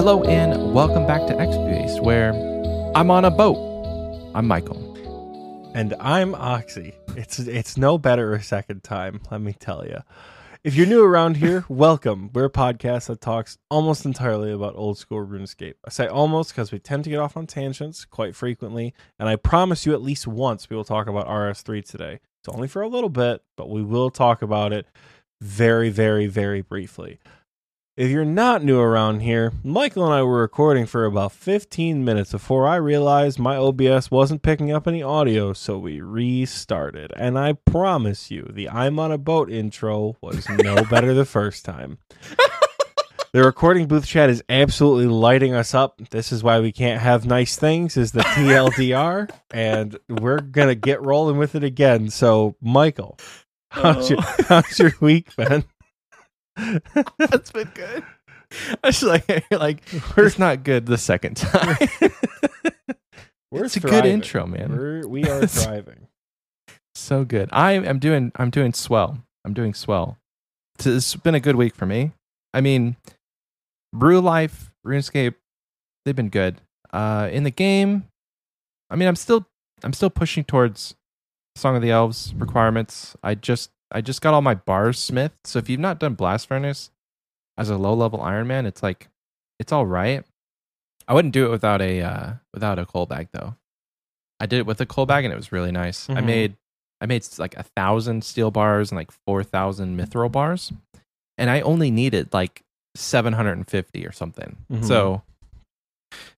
Hello and welcome back to XP Waste, where I'm on a boat. I'm Michael. And I'm Oxie. It's it's no better a second time, let me tell you. If you're new around here, welcome. We're a podcast that talks almost entirely about old school RuneScape. I say almost because we tend to get off on tangents quite frequently, and I promise you at least once we will talk about RS3 today. It's only for a little bit, but we will talk about it very, very, very briefly. If you're not new around here, Michael and I were recording for about 15 minutes before I realized my OBS wasn't picking up any audio, so we restarted. And I promise you, the I'm on a boat intro was no better the first time. The recording booth chat is absolutely lighting us up. This is why we can't have nice things, is the TLDR. and we're going to get rolling with it again. So, Michael, how's, oh. your, how's your week been? That's been good. I was like, like it's not good the second time. We're it's a good intro, man. We're, we are thriving. So good. I am doing. I'm doing swell. I'm doing swell. It's been a good week for me. I mean, Brew Life, RuneScape, they've been good. Uh, in the game, I mean, I'm still, I'm still pushing towards Song of the Elves requirements. I just, I just got all my bars smith. So if you've not done Blast Furnace as a low level Iron Man, it's like, it's all right. I wouldn't do it without a, uh, without a coal bag though. I did it with a coal bag and it was really nice. I Mhm. made I made like a thousand steel bars and like four thousand mithril bars, and I only needed like seven hundred and fifty or something. Mhm. So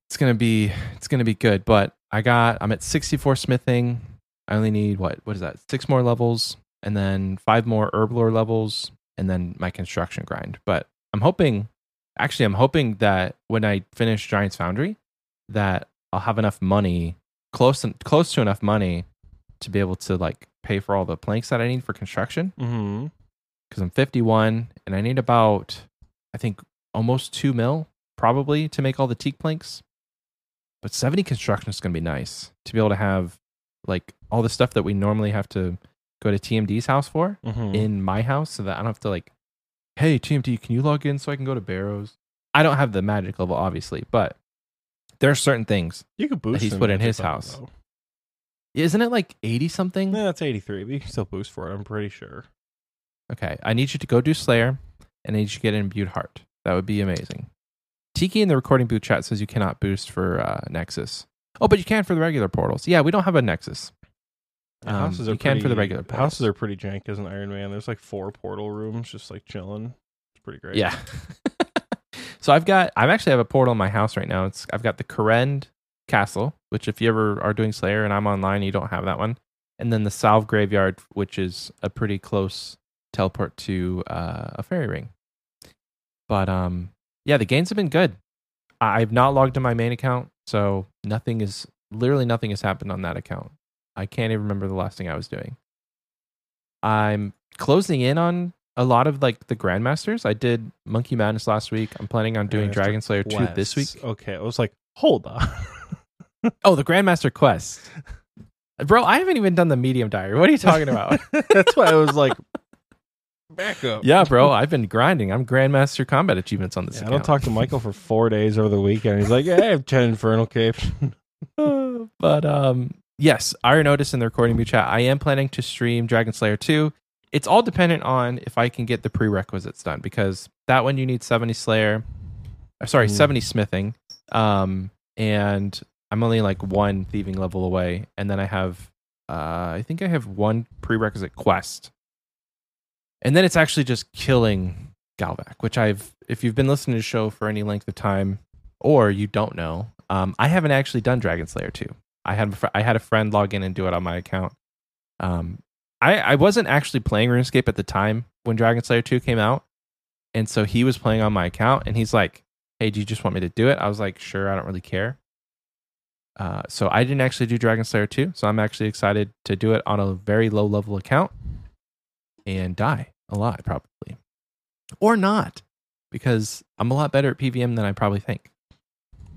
it's gonna be it's gonna be good. But I got I'm at sixty four smithing. I only need what what is that? Six more levels, and then five more herblore levels, and then my construction grind. But I'm hoping, actually, I'm hoping that when I finish Giants Foundry, that I'll have enough money close close to enough money to be able to like pay for all the planks that I need for construction Mm-hmm. because I'm 51 and I need about I think almost 2 mil probably to make all the teak planks. But 70 construction is going to be nice to be able to have like all the stuff that we normally have to go to TMD's house for Mm-hmm. in my house so that I don't have to like, hey TMD, can you log in so I can go to Barrows? I don't have the magic level obviously, but there are certain things. you could boost. he's put in his level, house. though. Isn't it like 80 something? Yeah, that's 83, but you can still boost for it. I'm pretty sure. Okay, I need you to go do Slayer, and I need you to get in Butte Heart. That would be amazing. Tiki in the recording boot chat says you cannot boost for uh, Nexus. Oh, but you can for the regular portals. Yeah, we don't have a Nexus. Um, houses are you can for the pretty- regular Houses are pretty jank as an Iron Man. There's like four portal rooms just like chilling. It's pretty great. Yeah. so I've got, I actually have a portal in my house right now. It's I've got the Kourend Castle, which if you ever are doing Slayer and I'm online, you don't have that one, and then the Salve Graveyard, which is a pretty close teleport to uh, a fairy ring. But um, yeah, the games have been good. I've not logged in my main account, so nothing is literally nothing has happened on that account. I can't even remember the last thing I was doing. I'm closing in on a lot of like the grandmasters. I did Monkey Madness last week. I'm planning on doing Grandmaster Dragon Slayer 2 this week. Okay, I was like, hold on. Oh, the Grandmaster Quest. Bro, I haven't even done the medium diary. What are you talking about? that's why I was like, back up. yeah, bro, I've been grinding. I'm Grandmaster Combat achievements on this Yeah, I don't talk to Michael for four days over the weekend. He's like, yeah, I have 10 Infernal Capes. but um yes iron otis in the recording boot chat i am planning to stream dragon slayer 2 it's all dependent on if i can get the prerequisites done because that one you need 70 slayer uh, sorry Mm. 70 smithing um and i'm only like one thieving level away and then i have uh i think i have one prerequisite quest and then it's actually just killing Galvek which i've if you've been listening to the show for any length of time or you don't know um, I haven't actually done Dragon Slayer 2. I had I had a friend log in and do it on my account. Um, I I wasn't actually playing RuneScape at the time when Dragon Slayer 2 came out, and so he was playing on my account, and he's like, "Hey, do you just want me to do it?" I was like, "Sure, I don't really care." Uh, so I didn't actually do Dragon Slayer 2, so I'm actually excited to do it on a very low level account and die a lot probably, or not, because I'm a lot better at PVM than I probably think.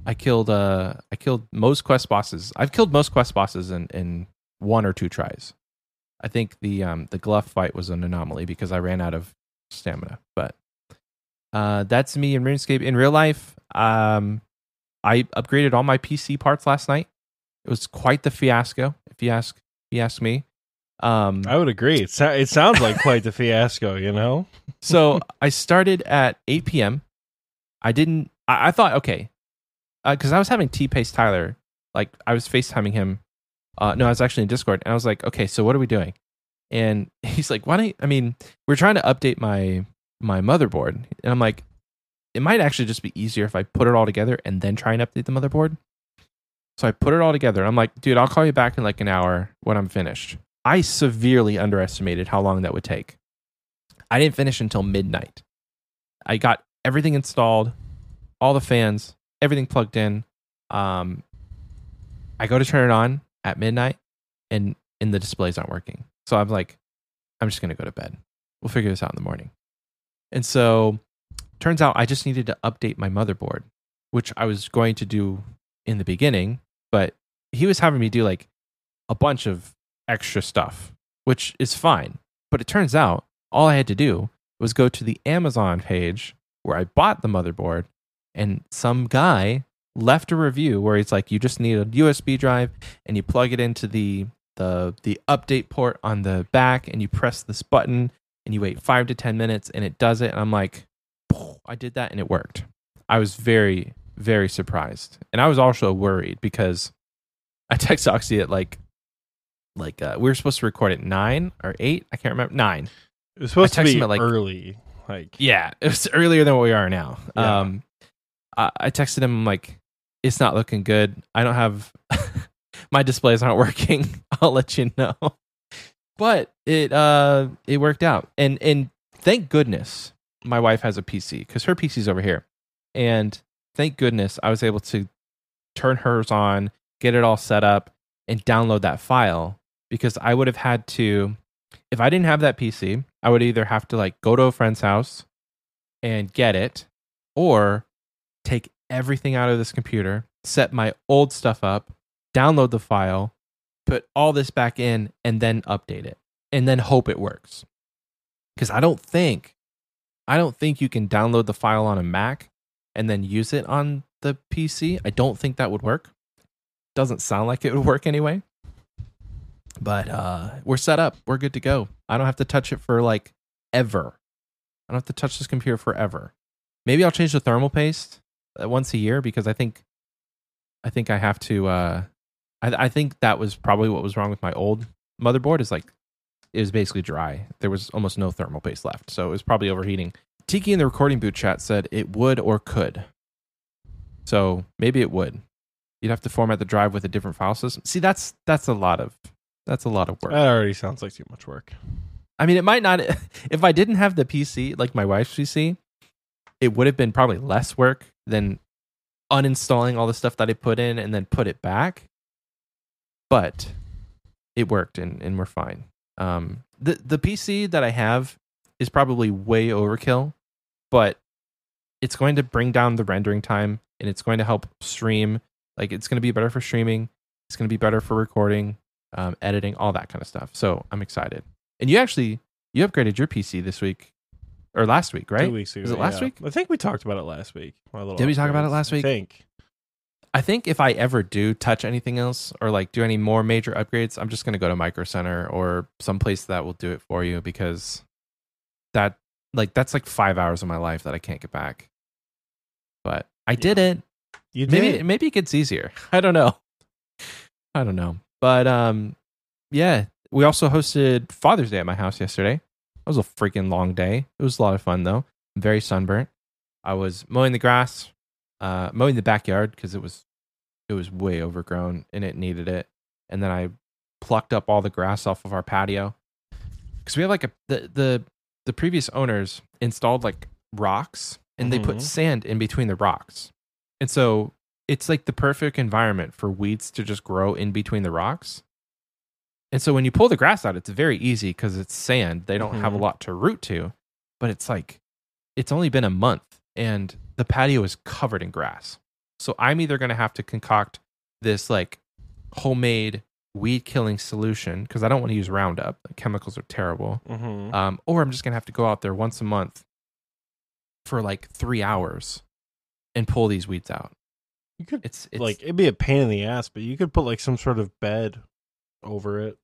I killed uh I killed most quest bosses. I've killed most quest bosses in in one or two tries. I think the um the Glough fight was an anomaly because I ran out of stamina. But uh that's me in RuneScape. In real life, Um, I upgraded all my PC parts last night. It was quite the fiasco, if you ask. If you ask me. Um, I would agree. It, so- it sounds like quite the fiasco, you know? so I started at 8 p.m. I didn't. I, I thought okay, because I was having T Pace Tyler. Like I was FaceTiming him. Uh, no, I was actually in Discord, and I was like, okay, so what are we doing? And he's like, why don't? You, I mean, we're trying to update my my motherboard, and I'm like, it might actually just be easier if I put it all together and then try and update the motherboard. So I put it all together. I'm like, dude, I'll call you back in like an hour when I'm finished. I severely underestimated how long that would take. I didn't finish until midnight. I got everything installed, all the fans, everything plugged in. Um, I go to turn it on at midnight, and and the displays aren't working. So I'm like, I'm just gonna go to bed. We'll figure this out in the morning. And so, turns out I just needed to update my motherboard, which I was going to do in the beginning, but he was having me do like a bunch of extra stuff, which is fine. But it turns out all I had to do was go to the Amazon page where I bought the motherboard, and some guy left a review where he's like, "You just need a USB drive, and you plug it into the the the update port on the back, and you press this button, and you wait five to ten minutes, and it does it." And I'm like, I did that, and it worked. I was very very surprised, and I was also worried because I texted Oxie at like like uh, we were supposed to record at nine or eight. I can't remember nine. It was supposed to be like- early. Like, Yeah, it was earlier than what we are now. Yeah. Um, I, I texted him I'm like, it's not looking good. I don't have my displays aren't working. I'll let you know. But it uh it worked out, and and thank goodness my wife has a PC because her PC's over here, and thank goodness I was able to turn hers on, get it all set up, and download that file because I would have had to if I didn't have that PC, I would either have to like go to a friend's house and get it or take everything out of this computer, set my old stuff up, download the file, put all this back in and then update it and then hope it works. Cuz I don't think I don't think you can download the file on a Mac and then use it on the PC. I don't think that would work. Doesn't sound like it would work anyway but uh we're set up we're good to go i don't have to touch it for like ever i don't have to touch this computer forever maybe i'll change the thermal paste once a year because i think i think i have to uh i, I think that was probably what was wrong with my old motherboard is like it was basically dry there was almost no thermal paste left so it was probably overheating tiki in the recording boot chat said it would or could so maybe it would you'd have to format the drive with a different file system see that's that's a lot of that's a lot of work. that already sounds like too much work. I mean, it might not. If I didn't have the PC, like my wife's PC, it would have been probably less work than uninstalling all the stuff that I put in and then put it back. But it worked, and, and we're fine. Um, the the PC that I have is probably way overkill, but it's going to bring down the rendering time, and it's going to help stream. Like it's going to be better for streaming. It's going to be better for recording um, editing, all that kind of stuff. So I'm excited. And you actually you upgraded your PC this week or last week, right? Two weeks ago. Was it last yeah. week? I think we talked about it last week. Did we talk about it last week? I think. I think if I ever do touch anything else or like do any more major upgrades, I'm just going to go to Micro Center or someplace that will do it for you because that like that's like 5 hours of my life that I can't get back. But I did it. You did. maybe maybe it gets easier. I don't know. I don't know. But um yeah, we also hosted Father's Day at my house yesterday. It was a freaking long day. It was a lot of fun though. I'm very sunburnt. I was mowing the grass, uh mowing the backyard because it was it was way overgrown and it needed it. And then I plucked up all the grass off of our patio. Cuz we have like a the the the previous owners installed like rocks and they put Mhm. sand in between the rocks. And so it's like the perfect environment for weeds to just grow in between the rocks. And so when you pull the grass out, it's very easy because it's sand. They don't have a Mhm. lot to root to, but it's like it's only been a month and the patio is covered in grass. So I'm either going to have to concoct this like homemade weed killing solution because I don't want to use Roundup. The chemicals are terrible. Mhm. Um, or I'm just gonna have to go out there once a month for like three hours and pull these weeds out. You could It's, it's like it'd be a pain in the ass, but you could put like some sort of bed over it,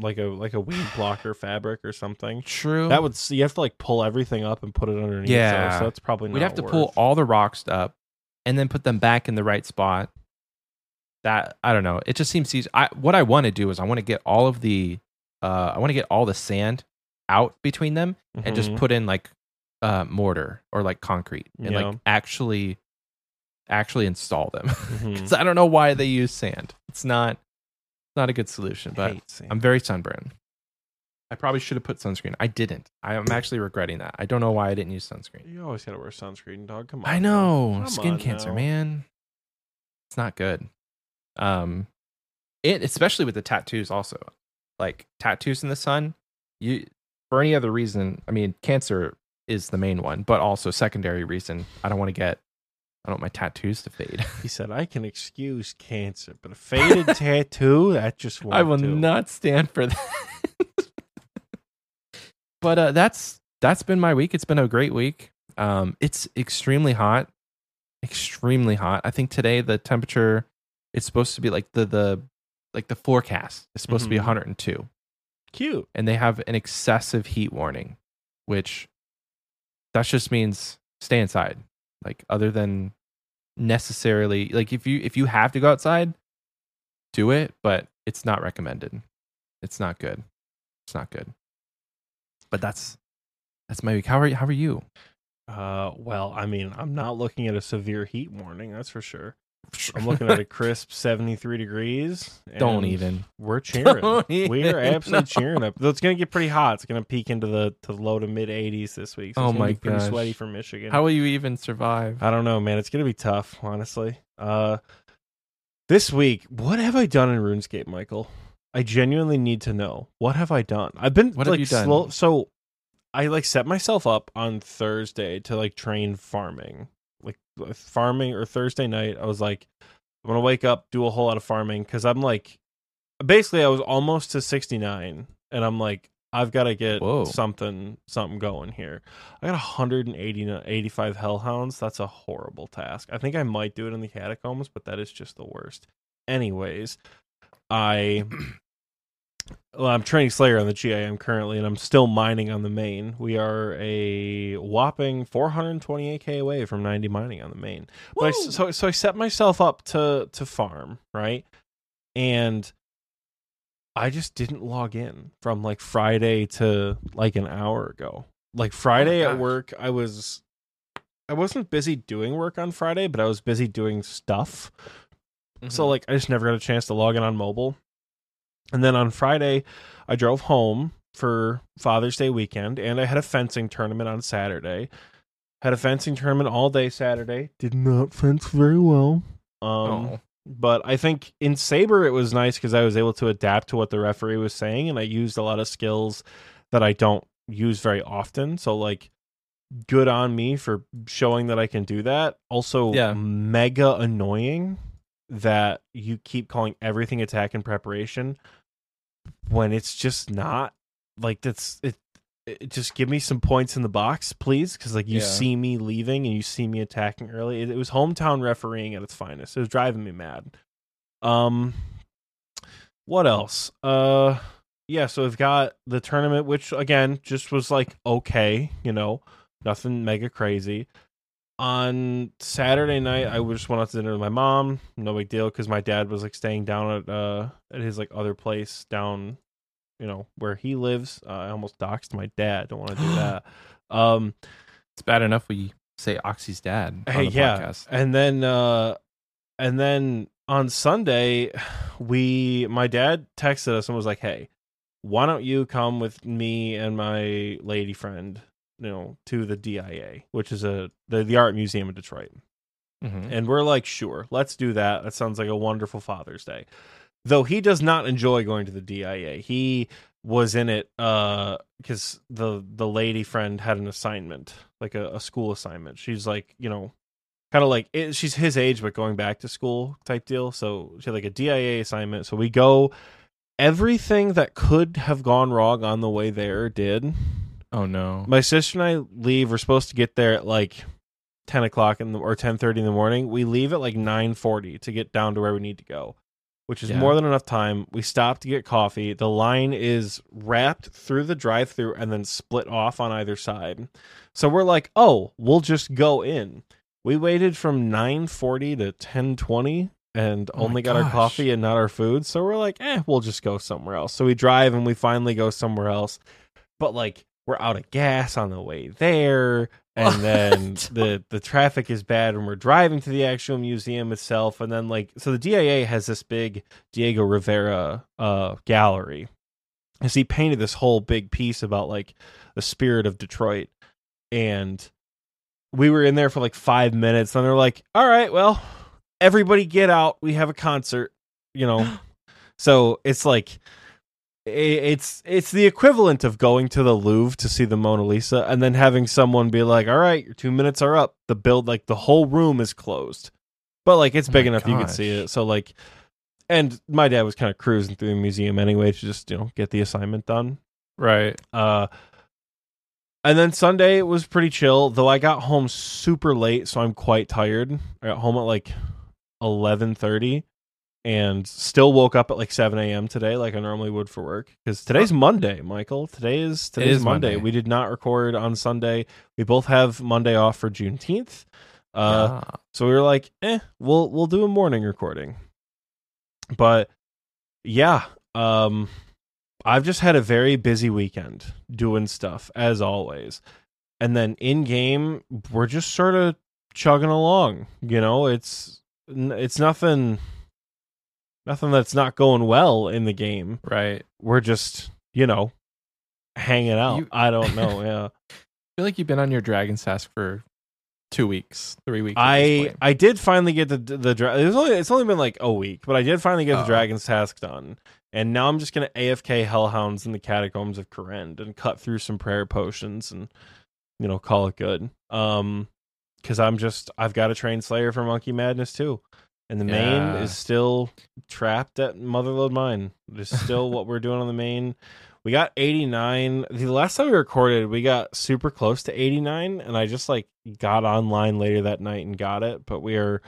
like a like a weed blocker fabric or something. true. That would you have to like pull everything up and put it underneath. Yeah. so that's probably not We'd have to worth. pull all the rocks up and then put them back in the right spot. That I don't know. It just seems easy. I what I want to do is I want to get all of the uh I want to get all the sand out between them and just Mhm. put in like uh mortar or like concrete and Yeah. like actually actually install them. Mhm. 'Cause I don't know why they use sand. It's not not a good solution, but I'm very sunburned. I probably should have put sunscreen. I didn't. I am actually regretting that. I don't know why I didn't use sunscreen. You always gotta wear sunscreen, dog. Come on. I know Come skin on cancer, now. man. It's not good. Um, it especially with the tattoos. Also, like tattoos in the sun. You for any other reason. I mean, cancer is the main one, but also secondary reason. I don't want to get. I don't want my tattoos to fade. He said, "I can excuse cancer, but a faded tattoo that just won't I will do." not stand for that. but uh, that's that's been my week. It's been a great week. Um, it's extremely hot, extremely hot. I think today the temperature it's supposed to be like the the like the forecast is supposed to be Mhm. 102, Cute. and they have an excessive heat warning, which that just means stay inside. Like other than necessarily like if you if you have to go outside, do it, but it's not recommended. It's not good. It's not good. But that's that's my week. How are you? How are you? Uh, well, I mean, I'm not looking at a severe heat warning, that's for sure. I'm looking at a crisp 73 degrees. Don't even. We're cheering. Don't we even. are absolutely No. cheering up. Though it's going to get pretty hot. It's going to peak into the to low to mid 80s this week. So Oh my god, pretty sweaty for Michigan. How will you even survive? I don't know, man. It's going to be tough, honestly. Uh, this week, what have I done in RuneScape, Michael? I genuinely need to know. What have I done? I've been What like slow. So I like set myself up on Thursday to like train farming, like farming or Thursday night. I was like, I'm gonna wake up, do a whole lot of farming because I'm like, basically, I was almost to 69, and I'm like, I've got to get Whoa. something something going here. I got 180 85 hellhounds. That's a horrible task. I think I might do it in the catacombs, but that is just the worst. Anyways, I well, I'm training Slayer on the GIM currently, and I'm still mining on the main. We are a whopping 428k away from 90 mining on the main. But I, so so I set myself up to to farm right, and I just didn't log in from like Friday to like an hour ago. Like Friday at work, I was I wasn't busy doing work on Friday, but I was busy doing stuff. So Mm-hmm. like I just never got a chance to log in on mobile. And then on Friday, I drove home for Father's Day weekend and I had a fencing tournament on Saturday. Had a fencing tournament all day Saturday. Did not fence very well. Um oh. but I think in Saber it was nice because I was able to adapt to what the referee was saying, and I used a lot of skills that I don't use very often. So like, good on me for showing that I can do that. Also, Yeah. mega annoying that you keep calling everything attack and preparation when it's just not. Like that's it. it just give me some points in the box, please, because like you Yeah. see me leaving and you see me attacking early. It, it was hometown refereeing at its finest. It was driving me mad. Um, what else? Uh, yeah. So we've got the tournament, which again just was like okay, you know, nothing mega crazy. On Saturday night, I just went out to dinner with my mom. No big deal because my dad was like staying down at uh at his like other place down, you know, where he lives. Uh, I almost doxed my dad. Don't want to do that. Um, It's bad enough we say Oxie's dad on Hey, yeah. podcast. and then uh and then on Sunday we my dad texted us and was like, "Hey, why don't you come with me and my lady friend, you know, to the DIA, which is a the, the art museum in Detroit." Mhm. And we're like, "Sure, let's do that. That sounds like a wonderful Father's Day." Though he does not enjoy going to the DIA. He was in it uh because the the lady friend had an assignment like a, a school assignment she's like you know kind of like it, she's his age but going back to school type deal so she had like a dia assignment so we go everything that could have gone wrong on the way there did Oh no. my sister and i leave we're supposed to get there at like ten o'clock in the, or ten thirty in the morning. We leave at like nine forty to get down to where we need to go, which is Yeah. more than enough time. We stop to get coffee. The line is wrapped through the drive-through and then split off on either side. So we're like, oh, we'll just go in. We waited from nine forty to ten twenty and Oh only got our coffee and not our food. So we're like, eh, we'll just go somewhere else. So we drive and we finally go somewhere else. But like we're out of gas on the way there. And then the the traffic is bad when we're driving to the actual museum itself. And then like so the DIA has this big Diego Rivera uh gallery. As he painted this whole big piece about like the spirit of Detroit. And we were in there for like five minutes, and they're like, All right, well, everybody get out. We have a concert, you know. so it's like it's it's the equivalent of going to the Louvre to see the Mona Lisa and then having someone be like, "All right, your 2 minutes are up." The build like the whole room is closed. But like it's Oh big enough you can see it. So like and my dad was kind of cruising through the museum anyway to just, you know, get the assignment done. Right. Uh and then Sunday it was pretty chill, though I got home super late, so I'm quite tired. I got home at like eleven thirty and still woke up at like seven AM today, like I normally would for work. Because today's Monday, Michael. Today is today's is Monday. Monday. We did not record on Sunday. We both have Monday off for Juneteenth. Uh Yeah. so we were like, eh, we'll we'll do a morning recording. But yeah, um I've just had a very busy weekend doing stuff as always. And then in game, we're just sort of chugging along, you know, it's it's nothing nothing that's not going well in the game. right. We're just, you know, hanging out. You- I don't know, yeah. I feel like you've been on your Dragon's Task for two weeks, three weeks. I. I did finally get the the dra- it's only it's only been like a week, but I did finally get the Oh. Dragon's Task done, and now I'm just gonna AFK Hellhounds in the catacombs of Kourend and cut through some prayer potions and you know call it good. Um, because I'm just I've got a train Slayer for Monkey Madness too, and the main is still trapped at Motherlode Mine. It's still what we're doing on the main. We got 89. The last time we recorded, we got super close to 89, and I just like got online later that night and got it. But we are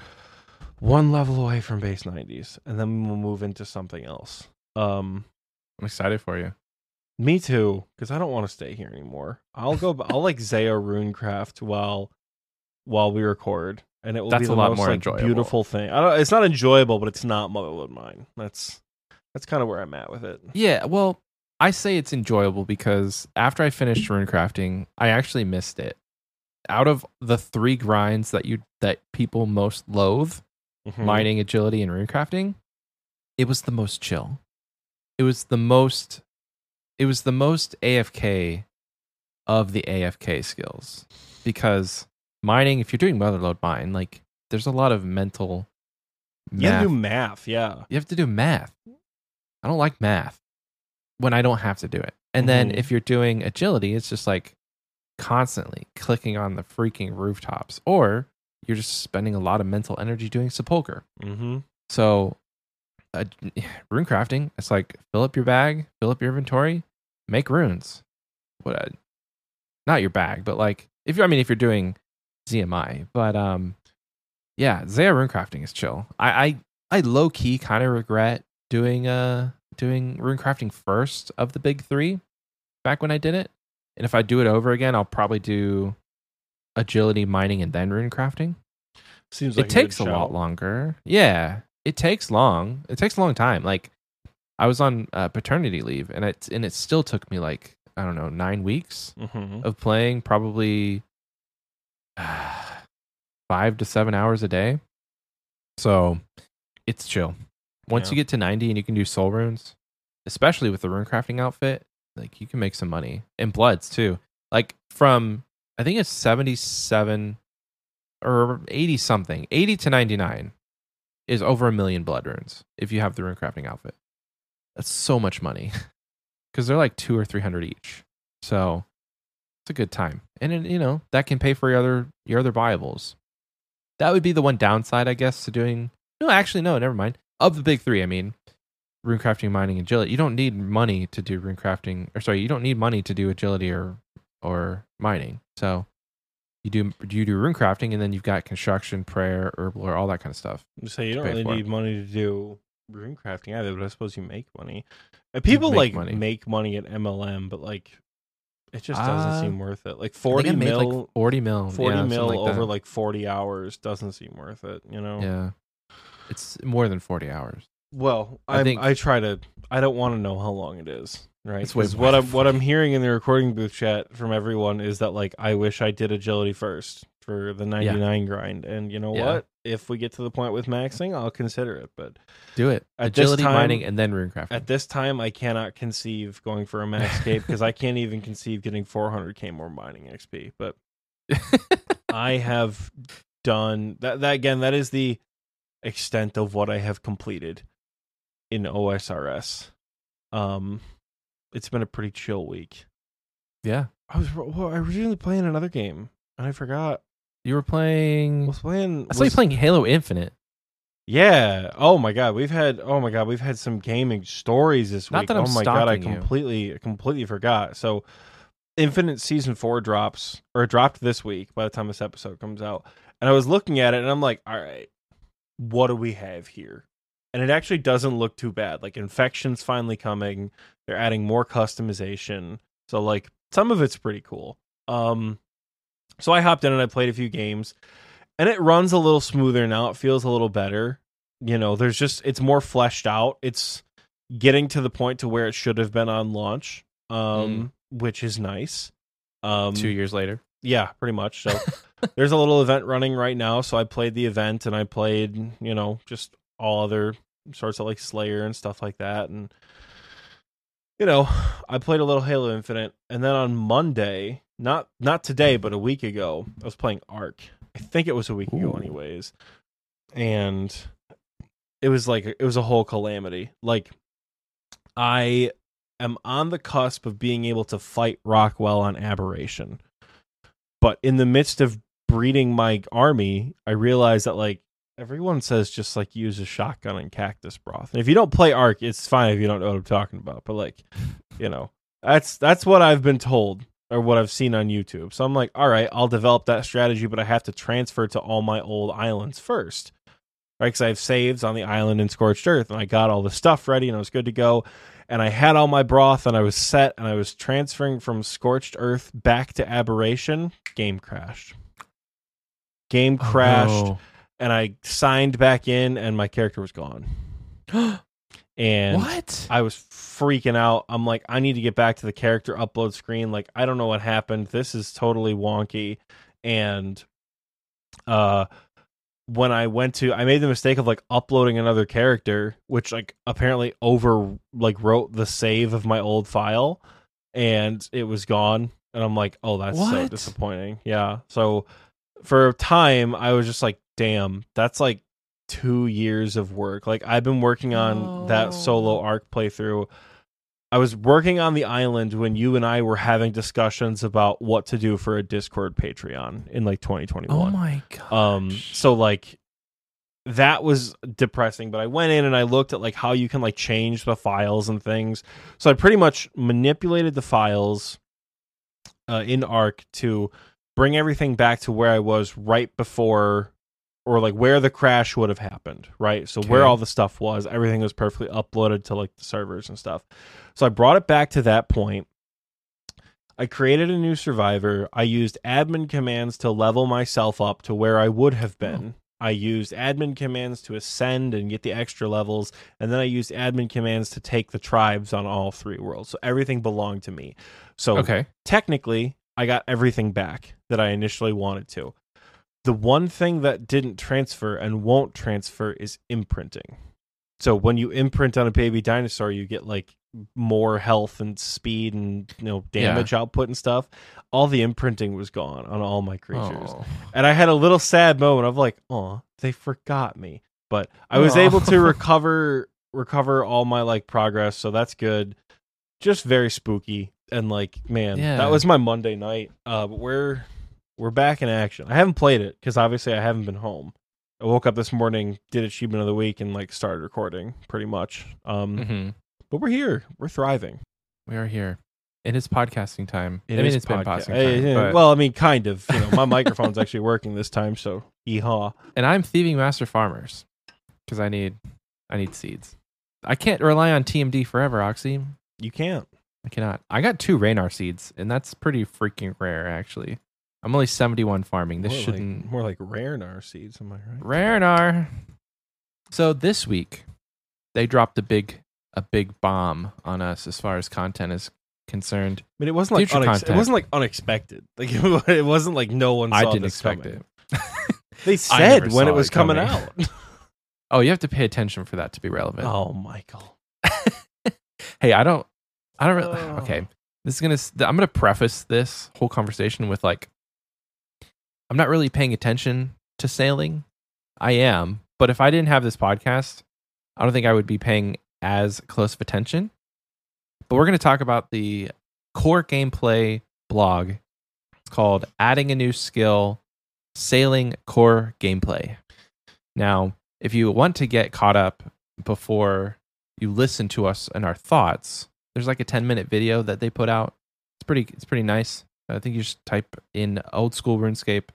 one level away from base 90s, and then we'll move into something else. Um, I'm excited for you. me too, because I don't want to stay here anymore. I'll go. I'll like Zaya Runecraft while while we record, and it will That's be the a lot most more like, enjoyable. beautiful thing. I don't. It's not enjoyable, but it's not Motherlode Mine. That's that's kind of where I'm at with it. Yeah, well, I say it's enjoyable because after I finished rune crafting, I actually missed it. Out of the three grinds that you that people most loathe, Mhm. mining, agility, and rune crafting, it was the most chill. It was the most it was the most AFK of the AFK skills. Because mining, if you're doing motherlode mine, like there's a lot of mental You have to do math, yeah. you have to do math. I don't like math when I don't have to do it. And then Mhm. if you're doing agility, it's just like constantly clicking on the freaking rooftops, or you're just spending a lot of mental energy doing sepulcher. Mm-hmm. So, uh, rune crafting, it's like fill up your bag, fill up your inventory, make runes. What? uh, Not your bag, but like if you're, I mean, if you're doing ZMI, but um, yeah, Zaya rune crafting is chill. I I, I low key kind of regret doing uh doing rune crafting first of the big three back when I did it, and if I do it over again, I'll probably do agility, mining, and then rune crafting Seems like it takes a lot longer. Yeah, it takes long. It takes a long time. Like I was on uh, paternity leave, and it and it still took me like I don't know nine weeks Mhm. of playing, probably five to seven hours a day. So it's chill. Once Yeah. you get to ninety and you can do soul runes, especially with the rune crafting outfit, like you can make some money and bloods too. Like from I think it's seventy seven or 80 something, 80 to 99 is over a million blood runes if you have the rune crafting outfit. That's so much money because they're like two or 300 each. So it's a good time. And it, you know, that can pay for your other, your other buyables. That would be the one downside, I guess, to doing. No, actually, no, never mind. Of the big three, I mean, rune crafting, mining, agility. You don't need money to do rune crafting, or sorry, you don't need money to do agility or or mining. So You do you do rune crafting, and then you've got construction, prayer, herblore all that kind of stuff. So you don't really for. need money to do rune crafting either, but I suppose you make money. And people make like money. make money at MLM, but like it just doesn't Uh, seem worth it. Like I forty I made mil, like forty mil, 40 yeah, mil like over that. like forty hours doesn't seem worth it. You know. yeah. It's more than forty hours. Well, I I think- I try to. I don't want to know how long it is. Right. It's way 'Cause what I'm what I'm hearing in the recording booth chat from everyone is that like I wish I did agility first for the 99 grind, and you know Yeah. what? If we get to the point with maxing, I'll consider it. But Do it. At Agility time- mining and then rune crafting. At this time, I cannot conceive going for a max cape because I can't even conceive getting 400k more mining XP. But I have done that. That again, that is the extent of what I have completed in OSRS. Um, it's been a pretty chill week. yeah. I was well, I was originally playing another game and I forgot. You were playing. was playing. I saw you was- playing Halo Infinite. Yeah. Oh my god, we've had oh my god, we've had some gaming stories this Not week. that I'm oh my god, I stalking you. completely completely forgot. So Infinite season 4 drops or dropped this week by the time this episode comes out. And I was looking at it and I'm like, "All right, what do we have here?" And it actually doesn't look too bad. Like infections finally coming. They're adding more customization. So like some of it's pretty cool. Um so I hopped in and I played a few games and it runs a little smoother now. It feels a little better. You know, there's just it's more fleshed out. It's getting to the point to where it should have been on launch, um, which is nice. Um, Two years later. yeah, pretty much. So there's a little event running right now. So I played the event and I played, you know, just all other sorts of like Slayer and stuff like that. And you know, I played a little Halo Infinite, and then on Monday, not not today, but a week ago, I was playing Ark. I think it was a week ago, anyways. And it was like it was a whole calamity. Like I am on the cusp of being able to fight Rockwell on Aberration. But in the midst of breeding my army, I realized that like everyone says just like use a shotgun and cactus broth. And if you don't play Ark, it's fine if you don't know what I'm talking about. But like, you know, that's that's what I've been told or what I've seen on YouTube. So I'm like, all right, I'll develop that strategy, but I have to transfer to all my old islands first. Right, because I have saves on the island in Scorched Earth, and I got all the stuff ready, and I was good to go. And I had all my broth, and I was set, and I was transferring from Scorched Earth back to Aberration. Game crashed. Game oh, crashed Oh, and I signed back in, and my character was gone. And what? I was freaking out. I'm like, I need to get back to the character upload screen. Like, I don't know what happened. This is totally wonky. And uh when I went to I made the mistake of like uploading another character, which like apparently over like wrote the save of my old file and it was gone. And I'm like, oh that's so disappointing. Yeah. So for a time I was just like, damn, that's like two years of work. Like I've been working on that solo Ark playthrough. I was working on the island when you and I were having discussions about what to do for a Discord Patreon in like 2021. oh my god. Um, so like that was depressing, but I went in and I looked at like how you can like change the files and things. So I pretty much manipulated the files uh, in Ark to bring everything back to where I was right before or like where the crash would have happened, right? So where all the stuff was, everything was perfectly uploaded to like the servers and stuff. So I brought it back to that point. I created a new survivor. I used admin commands to level myself up to where I would have oh. been. I used admin commands to ascend and get the extra levels, and then I used admin commands to take the tribes on all three worlds. So everything belonged to me. So okay. technically I got everything back that I initially wanted to. The one thing that didn't transfer and won't transfer is imprinting. So when you imprint on a baby dinosaur, you get like more health and speed and you know Yeah. damage output and stuff. All the imprinting was gone on all my creatures. Oh. And I had a little sad moment of like, oh, they forgot me. But I was Aw. able to recover recover all my like progress, so that's good. Just very spooky and like, man, Yeah. that was my Monday night. Uh, but we're we're back in action. I haven't played it because obviously I haven't been home. I woke up this morning, did achievement of the week, and like started recording pretty much. Um, Mhm. but we're here. We're thriving. We are here. in his podcasting time. It I mean, is it's been podcasting Eh, time, yeah, but- well, I mean, kind of. You know, my microphone's actually working this time, so yeehaw. and I'm thieving master farmers because I need I need seeds. I can't rely on TMD forever, Oxie. You can't. I cannot. I got two Ranarr seeds, and that's pretty freaking rare, actually. I'm only 71 farming. This more shouldn't like, more like rare nar seeds. Am I right? Ranarr. So this week, they dropped a big a big bomb on us as far as content is concerned. I mean, it wasn't like unex- it wasn't like unexpected. Like it wasn't like no one. Saw I didn't expect coming. it. They said when it was it coming, coming. out. Oh, you have to pay attention for that to be relevant. oh, Michael. hey, I don't, I don't really. Oh. Okay, this is gonna. I'm gonna preface this whole conversation with like, I'm not really paying attention to sailing. I am, but if I didn't have this podcast, I don't think I would be paying as close of attention. But we're gonna talk about the core gameplay blog. It's called "Adding a New Skill: Sailing Core Gameplay." Now, if you want to get caught up before you listen to us and our thoughts, there's like a 10 minute video that they put out. It's pretty it's pretty nice. I think you just type in old school RuneScape,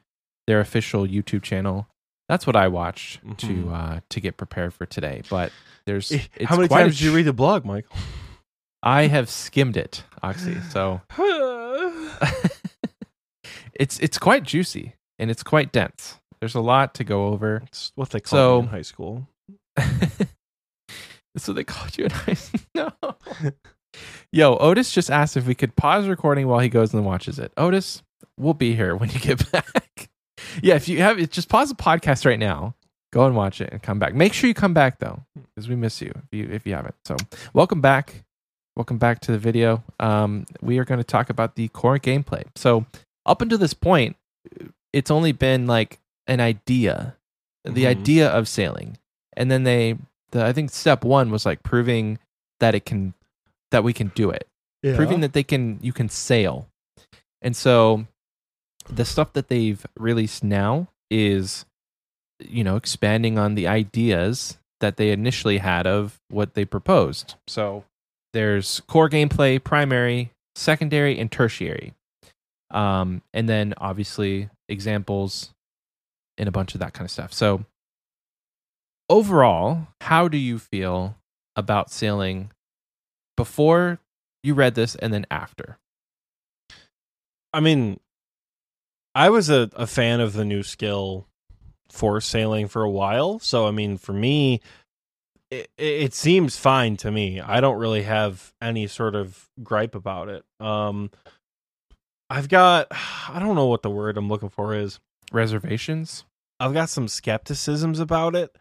their official YouTube channel. That's what I watched to Mhm. uh to get prepared for today. But there's Eh, it's How many times did you read the blog, Michael? I have skimmed it, Oxy. So it's it's quite juicy and it's quite dense. There's a lot to go over. It's what they call So- in high school. so they called you in high No. Yo, Otis just asked if we could pause recording while he goes and watches it. Otis, we'll be here when you get back. Yeah, if you have it, just pause the podcast right now. Go and watch it and come back. Make sure you come back though, because we miss you if you if you haven't. So welcome back. Welcome back to the video. Um, we are going to talk about the core gameplay. So up until this point, it's only been like an idea, the Mhm. idea of sailing, and then they, the I think step one was like proving that it can, that we can do it, proving that they can, you can sail, and so the stuff that they've released now is, you know, expanding on the ideas that they initially had of what they proposed. So there's core gameplay, primary, secondary, and tertiary. Um, and then obviously examples and a bunch of that kind of stuff. So overall, how do you feel about sailing before you read this and then after? I mean, I was a, a fan of the new skill for sailing for a while. So, I mean, for me, it, it seems fine to me. I don't really have any sort of gripe about it. Um, I've got, I don't know what the word I'm looking for is. Reservations? I've got some skepticisms about it,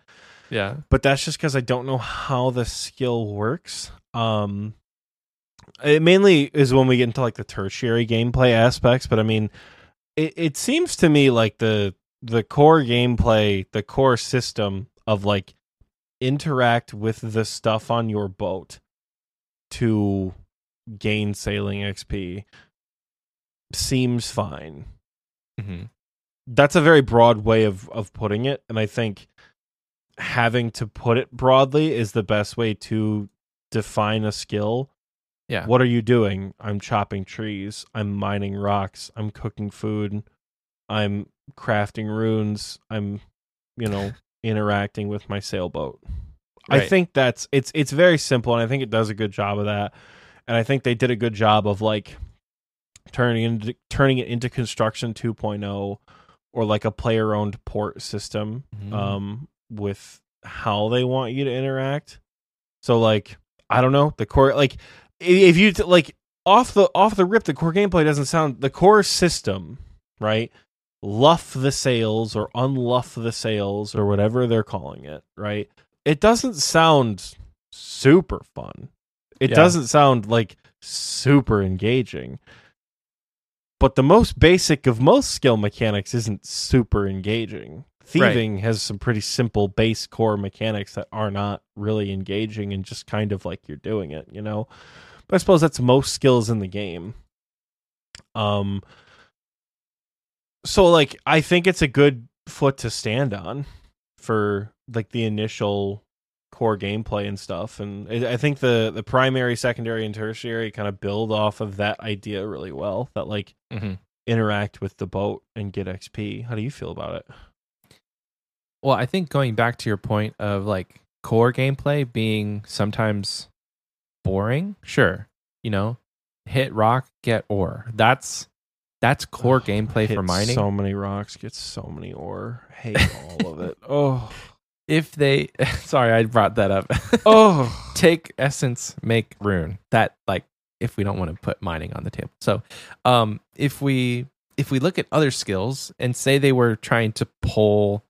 Yeah. but that's just because I don't know how the skill works. Um, it mainly is when we get into like the tertiary gameplay aspects, but I mean, it, it seems to me like the the core gameplay, the core system of like interact with the stuff on your boat to gain sailing XP seems fine. Hmm that's a very broad way of of putting it and i think having to put it broadly is the best way to define a skill Yeah. what are you doing? I'm chopping trees. I'm mining rocks. I'm cooking food. I'm crafting runes. I'm you know interacting with my sailboat. I think that's it's it's very simple and i think it does a good job of that. And i think they did a good job of like turning into turning it into construction 2.0 or like a player owned port system Mhm. um with how they want you to interact. So like i don't know. The core like if you like off the off the rip the core gameplay doesn't sound the core system right luff the sails or unluff the sails or whatever they're calling it right it doesn't sound super fun it Yeah. doesn't sound like super engaging but the most basic of most skill mechanics isn't super engaging. Thieving has some pretty simple base core mechanics that are not really engaging and just kind of like you're doing it, you know. But I suppose that's most skills in the game. Um so like I think it's a good foot to stand on for like the initial core gameplay and stuff. And I think the the primary, secondary, and tertiary kind of build off of that idea really well. That like hmm interact with the boat and get XP. How do you feel about it? Well, I think going back to your point of like core gameplay being sometimes boring, sure, you know, hit rock, get ore. That's that's core gameplay for mining. So many rocks, get so many ore. Hate all of it. Oh, if they, sorry, I brought that up. oh. Take essence, make rune. That like if we don't want to put mining on the table. So, um, if we if we look at other skills and say they were trying to pull,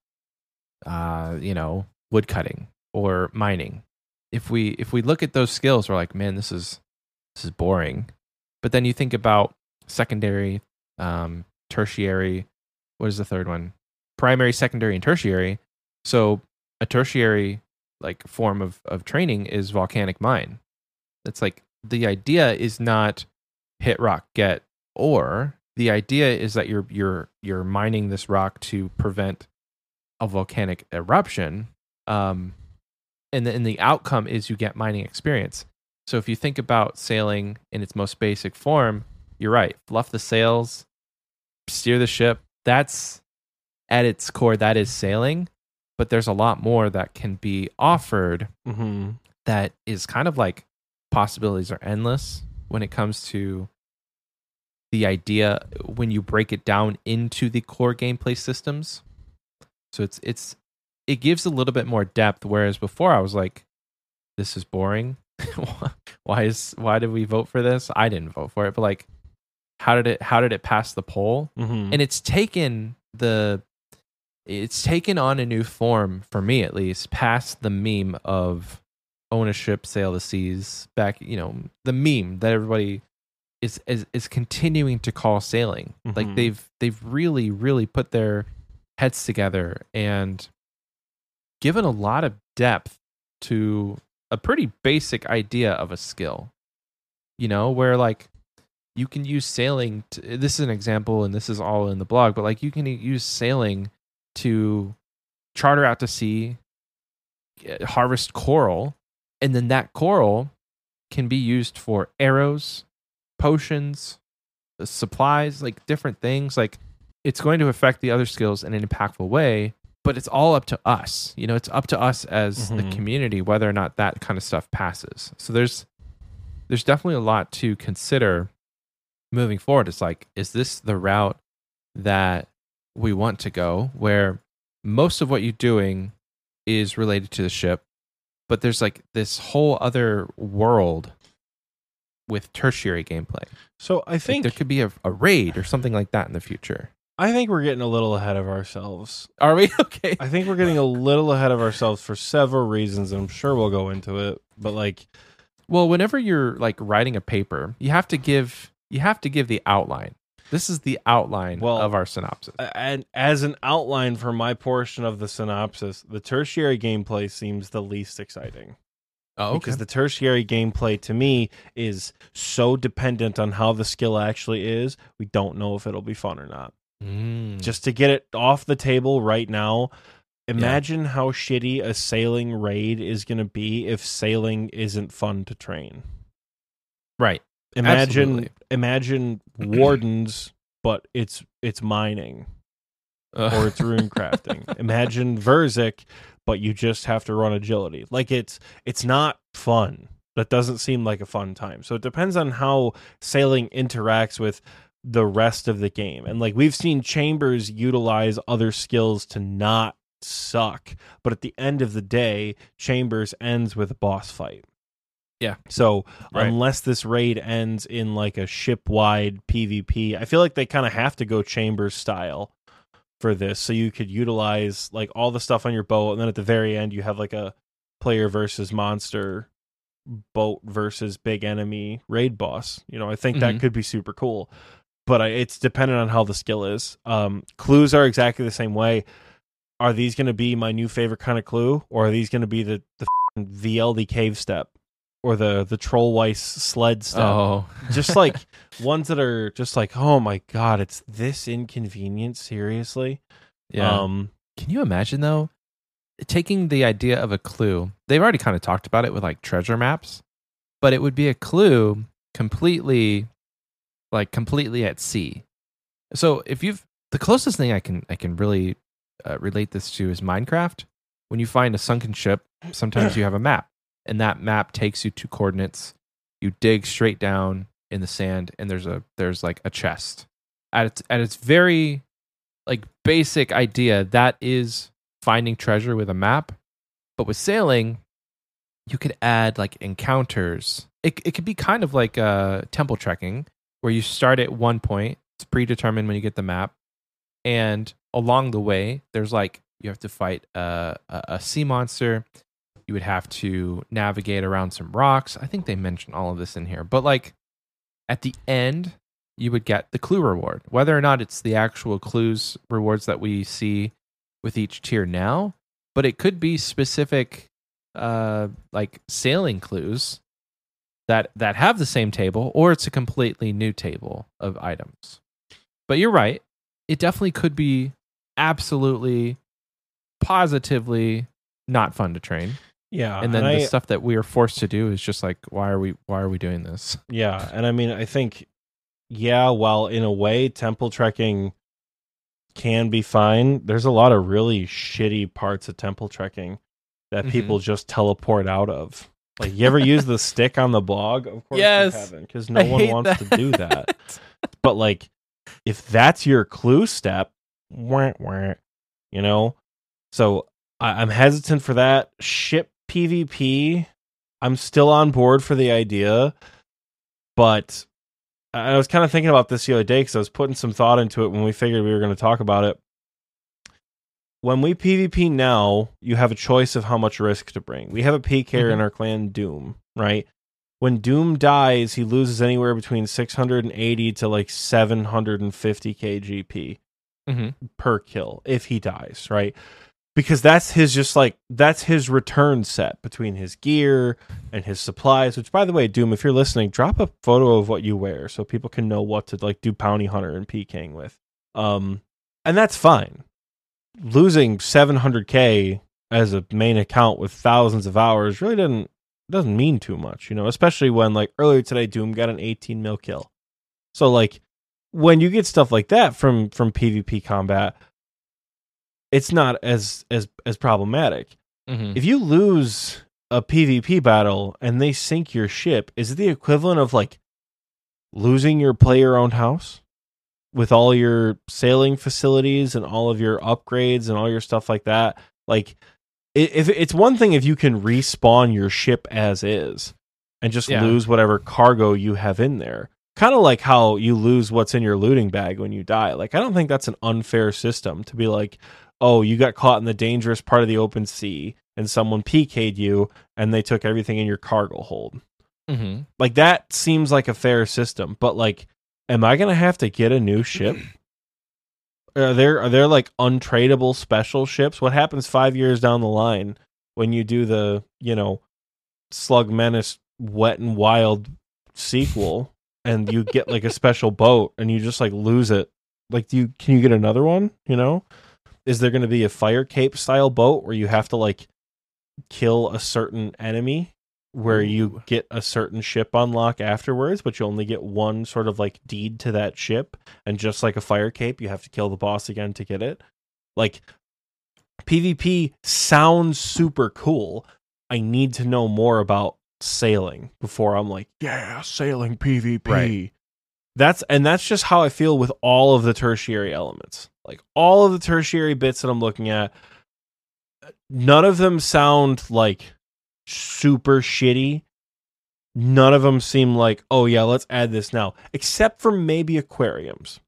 uh, you know, wood cutting or mining, if we if we look at those skills, we're like, man, this is this is boring. But then you think about secondary, um, tertiary. What is the third one? Primary, secondary, and tertiary. So a tertiary like form of of training is volcanic mine. It's like the idea is not hit rock get ore. The idea is that you're you're you're mining this rock to prevent a volcanic eruption. Um, and the, and the outcome is you get mining experience. So if you think about sailing in its most basic form, you're right. Fluff the sails, steer the ship. That's at its core that is sailing, but there's a lot more that can be offered hmm that is kind of like possibilities are endless when it comes to the idea when you break it down into the core gameplay systems. So it's it's it gives a little bit more depth whereas before I was like this is boring. why is why did we vote for this? I didn't vote for it, but like how did it how did it pass the poll? hmm and it's taken the it's taken on a new form for me at least past the meme of ownership sail the seas back you know the meme that everybody is is, is continuing to call sailing like Mhm. they've they've really really put their heads together and given a lot of depth to a pretty basic idea of a skill you know where like you can use sailing to, this is an example and this is all in the blog but like you can use sailing to charter out to sea eh, harvest coral and then that coral can be used for arrows potions supplies like different things like it's going to affect the other skills in an impactful way but it's all up to us. You know it's up to us as the Mhm. community whether or not that kind of stuff passes. So there's there's definitely a lot to consider moving forward. It's like is this the route that we want to go where most of what you're doing is related to the ship but there's like this whole other world with tertiary gameplay? So I Like, think there could be a, a raid or something like that in the future I think we're getting a little ahead of ourselves. are we okay I think we're getting a little ahead of ourselves for several reasons, and I'm sure we'll go into it. But like, well whenever you're like writing a paper you have to give you have to give the outline this is the outline Well, of our synopsis and as an outline for my portion of the synopsis, the tertiary gameplay seems the least exciting. oh because the tertiary gameplay to me is so dependent on how the skill actually is. We don't know if it'll be fun or not. Mm. Just to get it off the table right now, imagine how shitty a sailing raid is going to be if sailing isn't fun to train. right Imagine Absolutely. imagine wardens but it's it's mining Uh, or it's rune crafting. Imagine Verzik, but you just have to run agility. Like it's it's not fun. That doesn't seem like a fun time. So it depends on how sailing interacts with the rest of the game. And like we've seen Chambers utilize other skills to not suck, but at the end of the day, Chambers ends with a boss fight. Yeah. So Right. unless this raid ends in like a ship wide PvP, I feel like they kind of have to go Chambers style for this. So you could utilize like all the stuff on your boat, and then at the very end, you have like a player versus monster boat versus big enemy raid boss. You know, I think that Mhm. could be super cool. But I, it's dependent on how the skill is. Um, clues are exactly the same way. Are these going to be my new favorite kind of clue, or are these going to be the the f***ing VLD cave step, or the the troll weiss sled step? oh just like ones that are just like, oh my god, it's this inconvenient. Seriously, yeah Um, Can you imagine though? taking the idea of a clue. They've already kind of talked about it with like treasure maps, but it would be a clue completely like completely at sea. So if you've the closest thing I can I can really uh, relate this to is Minecraft. When you find a sunken ship, sometimes you have a map, and that map takes you to coordinates. You dig straight down in the sand, and there's a there's like a chest. At its at its very like basic idea, that is finding treasure with a map. But with sailing, you could add like encounters. It it could be kind of like uh, temple trekking, where you start at one point. It's predetermined when you get the map, and along the way, there's like you have to fight a, a, a sea monster. You would have to navigate around some rocks. I think they mentioned all of this in here, but like at the end, you would get the clue reward, whether or not it's the actual clues rewards that we see with each tier now, but it could be specific uh like sailing clues that that have the same table or it's a completely new table of items. But you're right. It definitely could be absolutely positively not fun to train. Yeah, and then and the I- stuff that we are forced to do is just like why are we why are we doing this? Yeah, and I mean, I think, yeah, while in a way temple trekking can be fine, there's a lot of really shitty parts of temple trekking that Mhm. people just teleport out of. Like, you ever use the stick on the blog? Of course Yes. you haven't, because no I one wants to do that. But like, if that's your clue step, wah, wah, you know. So I, I'm hesitant for that ship PvP. I'm still on board for the idea, but I I was kind of thinking about this the other day because I was putting some thought into it when we figured we were going to talk about it. When we PvP now, you have a choice of how much risk to bring. We have a PKer in Mhm. our clan, Doom, right? When Doom dies, he loses anywhere between 680 to like 750 kgp Mhm. per kill if he dies, right? Because that's his just like that's his return set between his gear and his supplies. Which, by the way, Doom, if you're listening, drop a photo of what you wear so people can know what to like do bounty hunter and PKing with. Um, and that's fine. Losing 700k as a main account with thousands of hours really doesn't doesn't mean too much, you know. Especially when like earlier today, Doom got an 18 mil kill. So like when you get stuff like that from from PvP combat, it's not as as as problematic. Mhm. If you lose a PvP battle and they sink your ship, is it the equivalent of like losing your player owned house with all your sailing facilities and all of your upgrades and all your stuff like that? Like if it's one thing if you can respawn your ship as is and just Yeah. lose whatever cargo you have in there. Kind of like how you lose what's in your looting bag when you die. Like I don't think that's an unfair system to be like, "Oh, you got caught in the dangerous part of the open sea and someone PK'd you and they took everything in your cargo hold." Mhm. Like that seems like a fair system, but like am I to have to get a new ship? Are there are there like untradeable special ships? What happens 5 years down the line when you do the, you know, Slug Menace Wet and Wild sequel and you get like a special boat and you just like lose it? Like do you can you get another one, you know? Is there going to be a fire cape style boat where you have to like kill a certain enemy where you get a certain ship unlock afterwards, but you only get one sort of like deed to that ship, and just like a fire cape, you have to kill the boss again to get it. Like PvP sounds super cool. I need to know more about sailing before I'm like, yeah, sailing PvP. Right. That's and that's just how I feel with all of the tertiary elements. Like all of the tertiary bits that I'm looking at, none of them sound like super shitty. None of them seem like, oh yeah, let's add this now, except for maybe aquariums.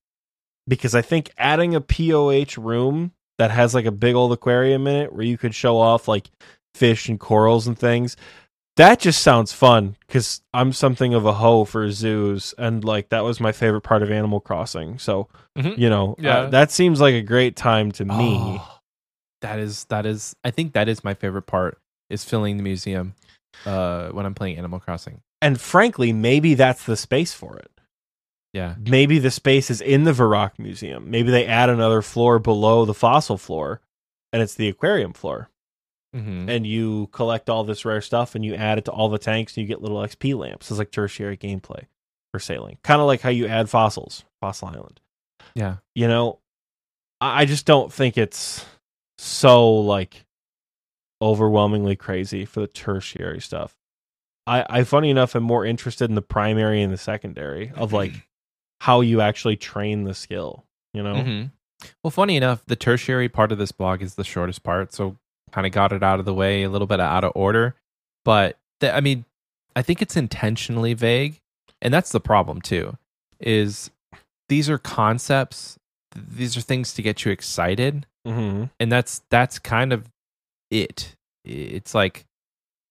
Because I think adding a POH room that has like a big old aquarium in it where you could show off like fish and corals and things, that just sounds fun because I'm something of a hoe for zoos and like that was my favorite part of Animal Crossing. So, Mhm. you know, uh, Yeah. that seems like a great time to me. Oh, that is that is I think that is my favorite part is filling the museum uh when I'm playing Animal Crossing. And frankly, maybe that's the space for it. Yeah. maybe the space is in the Varrock Museum. Maybe they add another floor below the fossil floor, and it's the aquarium floor. Mm-hmm. and you collect all this rare stuff and you add it to all the tanks and you get little XP lamps. It's like tertiary gameplay for sailing. Kind of like how you add fossils, Fossil Island. Yeah. You know, I I just don't think it's so like overwhelmingly crazy for the tertiary stuff. I, I funny enough am more interested in the primary and the secondary of like how you actually train the skill, you know? hmm Well, funny enough, the tertiary part of this blog is the shortest part, so kind of got it out of the way, a little bit out of order. But th- I mean, I think it's intentionally vague, and that's the problem too. Is these are concepts, these are things to get you excited, Mm-hmm. and that's that's kind of it. It's like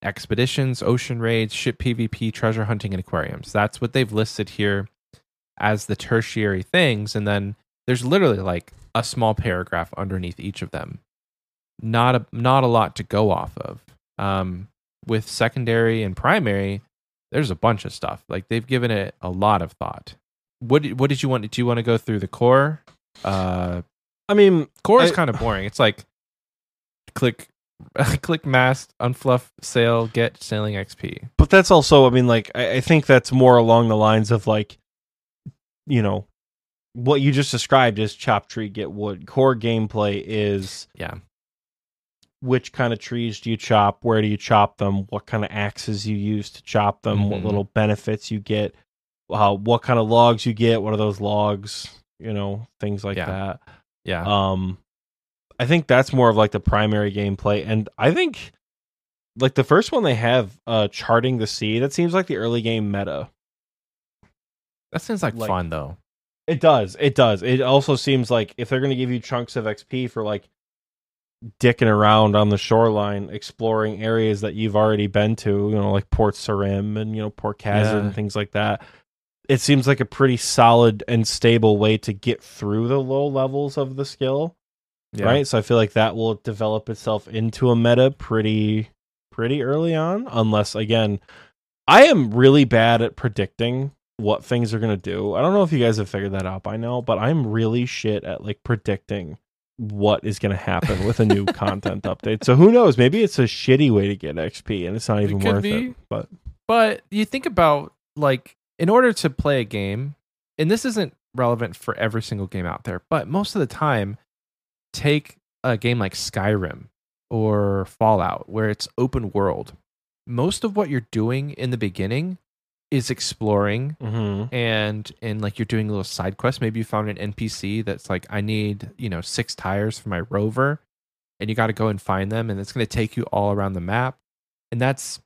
expeditions, ocean raids, ship PvP, treasure hunting, and aquariums. That's what they've listed here as the tertiary things, and then there's literally like a small paragraph underneath each of them. Not a not a lot to go off of. Um, with secondary and primary, there's a bunch of stuff. Like they've given it a lot of thought. What did, what did you want? Did you want to go through the core? Uh, I mean, core is kind of boring. It's like click click mast, unfluff sail, get sailing XP. but that's also i mean like I, I think that's more along the lines of like you know what you just described is chop tree get wood core gameplay is Yeah. which kind of trees do you chop where do you chop them what kind of axes you use to chop them what Mhm. little benefits you get uh, what kind of logs you get what are those logs you know things like Yeah. that Yeah. um, I think that's more of like the primary gameplay, and I think like the first one they have, uh, charting the sea. That seems like the early game meta. that seems like, like- fun though. It does. It does. It also seems like if they're going to give you chunks of XP for like dicking around on the shoreline, exploring areas that you've already been to, you know, like Port Sarim and you know Port Khazard Yeah. and things like that. It seems like a pretty solid and stable way to get through the low levels of the skill. Yeah. right? So I feel like that will develop itself into a meta pretty pretty early on unless again I am really bad at predicting what things are going to do. I don't know if you guys have figured that out by now, but I'm really shit at like predicting what is going to happen with a new content update. So who knows, maybe it's a shitty way to get XP and it's not even could worth be. it. But But you think about like in order to play a game, and this isn't relevant for every single game out there, but most of the time, take a game like Skyrim or Fallout, where it's open world. Most of what you're doing in the beginning is exploring mhm. and and like you're doing little side quests. Maybe you found an NPC that's like, I need, you know, six tires for my rover, and you got to go and find them, and it's going to take you all around the map, and that's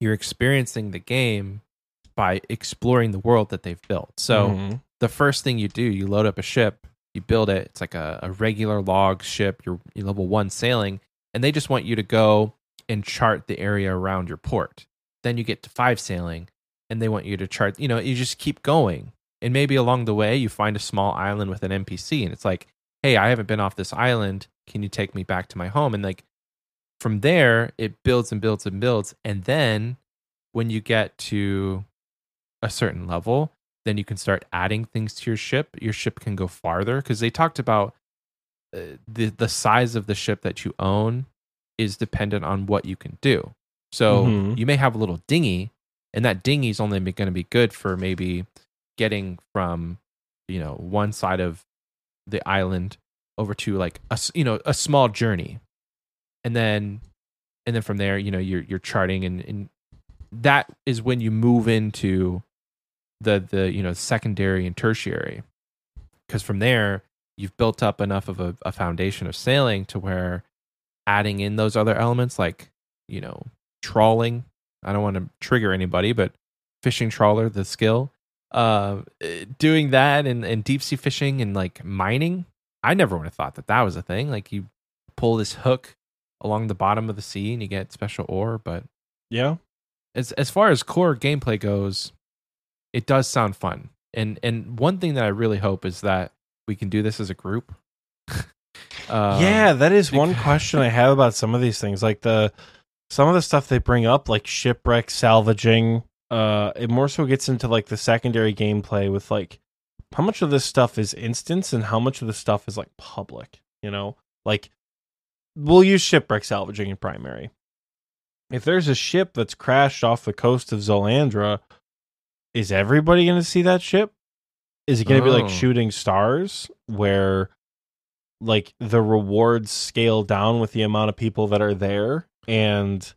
you're experiencing the game by exploring the world that they've built. So Mhm. the first thing you do, you load up a ship, you build it. It's like a, a regular log ship. You're, you're level one sailing, and they just want you to go and chart the area around your port. Then you get to five sailing, and they want you to chart. You know, you just keep going, and maybe along the way you find a small island with an NPC, and it's like, hey, I haven't been off this island. Can you take me back to my home? And like from there, it builds and builds and builds, and then when you get to a certain level, then you can start adding things to your ship. Your ship can go farther because they talked about uh, the the size of the ship that you own is dependent on what you can do. So Mhm. you may have a little dinghy, and that dinghy is only going to be good for maybe getting from you know one side of the island over to like a you know a small journey, and then and then from there you know you're you're charting and, and that is when you move into the the you know secondary and tertiary because from there you've built up enough of a, a foundation of sailing to where adding in those other elements like you know trawling i don't want to trigger anybody but fishing trawler the skill uh doing that and, and deep sea fishing and like mining i never would have thought that that was a thing like you pull this hook along the bottom of the sea and you get special ore but Yeah. as as far as core gameplay goes, it does sound fun. And and one thing that I really hope is that we can do this as a group. um, yeah, that is one question I have about some of these things. Like the some of the stuff they bring up, like shipwreck salvaging. Uh, it more so gets into like the secondary gameplay with like how much of this stuff is instance and how much of this stuff is like public. You know, like we'll use shipwreck salvaging in primary. If there's a ship that's crashed off the coast of Zul-Andra, is everybody going to see that ship? Is it going to be Oh. like shooting stars where like the rewards scale down with the amount of people that are there and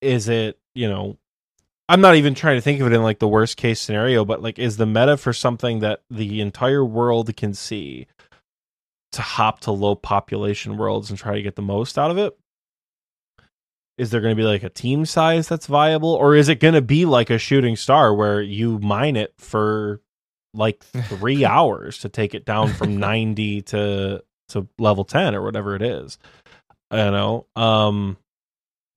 is it, you know, I'm not even trying to think of it in like the worst case scenario, but like is the meta for something that the entire world can see to hop to low population worlds and try to get the most out of it? Is there going to be like a team size that's viable or is it going to be like a shooting star where you mine it for like 3 hours to take it down from 90 to to level 10 or whatever it is? You know. Um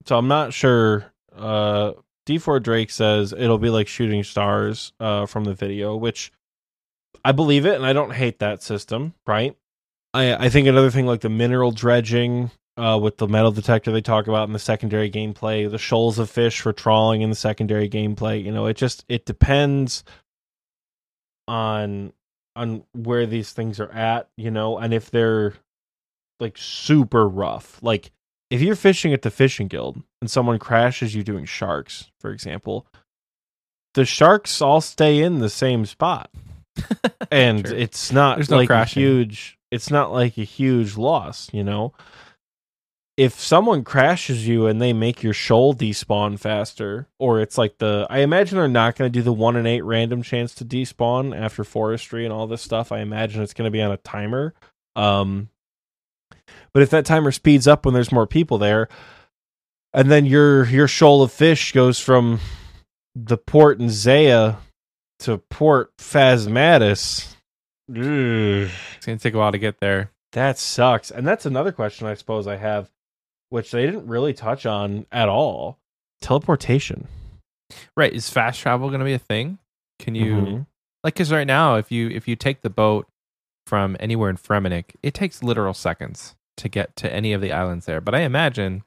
so I'm not sure uh D4 Drake says it'll be like shooting stars uh, from the video, which I believe it, and I don't hate that system, right? I I think another thing like the mineral dredging uh, with the metal detector they talk about in the secondary gameplay, the shoals of fish for trawling in the secondary gameplay. You know, it just it depends on on where these things are at, you know, and if they're like super rough, like if you're fishing at the fishing guild and someone crashes you doing sharks, for example, the sharks all stay in the same spot. and Sure. it's not There's no like a crashing. huge it's not like a huge loss, you know. If someone crashes you and they make your shoal despawn faster, or it's like the I imagine they're not going to do the one in eight random chance to despawn after forestry and all this stuff. I imagine it's going to be on a timer. Um, but if that timer speeds up when there's more people there, and then your your shoal of fish goes from the port in Zeah to Port Phasmatis. ugh, It's gonna take a while to get there. that sucks. And that's another question I suppose I have, which they didn't really touch on at all. Teleportation. Right? Is fast travel gonna be a thing? Can you Mhm. like? Because right now, if you if you take the boat from anywhere in Fremennik, it takes literal seconds to get to any of the islands there. But I imagine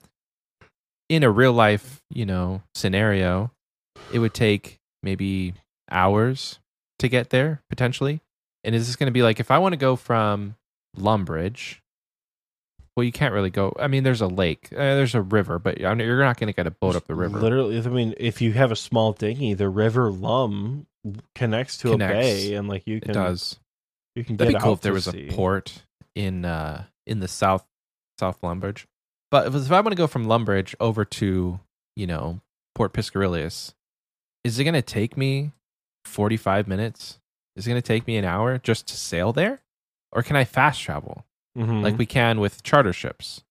in a real life, you know, scenario, it would take maybe hours to get there potentially. And is this going to be like if I want to go from Lumbridge? Well, you can't really go. I mean, there's a lake, uh, there's a river, but I mean, you're not going to get a boat up the river. Literally, I mean, if you have a small dinghy, the river Lum connects to Connects. a bay, and like you can it does. you can That'd get be cool out if there was sea. a port in uh in the south South Lumbridge. But if, if I want to go from Lumbridge over to you know Port Piscarilius, is it going to take me forty five minutes? Is it going to take me an hour just to sail there, or can I fast travel Mhm. like we can with charter ships?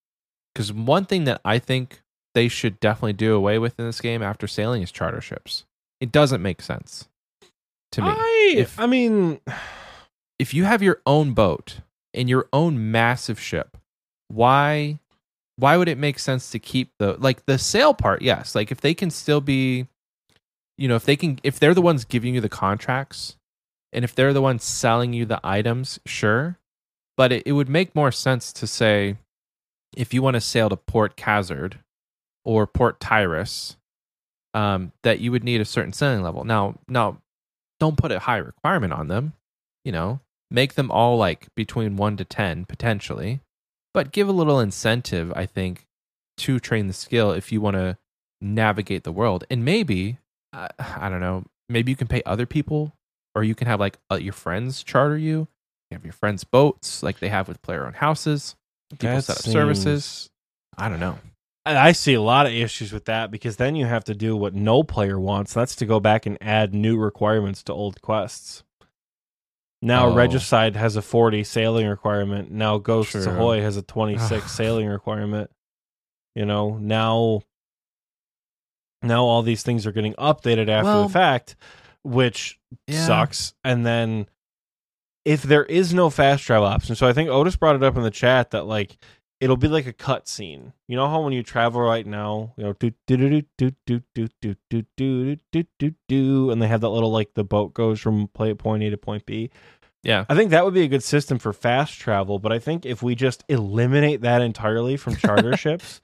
Because one thing that I think they should definitely do away with in this game after sailing is charter ships. It doesn't make sense to me I, If- I mean, if you have your own boat and your own massive ship, why why would it make sense to keep the like the sail part? Yes, like if they can still be you know, if they can if they're the ones giving you the contracts and if they're the ones selling you the items, sure. But it, it would make more sense to say if you want to sail to Port Khazard or Port Tyras, um, that you would need a certain sailing level. Now, now, don't put a high requirement on them. You know, make them all like between one to ten potentially, but give a little incentive. I think to train the skill if you want to navigate the world, and maybe uh, I don't know, maybe you can pay other people, or you can have like uh, your friends charter you. You have your friends' boats, like they have with player-owned houses. People that set up services. I don't know. I I see a lot of issues with that because then you have to do what no player wants. That's to go back and add new requirements to old quests. Now Oh. Regicide has a 40 sailing requirement. Now Ghosts True. Ahoy has a 26 sailing requirement. You know, now now all these things are getting updated after Well, the fact, which Yeah. sucks. And then if there is no fast travel option, so I think Otis brought it up in the chat that like it'll be like a cut scene. You know how when you travel right now, you know, do do do do do do do do do do do do, and they have that little like the boat goes from play point A to point B. Yeah. I think that would be a good system for fast travel, but I think if we just eliminate that entirely from charter ships,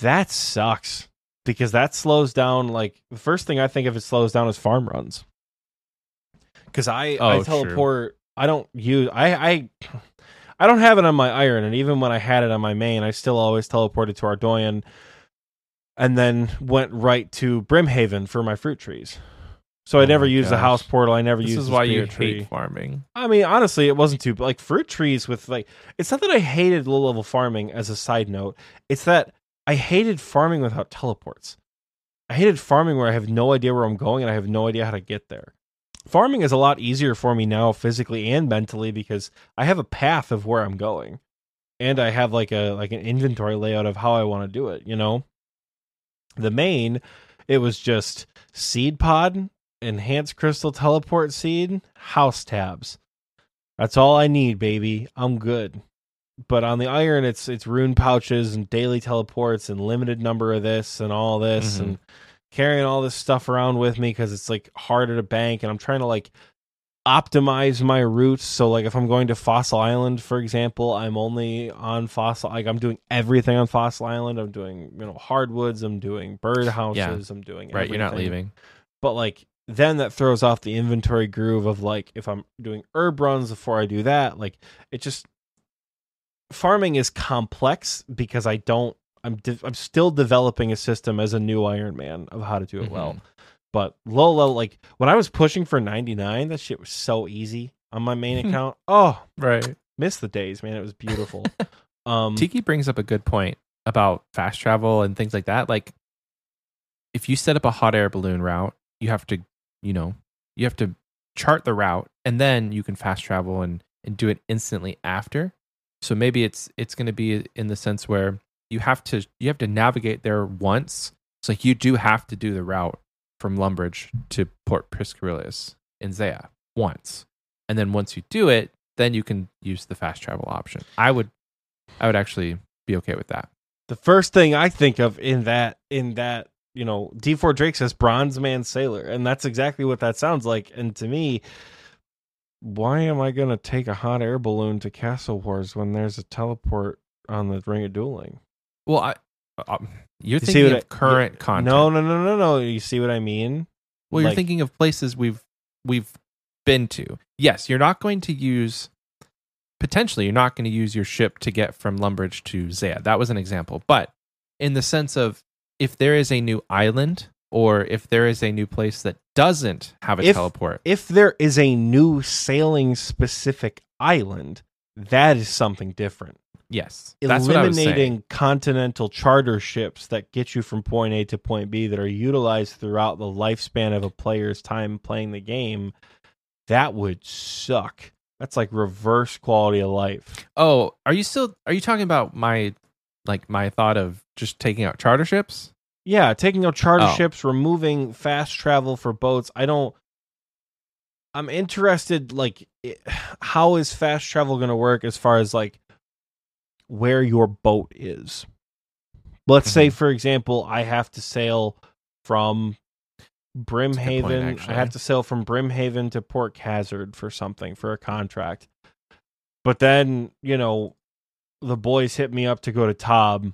that sucks because that slows down. Like the first thing I think of it slows down is farm runs. Because I I teleport true. I don't use I I. I I don't have it on my iron, and even when I had it on my main, I still always teleported to Ardougne, and then went right to Brimhaven for my fruit trees. So I Oh never my used the house portal. I never This used is the why you tree. hate farming. I mean, honestly, it wasn't too like fruit trees with like. It's not that I hated low level farming. As a side note, it's that I hated farming without teleports. I hated farming where I have no idea where I'm going and I have no idea how to get there. Farming is a lot easier for me now, physically and mentally, because I have a path of where I'm going, and I have like a like an inventory layout of how I want to do it. You know, the main, it was just seed pod, enhanced crystal teleport seed, house tabs. That's all I need, baby. I'm good. But on the iron, it's it's rune pouches and daily teleports and limited number of this and all this Mhm. and carrying all this stuff around with me because it's like harder to bank and I'm trying to like optimize my routes. So like if I'm going to Fossil Island, for example, I'm only on Fossil. Like I'm doing everything on Fossil Island. I'm doing you know hardwoods. I'm doing bird houses. I'm doing Right, you're not leaving. but like then that throws off the inventory groove of like if I'm doing herb runs before I do that, like it just farming is complex because I don't I'm de- I'm still developing a system as a new Iron Man of how to do it well. Mhm. But low level like when I was pushing for 99, that shit was so easy on my main account. Oh, Right. miss the days, man. It was beautiful. um Tiki brings up a good point about fast travel and things like that. Like, if you set up a hot air balloon route, you have to, you know, you have to chart the route, and then you can fast travel and and do it instantly after. So maybe it's it's going to be in the sense where you have to you have to navigate there once. It's like you do have to do the route from Lumbridge to Port Piscarilius in Zeah once, and then once you do it, then you can use the fast travel option. I would I would actually be okay with that. the first thing I think of in that in that you know D4 Drake says Bronze Man Sailor, and that's exactly what that sounds like. And to me, why am I gonna take a hot air balloon to Castle Wars when there's a teleport on the Ring of Dueling? Well, I, um, you're You thinking of I- current you- content. No, no, no, no, no. You see what I mean? Well, you're like- thinking of places we've we've been to. Yes, you're not going to use potentially you're not going to use your ship to get from Lumbridge to Zeah. That was an example. But in the sense of if there is a new island or if there is a new place that doesn't have a If- teleport. If there is a new sailing specific island, that is something different. Yes. That's what I was saying. eliminating continental charter ships that get you from point A to point B that are utilized throughout the lifespan of a player's time playing the game, that would suck. That's like reverse quality of life. Oh, are you still are you talking about my like my thought of just taking out charter ships? Yeah, taking out charter Oh. ships, removing fast travel for boats. I don't. I'm interested, like, i- how is fast travel going to work as far as like where your boat is? Let's say, Mhm. for example, I have to sail from Brimhaven. I have to sail from Brimhaven to Port Khazard for something for a contract. But then, you know, the boys hit me up to go to Tob.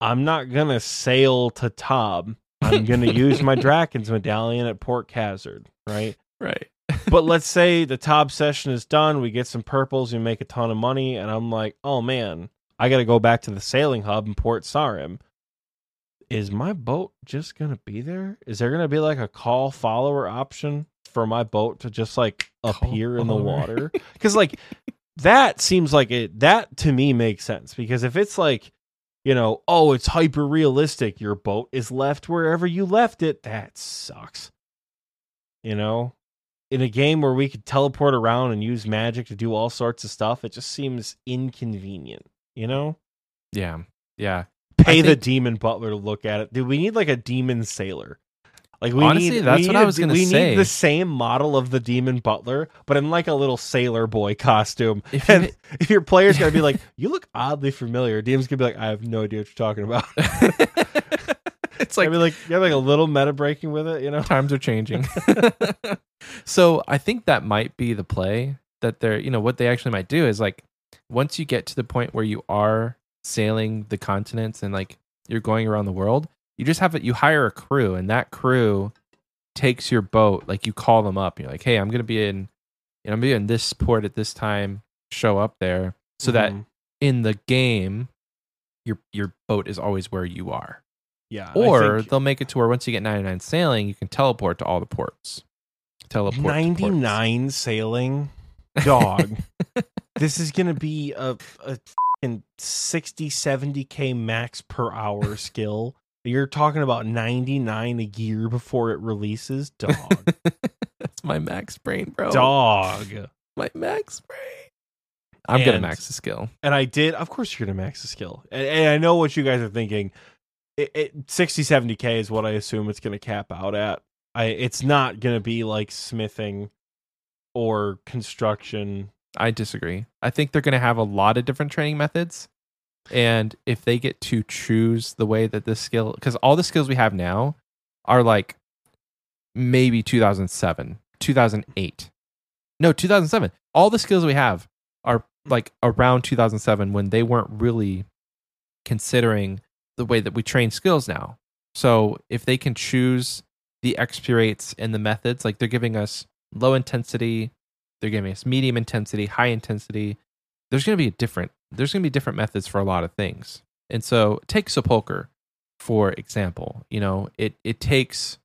I'm not gonna sail to Tob. I'm gonna use my Drakan's medallion at Port Khazard, right? Right. But let's say the Tob session is done, we get some purples, we make a ton of money, and I'm like, oh man, I gotta go back to the sailing hub in Port Sarim. Is my boat just gonna be there? Is there gonna be like a call follower option for my boat to just like Call appear in the water? Because like that seems like it that to me makes sense because if it's like you know oh it's hyper realistic your boat is left wherever you left it that sucks you know in a game where we could teleport around and use magic to do all sorts of stuff it just seems inconvenient you know Yeah. Yeah. pay the think- demon butler to look at it dude we need like a demon sailor like we Honestly, need, that's we what need I was gonna we say. need the same model of the demon butler but in like a little sailor boy costume If and if your player's gonna be like, "You look oddly familiar," DM's gonna be like, "I have no idea what you're talking about." it's like, like be like, you have like a little meta breaking with it, you know? times are changing. so I think that might be the play that they're, you know, what they actually might do is like once you get to the point where you are sailing the continents and like you're going around the world, you just have it, you hire a crew and that crew takes your boat. Like you call them up. And you're like, hey, I'm going to be in, you know, I'm to be in this port at this time. Show up there. so that Mhm. in the game your your boat is always where you are. yeah, Or think they'll make it to where once you get 99 sailing, you can teleport to all the ports. Teleport. 99 sailing dog. this is gonna be a a fucking 60 70k max per hour skill. You're talking about 99 a year before it releases, dog. That's my max brain, bro. dog. My max brain. I'm gonna max the skill. And I did. Of course, you're gonna max the skill. And, and I know what you guys are thinking. It, it 60 70k is what I assume it's gonna cap out at. I it's not gonna be like smithing or construction. I disagree. I think they're gonna have a lot of different training methods. And if they get to choose the way that this skill because all the skills we have now are like maybe 2007, 2008. No, 2007. All the skills we have are like around 2007 when they weren't really considering the way that we train skills now. So if they can choose the XP rates and the methods, like they're giving us low intensity, they're giving us medium intensity, high intensity. There's going to be a different. There's going to be different methods for a lot of things. And so take Sepulcher for example. You know, it it takes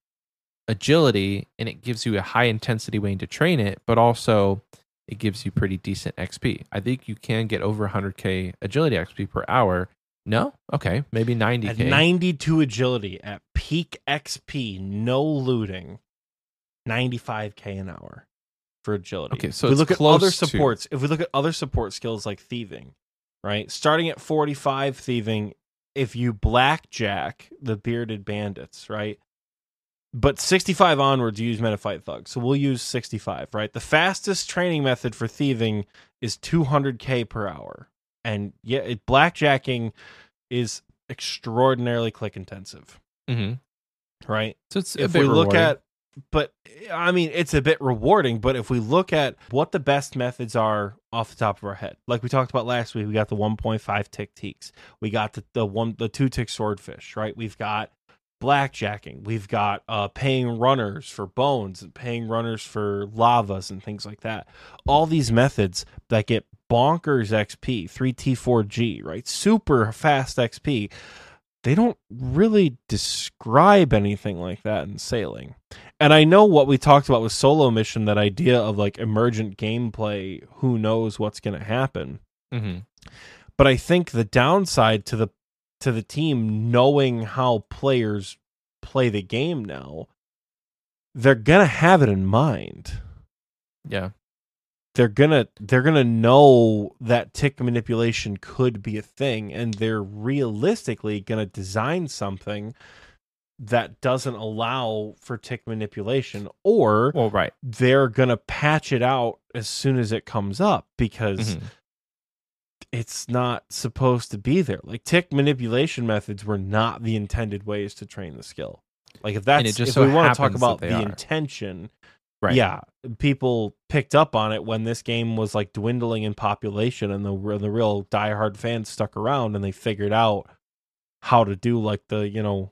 agility and it gives you a high intensity way to train it, but also it gives you pretty decent XP. I think you can get over 100k agility XP per hour. No, okay, maybe 90k. At 92 agility at peak XP, no looting, 95k an hour for agility. Okay, so if we look at other to- supports. If we look at other support skills like thieving, right? Starting at 45 thieving, if you blackjack the bearded bandits, right? But 65 onwards, you use Menaphite Thug. So we'll use 65, right? The fastest training method for thieving is 200k per hour. And yeah, it, blackjacking is extraordinarily click intensive, Mhm. right? So it's if we look at but i mean it's a bit rewarding but if we look at what the best methods are off the top of our head like we talked about last week we got the 1.5 tick teaks we got the, the one the two tick swordfish right? We've got blackjacking. We've got uh paying runners for bones and paying runners for lavas and things like that. All these methods that get bonkers xp 3t4g right? Super fast xp they don't really describe anything like that in sailing. And I know what we talked about with solo mission, that idea of like emergent gameplay, who knows what's going to happen. Mhm. But I think the downside to the to the team knowing how players play the game now, they're going to have it in mind. yeah, They're going to they're going to know that tick manipulation could be a thing and they're realistically going to design something that doesn't allow for tick manipulation or well, right. they're going to patch it out as soon as it comes up because Mhm. it's not supposed to be there. Like tick manipulation methods were not the intended ways to train the skill. Like if that's if so we want to talk about the are. intention, Right. yeah, people picked up on it when this game was like dwindling in population, and the the real diehard fans stuck around and they figured out how to do like the you know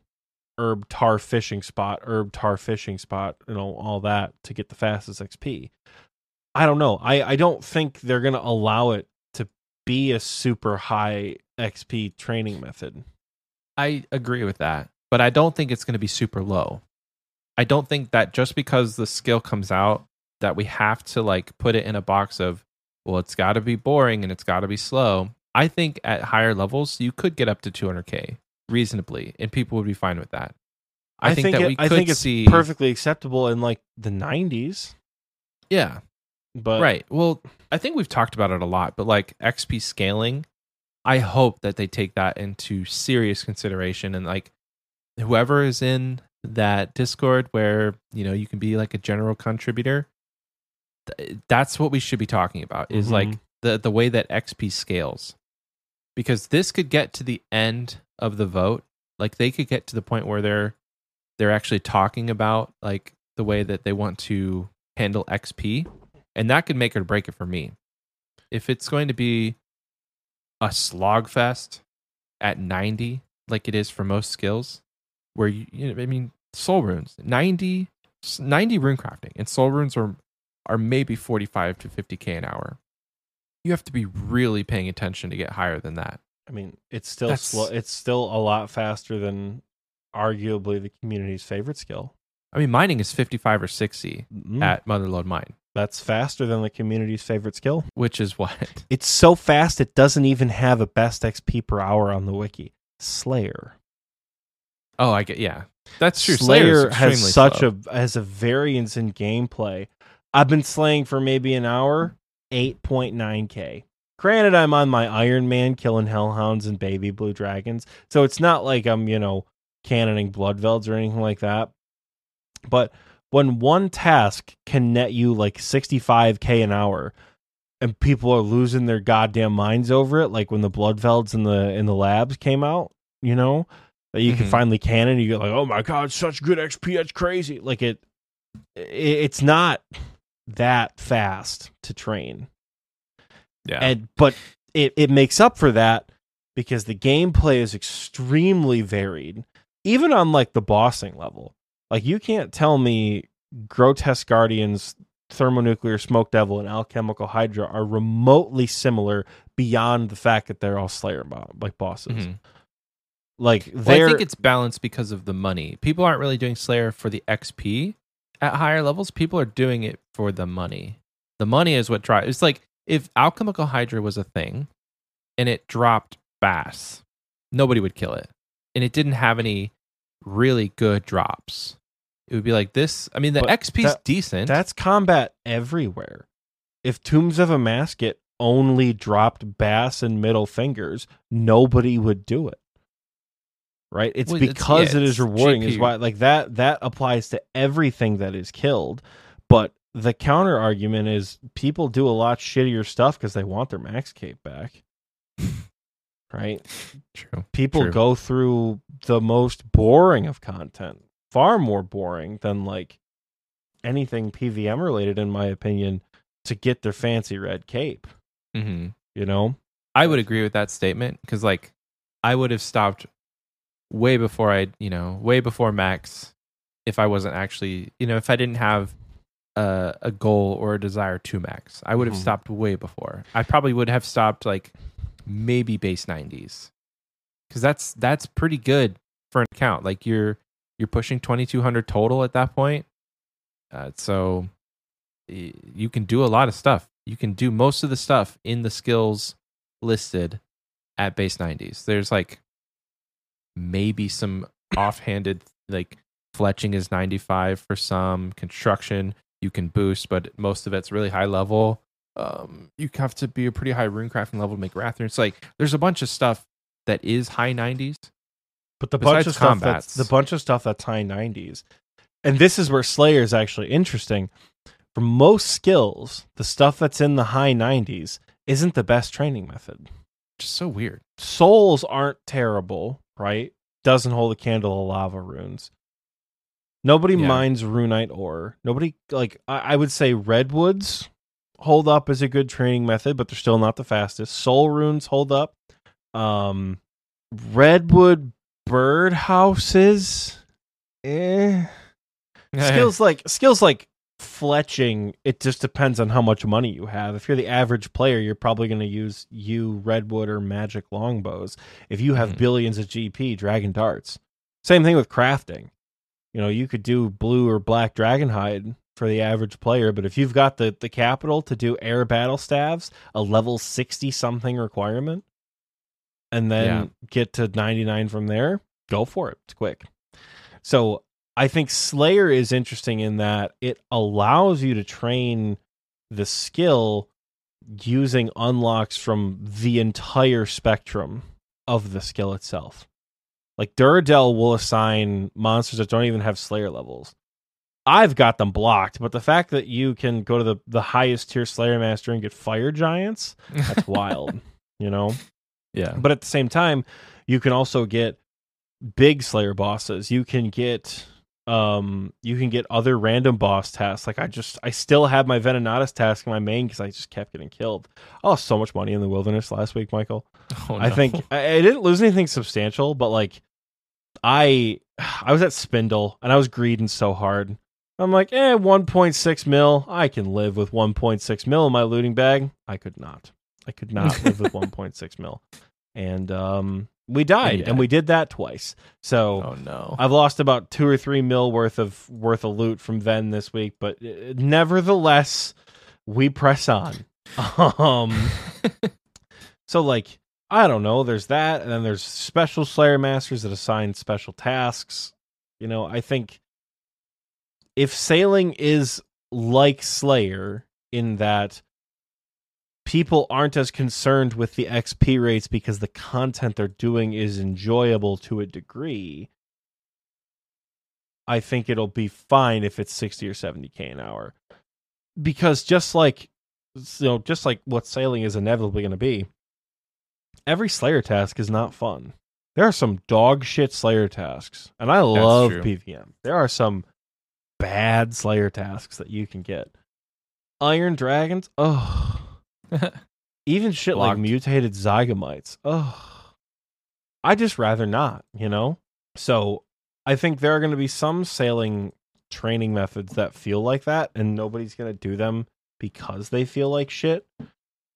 herb tar fishing spot, herb tar fishing spot, you know all that to get the fastest XP. I don't know. I I don't think they're gonna allow it to be a super high XP training method. I agree with that, but I don't think it's going to be super low. I don't think that just because the skill comes out that we have to like put it in a box of well, it's got to be boring and it's got to be slow. I think at higher levels you could get up to 200k reasonably, and people would be fine with that. I, think, that it- we I could think it's see perfectly acceptable in like the 90s, Yeah, but right. Well, I think we've talked about it a lot, but like XP scaling, I hope that they take that into serious consideration and like whoever is in that Discord where, you know, you can be like a general contributor, th- that's what we should be talking about is like Mhm. the the way that XP scales. Because this could get to the end of the vote, like they could get to the point where they're they're actually talking about like the way that they want to handle XP, and that could make or break it for me. If it's going to be a slogfest at 90, like it is for most skills, where you, you know, I mean, soul runes 90, 90 rune crafting, and soul runes are are maybe 45 to 50k an hour. You have to be really paying attention to get higher than that. I mean, it's still That's- slow. It's still a lot faster than arguably the community's favorite skill. I mean, mining is 55 or 60 Mm, at Motherlode Mine, that's faster than the community's favorite skill. which is what? It's so fast it doesn't even have a best XP per hour on the wiki. Slayer. Oh, I get. Yeah, that's true. Slayer has such slow. a has a variance in gameplay. I've been slaying for maybe an hour, eight point nine k. Granted, I'm on my Iron Man killing hellhounds and baby blue dragons, so it's not like I'm you know cannoning blood velds or anything like that. But when one task can net you like 65k an hour, and people are losing their goddamn minds over it, like when the blood velds in the in the labs came out, you know, that you can Mhm. finally cannon, you get like, oh my god, such good XP, that's crazy. Like it, it it's not that fast to train, yeah. and but it it makes up for that because the gameplay is extremely varied, even on like the bossing level. Like you can't tell me grotesque guardians thermonuclear smoke devil and alchemical hydra are remotely similar beyond the fact that they're all slayer bo- like bosses Mhm. like Well, I think it's balanced because of the money. People aren't really doing Slayer for the XP at higher levels. People are doing it for the money. The money is what drives. It's like if Alchemical Hydra was a thing and it dropped Bass, nobody would kill it. And it didn't have any really good drops. It would be like this. I mean, the But XP's that- decent. that's combat everywhere if tombs of Amascut only dropped bass and middle fingers nobody would do it right? It's Well, it's- because yeah, it is it's rewarding is why like that that applies to everything that is killed. But the counter argument is people do a lot shittier stuff because they want their max cape back. Right? True. people True. go through the most boring of content far more boring than like anything pvm related in my opinion to get their fancy red cape. Hmm you know? I would agree with that statement because, like, I would have stopped way before I, you know, way before max if I wasn't actually, you know, if I didn't have a, a goal or a desire to max. I would have Mhm. stopped way before. I probably would have stopped like maybe base 90s because that's that's pretty good for an account. Like you're you're pushing 2200 total at that point, uh, so you can do a lot of stuff. You can do most of the stuff in the skills listed at base 90s. There's like maybe some offhanded like fletching is 95 for some construction you can boost but most of it's really high level um you have to be a pretty high rune crafting level to make wrath rune. It's like there's a bunch of stuff that is high 90s. but the bunch of stuff that's the bunch of stuff that's high 90s and this is where slayer is actually interesting for most skills the stuff that's in the high 90s isn't the best training method Just so weird. souls aren't terrible, right? Doesn't hold a candle to lava runes. Nobody Yeah. minds runite ore. Nobody like I, I would say redwoods hold up as a good training method, but they're still not the fastest. Soul runes hold up. Um redwood bird houses. Eh. skills like skills like fletching it just depends on how much money you have. If you're the average player you're probably going to use you redwood or magic longbows. If you have Mhm. billions of gp dragon darts. Same thing with crafting. You know you could do blue or black dragon hide for the average player but if you've got the the capital to do air battle staves a level 60 something requirement and then Yeah. get to 99 from there go for it. It's quick. So I think Slayer is interesting in that it allows you to train the skill using unlocks from the entire spectrum of the skill itself. Like Duradel will assign monsters that don't even have Slayer levels. I've got them blocked, but the fact that you can go to the, the highest tier Slayer Master and get Fire Giants, that's wild, you know? yeah. But at the same time, you can also get big Slayer bosses. You can get um you can get other random boss tasks. Like I just I still have my Venenatus task in my main because I just kept getting killed. I lost so much money in the wilderness last week, Michael. Oh, I think I, I didn't lose anything substantial, but like I I was at Spindel and I was greeding so hard. I'm like, eh, 1.6 mil. I can live with 1.6 mil in my looting bag. I could not. I could not live with 1.6 mil, and um, we died, you and we did that twice. So Oh no. I've lost about two or three mil worth of worth of loot from Ven this week, but uh, nevertheless, we press on. Um, so like I don't know, there's that, and then there's special Slayer masters that assign special tasks. You know, I think if sailing is like Slayer in that people aren't as concerned with the XP rates because the content they're doing is enjoyable to a degree. I think it'll be fine if it's 60 or 70k an hour. Because just like you know, just like what sailing is inevitably going to be, every slayer task is not fun. There are some dog shit slayer tasks, and I love true. PVM. There are some bad slayer tasks that you can get. Iron dragons, oh. Even shit Blocked. like mutated zygomites. Oh. I just rather not, you know? So I think there are going to be some sailing training methods that feel like that, and nobody's going to do them because they feel like shit.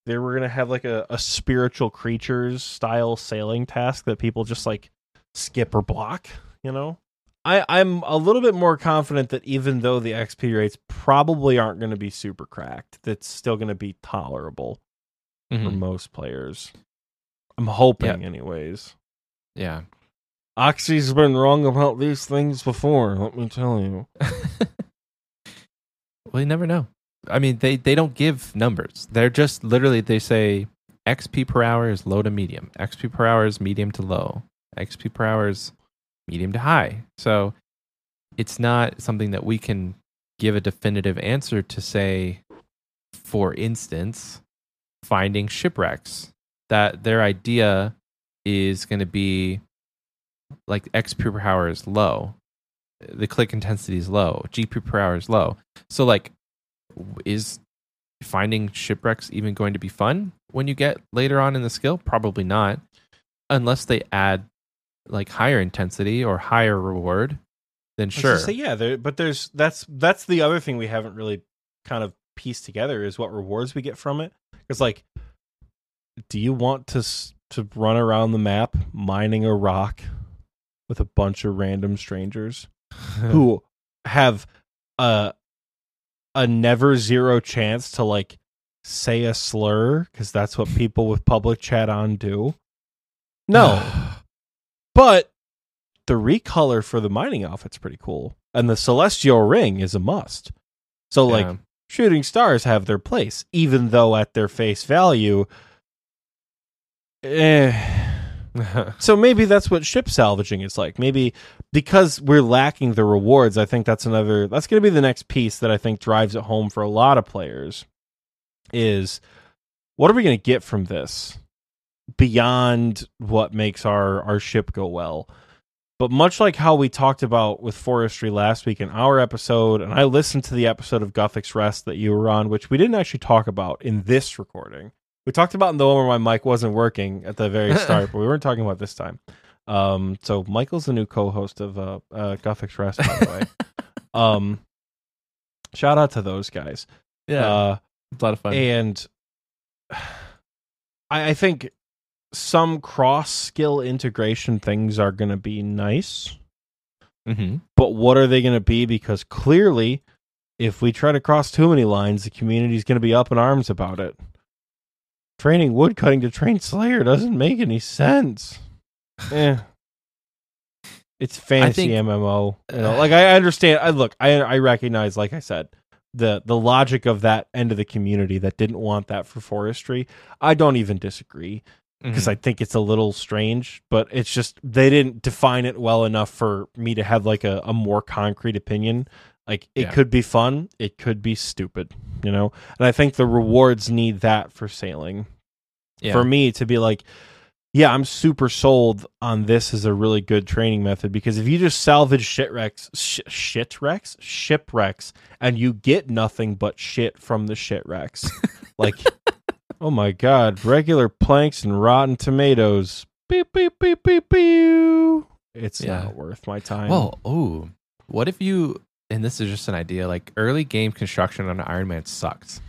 They were going to have like a, a spiritual creatures style sailing task that people just like skip or block, you know? I, I'm a little bit more confident that even though the XP rates probably aren't going to be super cracked, that's still going to be tolerable for Mhm. most players. I'm hoping, Yeah. anyways. Yeah. Oxie's been wrong about these things before, let me tell you. well, you never know. I mean, they they don't give numbers. They're just literally they say XP per hour is low to medium. XP per hour is medium to low. XP per hour is medium to high. So it's not something that we can give a definitive answer to say for instance finding shipwrecks that their idea is going to be like XP per hour is low the click intensity is low gp per hour is low so like is finding shipwrecks even going to be fun when you get later on in the skill probably not unless they add like higher intensity or higher reward then sure Say, yeah, there, but there's that's that's the other thing we haven't really kind of pieced together is what rewards we get from it. Because like, do you want to to run around the map mining a rock with a bunch of random strangers who have a a never zero chance to like say a slur because that's what people with public chat on do? No, but the recolor for the mining outfit's pretty cool, and the celestial ring is a must. So like Yeah. shooting stars have their place, even though at their face value, eh. So maybe that's what ship salvaging is like. Maybe because we're lacking the rewards, I think that's another that's going to be the next piece that I think drives it home for a lot of players is what are we going to get from this beyond what makes our our ship go well? But much like how we talked about with forestry last week in our episode, and I listened to the episode of Guthix Rest that you were on, which we didn't actually talk about in this recording. We talked about in the one where my mic wasn't working at the very start, but we weren't talking about this time. Um, so Michael's the new co-host of uh, uh Guthix Rest, by the way. um, shout out to those guys. yeah Uh, it's a lot of fun and I, I think some cross skill integration things are going to be nice, hmm but what are they going to be? Because clearly, if we try to cross too many lines, the community is going to be up in arms about it. Training woodcutting to train Slayer doesn't make any sense. eh. It's fancy think- MMO. You know, like I understand. I look. I I recognize. Like I said, the the logic of that end of the community that didn't want that for forestry. I don't even disagree because Mhm. I think it's a little strange, but it's just they didn't define it well enough for me to have like a, a more concrete opinion. Like it Yeah. could be fun, it could be stupid, you know. And I think the rewards need that for sailing. yeah. For me to be like, yeah, I'm super sold on this as a really good training method because if you just salvage shipwrecks, sh- shitwrecks, shipwrecks, and you get nothing but shit from the shitwrecks, like, oh my god, regular planks and rotten tomatoes, beep beep beep beep beep. It's Yeah. not worth my time. Well, oh, what if you? And this is just an idea. Like early game construction on Iron Man sucks.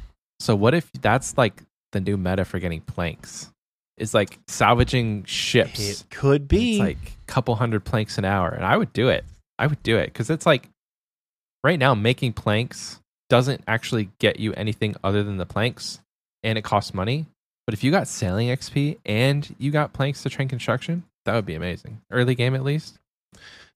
So what if that's like the new meta for getting planks. Is like salvaging ships. It could be. It's like a couple hundred planks an hour, and I would do it. I would do it because it's like right now making planks doesn't actually get you anything other than the planks, and it costs money. But if you got sailing XP and you got planks to train construction, that would be amazing. Early game at least.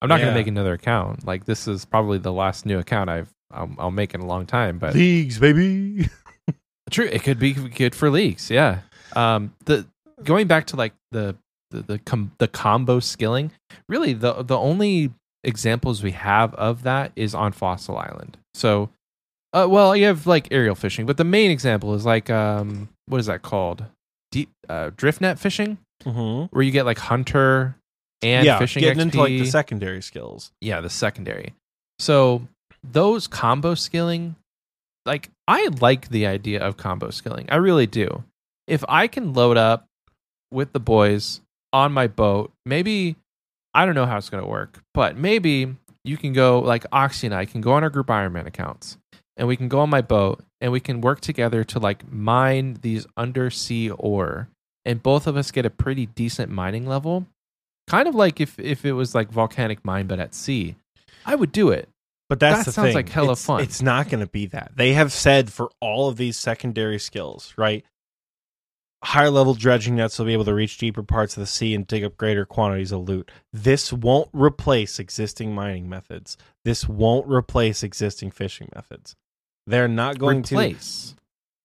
I'm not Yeah. going to make another account. Like this is probably the last new account I've I'll, I'll make in a long time. But Leagues, baby. True, it could be good for leagues. Yeah. Um, the going back to like the the the, com- the combo skilling. Really, the the only examples we have of that is on Fossil Island. So, uh, well, you have like aerial fishing, but the main example is like um, what is that called? Deep uh, drift net fishing, Mm-hmm. where you get like hunter and yeah, fishing getting XP. into like the secondary skills. yeah, the secondary. So those combo skilling, like I like the idea of combo skilling. I really do. If I can load up with the boys on my boat, maybe I don't know how it's gonna work, but maybe you can go like Oxie and I can go on our group Ironman accounts and we can go on my boat and we can work together to like mine these undersea ore and both of us get a pretty decent mining level. Kind of like if if it was like volcanic mine but at sea. I would do it. But that's That sounds thing. like hella it's, fun. It's not going to be that. They have said for all of these secondary skills, right? Higher level dredging nets will be able to reach deeper parts of the sea and dig up greater quantities of loot. This won't replace existing mining methods. This won't replace existing fishing methods. They're not going replace.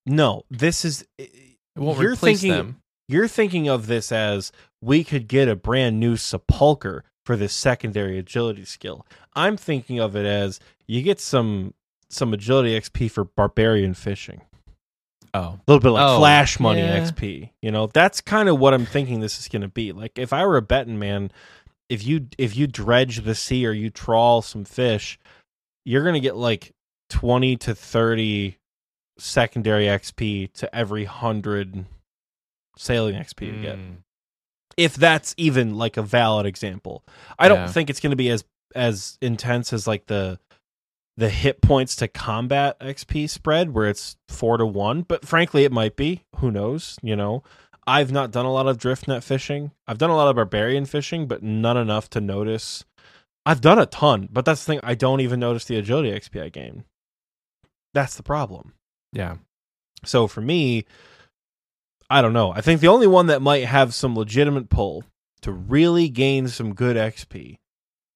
to. No, this is. It won't you're replace thinking, them. You're thinking of this as we could get a brand new sepulcher for this secondary agility skill. I'm thinking of it as you get some some agility XP for barbarian fishing. Oh. A little bit like Oh, flash money yeah. XP. You know, that's kind of what I'm thinking this is going to be. Like if I were a betting man, if you if you dredge the sea or you trawl some fish, you're going to get like 20 to 30 secondary XP to every 100 sailing XP you get. Mm. If that's even like a valid example. I don't Yeah. think it's going to be as as intense as like the the hit points to combat XP spread where it's 4 to 1, but frankly it might be. Who knows, you know. I've not done a lot of drift net fishing. I've done a lot of barbarian fishing, but not enough to notice. I've done a ton, but that's the thing. I don't even notice the agility XP I gain. That's the problem. Yeah. So for me, I don't know. I think the only one that might have some legitimate pull to really gain some good XP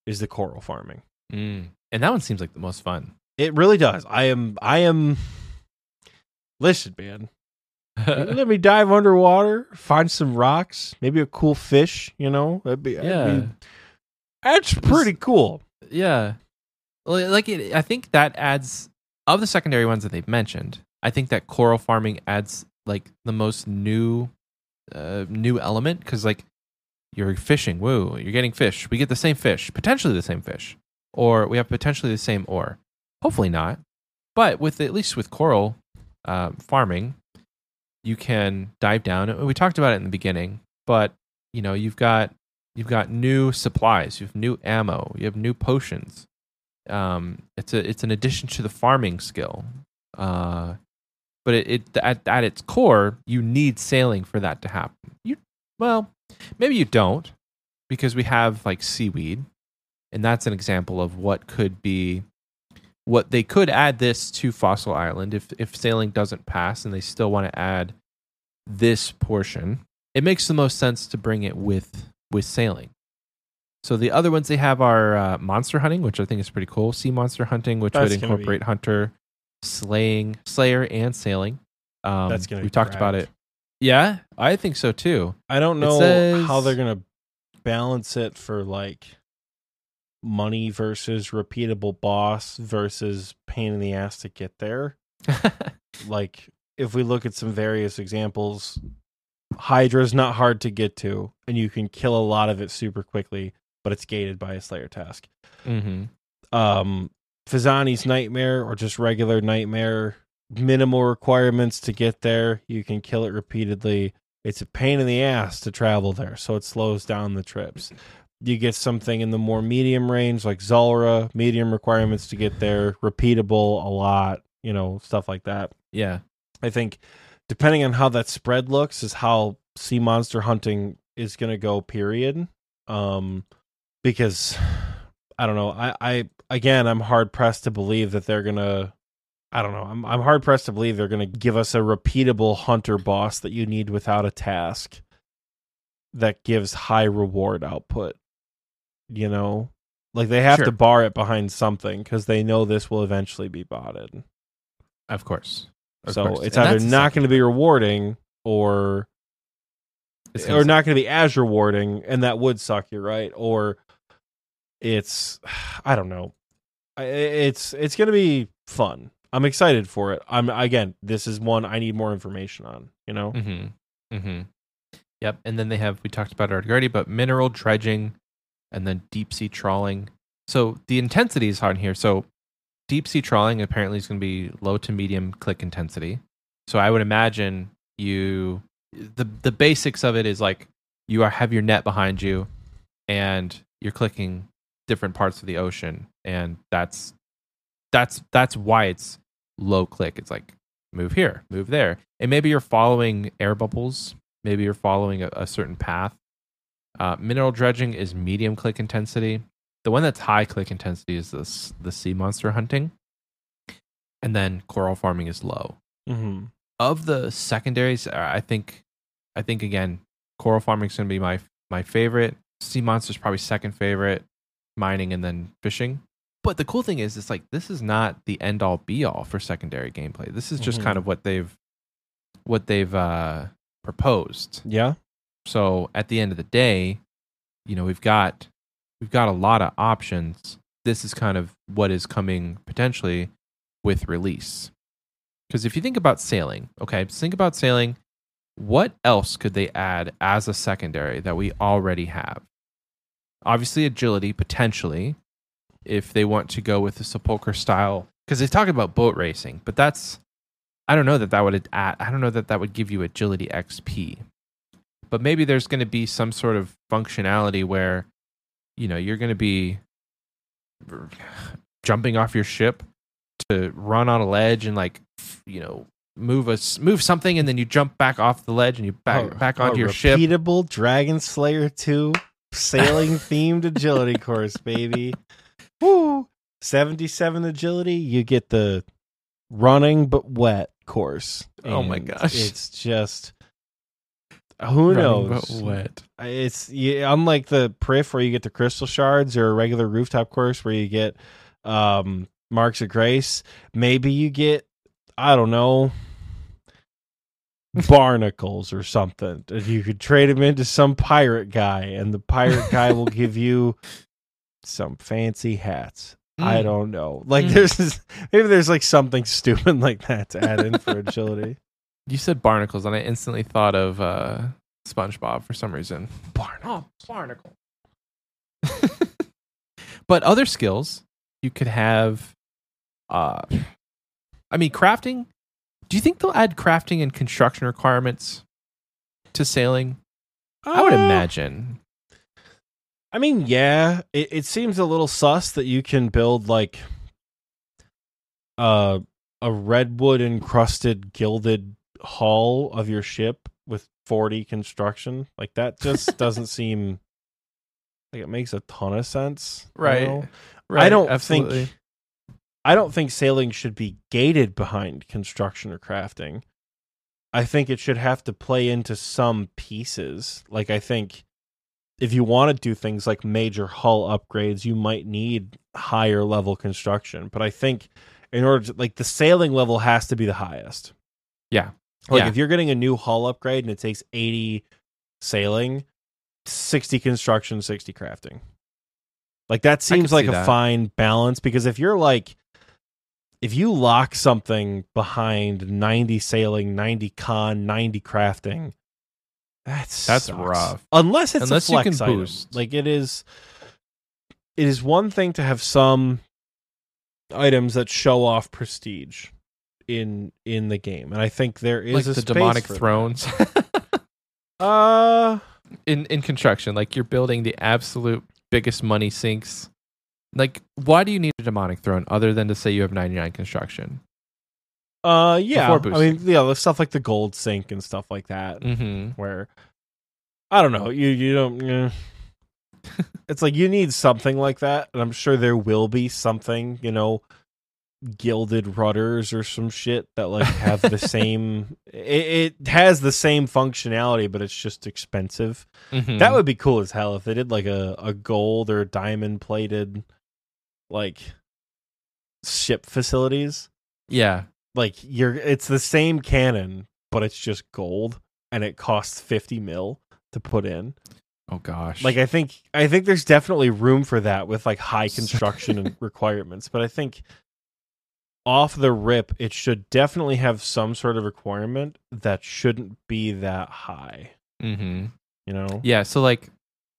is the coral farming. Mm. And that one seems like the most fun. It really does. I am I am listen, man. Let me dive underwater, find some rocks, maybe a cool fish, you know? That'd be, that'd yeah. be- that's pretty cool. Yeah. Like it, I think that adds of the secondary ones that they've mentioned. I think that coral farming adds like the most new, uh, new element because like you're fishing. Woo! You're getting fish. We get the same fish, potentially the same fish, or we have potentially the same ore. Hopefully not, but with at least with coral uh, farming, you can dive down. We talked about it in the beginning, but you know you've got you've got new supplies, you have new ammo, you have new potions. Um, it's a it's an addition to the farming skill. Uh, but it, it at at its core, you need sailing for that to happen. You well, maybe you don't, because we have like seaweed, and that's an example of what could be what they could add this to Fossil Island if if sailing doesn't pass and they still want to add this portion. It makes the most sense to bring it with with sailing. So the other ones they have are uh, monster hunting, which I think is pretty cool. Sea monster hunting, which That's would gonna be- incorporate hunter, slaying, slayer, and sailing. Um, That's gonna we talked about it. Yeah, I think so too. I don't know says- how they're gonna balance it for like money versus repeatable boss versus pain in the ass to get there. Like if we look at some various examples, Hydra's not hard to get to, and you can kill a lot of it super quickly, but it's gated by a Slayer task. hmm Um Phosani's Nightmare or just regular Nightmare, minimal requirements to get there. You can kill it repeatedly. It's a pain in the ass to travel there, so it slows down the trips. You get something in the more medium range like Zulrah, medium requirements to get there, repeatable a lot, you know, stuff like that. Yeah. I think depending on how that spread looks, is how sea monster hunting is going to go. Period. Um, because I don't know. I, I again, I'm hard pressed to believe that they're gonna. I don't know. I'm I'm hard pressed to believe they're gonna give us a repeatable hunter boss that you need without a task that gives high reward output. You know, like they have Sure. to bar it behind something because they know this will eventually be botted. Of course. Of so course. it's And either not going to be rewarding or it's or suck. not going to be as rewarding, and that would suck. You're right. Or it's I don't know. It's it's going to be fun. I'm excited for it. I'm again. This is one I need more information on. You know. Mm-hmm. Mm-hmm. Yep. And then they have we talked about it already, but mineral dredging, and then deep sea trawling. So the intensity is on here. So deep sea trawling apparently is going to be low to medium click intensity. So I would imagine you the the basics of it is like you are have your net behind you, and you're clicking different parts of the ocean, and that's that's that's why it's low click. It's like move here, move there, and maybe you're following air bubbles. Maybe you're following a, a certain path. Uh, mineral dredging is medium click intensity. The one that's high click intensity is this the sea monster hunting, and then coral farming is low. Mm-hmm. Of the secondaries, I think, I think again, coral farming is going to be my my favorite. Sea monsters probably second favorite. Mining and then fishing. But the cool thing is, it's like this is not the end all be all for secondary gameplay. This is just Mhm. kind of what they've what they've uh, proposed. Yeah. So at the end of the day, you know, we've got we've got a lot of options. This is kind of what is coming potentially with release. Because if you think about sailing, okay, think about sailing. What else could they add as a secondary that we already have? Obviously, agility potentially, if they want to go with the sepulcher style. Because they talk about boat racing, but that's I don't know that that would add. I don't know that that would give you agility XP but maybe there's going to be some sort of functionality where you know you're going to be jumping off your ship to run on a ledge and like you know move a s- move something and then you jump back off the ledge and you back A- back a onto your ship Repeatable Dragon Slayer 2 sailing themed agility course, baby. Woo! 77 agility, you get the running but wet course. Oh my gosh. It's just who Running knows? but wet. It's yeah, unlike the Priff where you get the crystal shards or a regular rooftop course where you get um marks of grace. Maybe you get I don't know barnacles or something. And you could trade them into some pirate guy, and the pirate guy will give you some fancy hats. I Mm. don't know. Like Mm. there's this, maybe there's like something stupid like that to add in for agility. you said barnacles and i instantly thought of uh spongebob for some reason Barnacle. barnacle but other skills you could have uh i mean crafting do you think they'll add crafting and construction requirements to sailing i would Uh, imagine I mean, yeah, it, it seems a little sus that you can build like uh, a redwood encrusted gilded hull of your ship with 40 construction. Like that just doesn't seem like it makes a ton of sense. you know? I don't absolutely. think I don't think sailing should be gated behind construction or crafting. I think it should have to play into some pieces. Like I think if you want to do things like major hull upgrades, you might need higher level construction. But I think in order to like the sailing level has to be the highest. Yeah. Like Yeah. if you're getting a new hull upgrade and it takes 80 sailing, 60 construction, 60 crafting. Like that seems like a that. fine balance because if you're like if you lock something behind 90 sailing, 90 con, 90 crafting, that's That's rough. Unless it's Unless a you flex can item. boost. Like it is it is one thing to have some items that show off prestige in in the game. And I think there is like a the space demonic for thrones Uh in in construction like you're building the absolute biggest money sinks like why do you need a demonic throne other than to say you have 99 construction Uh, yeah. I mean, yeah, the stuff like the gold sink and stuff like that, Mm-hmm. where I don't know, you you don't. Yeah. it's like you need something like that, and I'm sure there will be something, you know, gilded rudders or some shit that like have the same. It, it has the same functionality, but it's just expensive. Mm-hmm. That would be cool as hell if they did like a, a gold or diamond plated like ship facilities. yeah. Like you're it's the same cannon, but it's just gold and it costs 50 mil to put in. Oh gosh. Like I think I think there's definitely room for that with like high construction and requirements, but I think off the rip it should definitely have some sort of requirement that shouldn't be that high, mm-hmm. you know? Yeah. So like,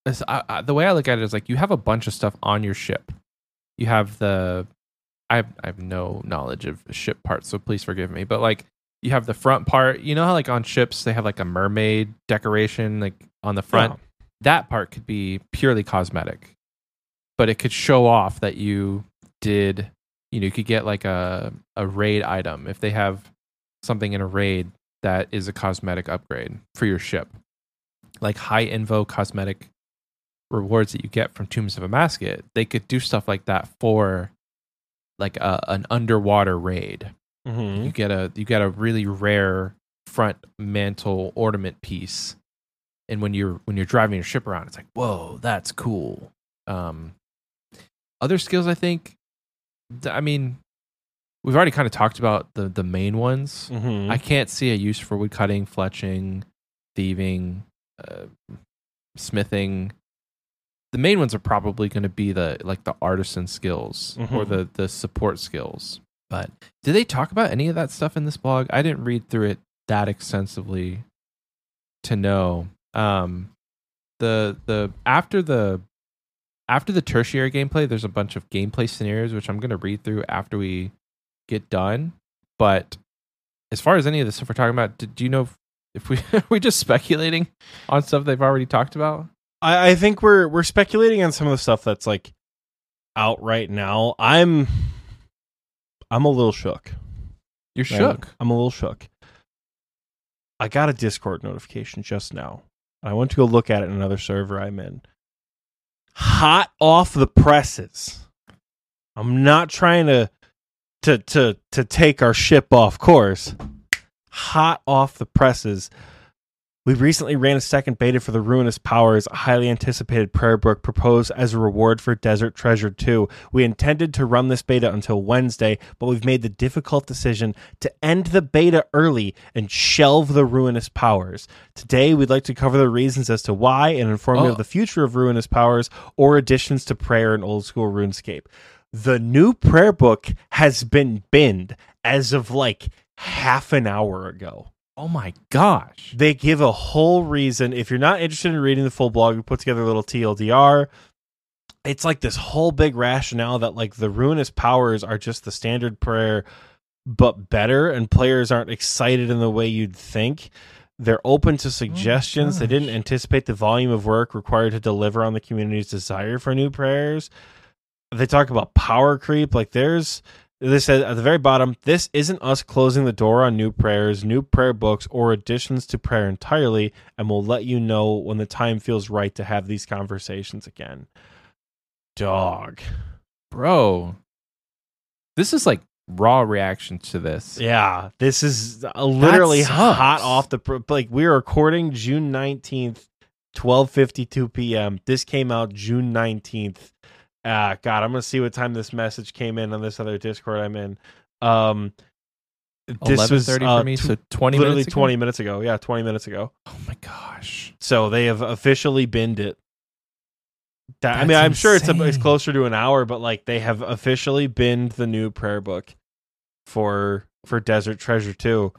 I, I, the way I look at it is like you have a bunch of stuff on your ship. You have the, I have, I have no knowledge of ship parts, so please forgive me. But like, you have the front part. You know how like on ships they have like a mermaid decoration like on the front. That part could be purely cosmetic, but it could show off that you did. You know, you could get like a a raid item if they have something in a raid that is a cosmetic upgrade for your ship like high invo cosmetic rewards that you get from Tombs of Amascut, they could do stuff like that for like a, an underwater raid. Mhm. You get a you get a really rare front mantle ornament piece, and when you're when you're driving your ship around, it's like whoa, that's cool. Um, other skills, I think. I mean, we've already kind of talked about the the main ones. Mhm. I can't see a use for woodcutting, fletching, thieving, uh, smithing. The main ones are probably going to be the like the artisan skills or Mhm. the the support skills. But did they talk about any of that stuff in this blog? I didn't read through it that extensively to know. Um, the the after the after the tertiary gameplay, there's a bunch of gameplay scenarios which I'm going to read through after we get done. But as far as any of the stuff we're talking about, do, do you know if, if we are we just speculating on stuff they've already talked about? I, I think we're we're speculating on some of the stuff that's like out right now. I'm I'm a little shook. You're shook. I'm a little shook. I got a Discord notification just now. I went to go look at it in another server I'm in. Hot off the presses. I'm not trying to to to to take our ship off course. Hot off the presses. We recently ran a second beta for the Ruinous Powers, a highly anticipated prayer book proposed as a reward for Desert Treasure 2. We intended to run this beta until Wednesday, but we've made the difficult decision to end the beta early and shelve the Ruinous Powers. Today, we'd like to cover the reasons as to why and inform you Oh. of the future of Ruinous Powers or additions to prayer and old school RuneScape. The new prayer book has been binned as of like half an hour ago Oh my gosh. they give a whole reason. If you're not interested in reading the full blog, we put together a little TLDR. It's like this whole big rationale that like the ruinous powers are just the standard prayer, but better, and players aren't excited in the way you'd think. They're open to oh suggestions. they didn't anticipate the volume of work required to deliver on the community's desire for new prayers. They talk about power creep. Like there's they said at the very bottom, this isn't us closing the door on new prayers, new prayer books, or additions to prayer entirely, and we'll let you know when the time feels right to have these conversations again. Dog. Bro. This is like raw reaction to this. Yeah, this is literally hot off the pr- like we're recording June 19th, 12:52 p.m. This came out June 19th. Ah, god, I'm going to see what time this message came in on this other Discord I'm in. Um this was 11:30 uh, for me, so 20 literally minutes 20 minutes ago. Yeah, 20 minutes ago. Oh my gosh. So they have officially binned it. That, I mean, I'm sure it's a, it's closer to an hour, but like they have officially binned the new prayer book for for Desert Treasure 2.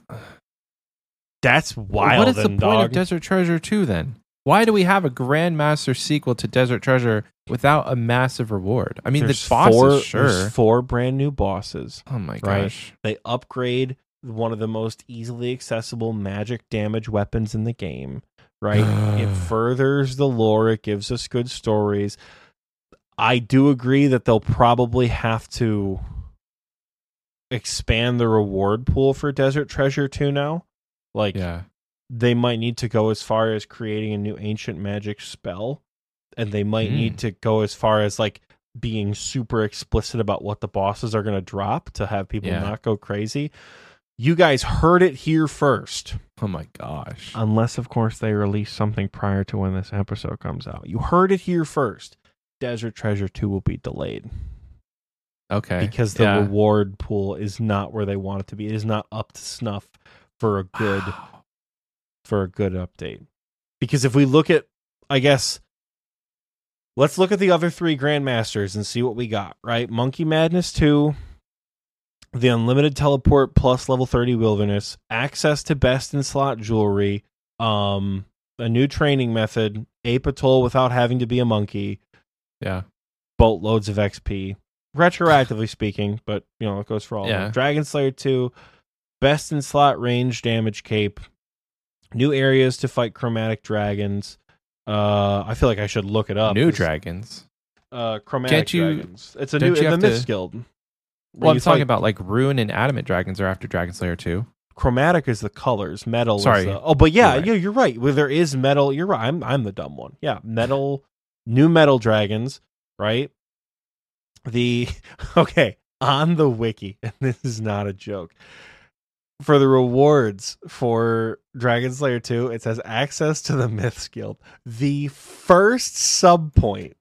That's wild. what is the point dog. of Desert Treasure 2 then? Why do we have a Grandmaster sequel to Desert Treasure without a massive reward? I mean, There's the bosses, four, sure. four brand new bosses. Oh my Right. gosh. They upgrade one of the most easily accessible magic damage weapons in the game. Right, it furthers the lore. It gives us good stories. I do agree that they'll probably have to expand the reward pool for Desert Treasure 2 now. Like Yeah. They might need to go as far as creating a new ancient magic spell and they might Mm. need to go as far as like being super explicit about what the bosses are going to drop to have people Yeah. not go crazy. You guys heard it here first. Oh my gosh. Unless, of course, they release something prior to when this episode comes out. You heard it here first. Desert Treasure 2 will be delayed Okay. because the yeah. reward pool is not where they want it to be. It is not up to snuff for a good. For a good update. Because if we look at I guess let's look at the other three grandmasters and see what we got, right? Monkey Madness 2, the unlimited teleport plus level 30 wilderness, access to best in slot jewelry, um a new training method, ape atoll without having to be a monkey, Yeah. boatloads of XP, retroactively speaking, but you know, it goes for all Yeah. Dragon Slayer 2, best in slot range damage cape, new areas to fight chromatic dragons. Uh, I feel like I should look it up. New dragons. Uh, chromatic Can't you- dragons. It's a new in the have to- Guild. Well, I'm talking fight- about like Rune and Adamant dragons are after Dragon Slayer 2. chromatic is the colors. Metal. is Sorry. the- oh, but yeah, You're right. yeah, you're right. Well, there is metal. You're right. I'm I'm the dumb one. Yeah, metal. new metal dragons. Right. The okay on the wiki, and this is not a joke. For the rewards for Dragon Slayer 2, it says access to the Myths Guild. The first sub point,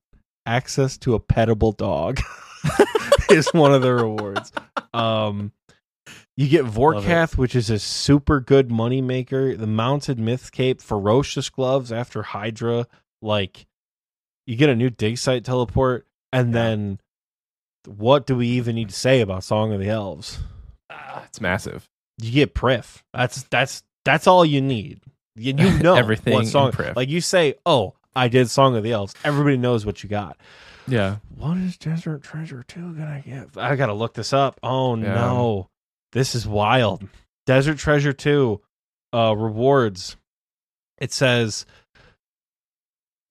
access to a petable dog, is one of the rewards. Um, you get. Vorkath, which is a super good money maker. The Mounted Myth Cape, Ferocious Gloves after Hydra. Like, you get a new dig site teleport, and Yeah. then what do we even need to say about Song of the Elves? Ah, it's massive. You get Prif. That's that's that's all you need. You, you know Everything what song. Prif. Like you say, oh, I did Song of the Elves. Everybody knows what you got. Yeah. What is Desert Treasure 2 gonna get? I gotta look this up. Oh Yeah. no. This is wild. Desert Treasure 2 uh rewards. It says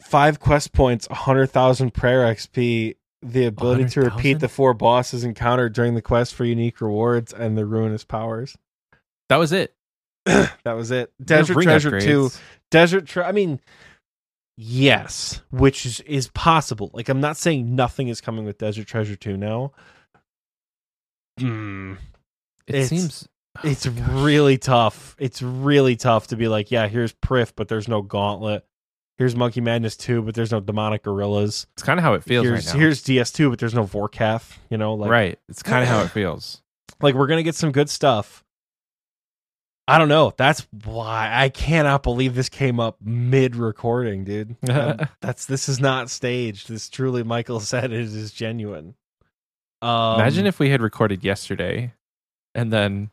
five quest points, hundred thousand prayer XP, the ability to repeat 100,000? the four bosses encountered during the quest for unique rewards, and the ruinous powers. That was it. that was it. Desert Treasure 2. Desert Tre- I mean, yes, which is is possible. Like I'm not saying nothing is coming with Desert Treasure 2 now. Hmm. It It's- seems it's Oh gosh. really tough. It's really tough to be like, yeah, here's Prif, but there's no Gauntlet. Here's Monkey Madness 2, but there's no demonic gorillas. It's kind of how it feels here's right now. here's DS2, but there's no Vorkath, you know, like right. It's kind of how it feels. like we're gonna get some good stuff. I don't know. That's why I cannot believe this came up mid recording, dude. Um, that's this is not staged. This truly, Michael said, it is genuine. Um, Imagine if we had recorded yesterday, and then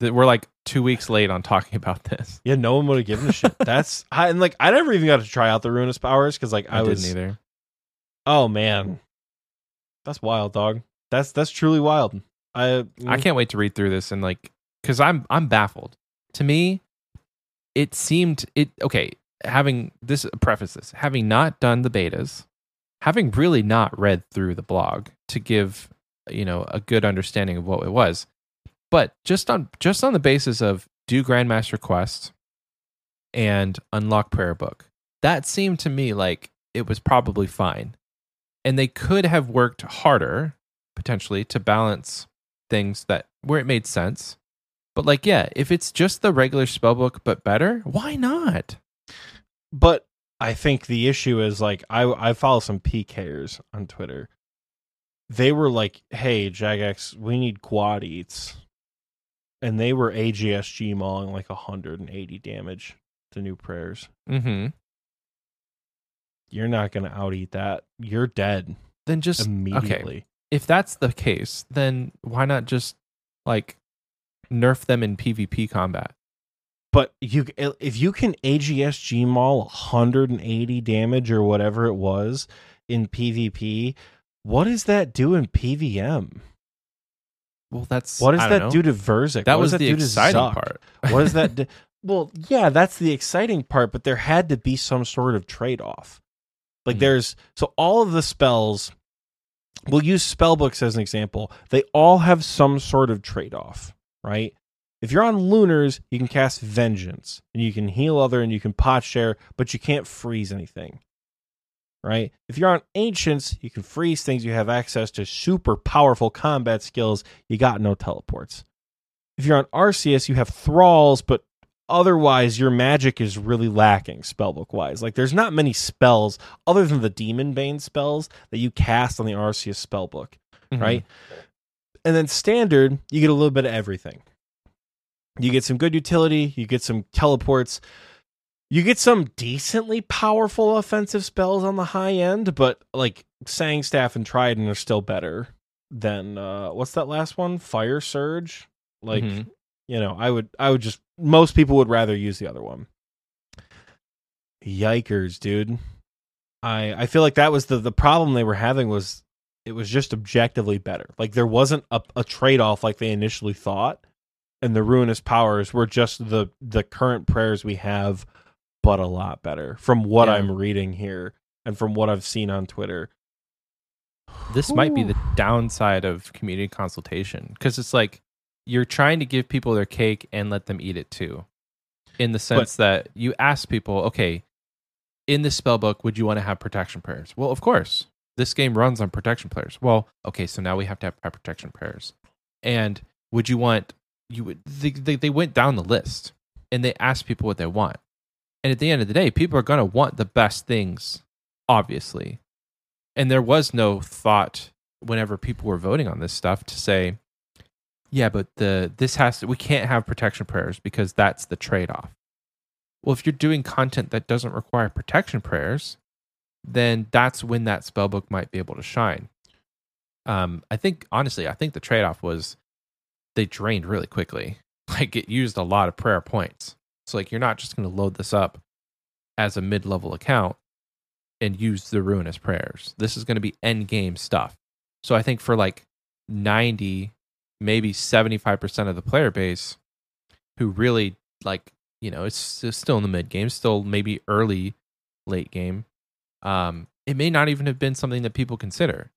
th- we're like two weeks late on talking about this. yeah, no one would have given a shit. That's I and like I never even got to try out the ruinous powers because like I, I, was didn't either. oh man, that's wild, dog. That's that's truly wild. I I can't wait to read through this and like because I'm I'm baffled. To me, it seemed it okay. Having this preface this, having not done the betas, having really not read through the blog to give you know a good understanding of what it was, but just on just on the basis of do Grandmaster Quest and unlock Prayer Book, that seemed to me like it was probably fine, and they could have worked harder potentially to balance things that where it made sense. But like, yeah, if it's just the regular spellbook but better, why not? but I think the issue is like I I follow some PKers on Twitter. They were like, "Hey, Jagex, we need quad eats," and they were AGSG mauling like 180 damage to new prayers. Mm-hmm. You're not gonna out eat that. You're dead Then just okay. immediately. If that's the case, then why not just like nerf them in PvP combat? But you, if you can AGSG maul 180 damage or whatever it was in PvP, what does that do in PVM? Well, that's What does that know. do to Verzik? That What was does the exciting part. what does that do? Well, yeah, that's the exciting part, but there had to be some sort of trade off. Like Hmm. there's so all of the spells we'll use spell books as an example. They all have some sort of trade off, right? If you're on Lunars, you can cast Vengeance and you can heal other and you can pot share, but you can't freeze anything. Right? If you're on Ancients, you can freeze things. You have access to super powerful combat skills. You got no teleports. If you're on Arceuus, you have Thralls, but otherwise your magic is really lacking spellbook wise. Like there's not many spells other than the Demon Bane spells that you cast on the Arceuus spellbook, Mhm. right? And then standard, you get a little bit of everything. You get some good utility, you get some teleports, you get some decently powerful offensive spells on the high end, but like Sang Staff and Trident are still better than uh what's that last one? Fire Surge? Like Mhm. you know, I would I would just most people would rather use the other one. Yikers, dude. I I feel like that was the the problem they were having was it was just objectively better. Like there wasn't a, a trade off like they initially thought, and the ruinous powers were just the the current prayers we have, but a lot better from what Yeah. I'm reading here and from what I've seen on Twitter. this might be the downside of community consultation because it's like you're trying to give people their cake and let them eat it too in the sense that you ask people okay in this spell book would you want to have protection prayers well of course this game runs on protection prayers well okay so now we have to have protection prayers and would you want you would they, they, they went down the list and they asked people what they want. And at the end of the day people are going to want the best things obviously. And there was no thought whenever people were voting on this stuff to say yeah but the this has to we can't have protection prayers because that's the trade-off. Well if you're doing content that doesn't require protection prayers then that's when that spellbook might be able to shine um i think honestly i think the trade-off was they drained really quickly like it used a lot of prayer points so like you're not just going to load this up as a mid-level account and use the ruinous prayers. This is going to be end game stuff. So I think for like 90, maybe 75% of the player base who really like, you know, it's, it's still in the mid game, still maybe early late game. Um, it may not even have been something that people consider.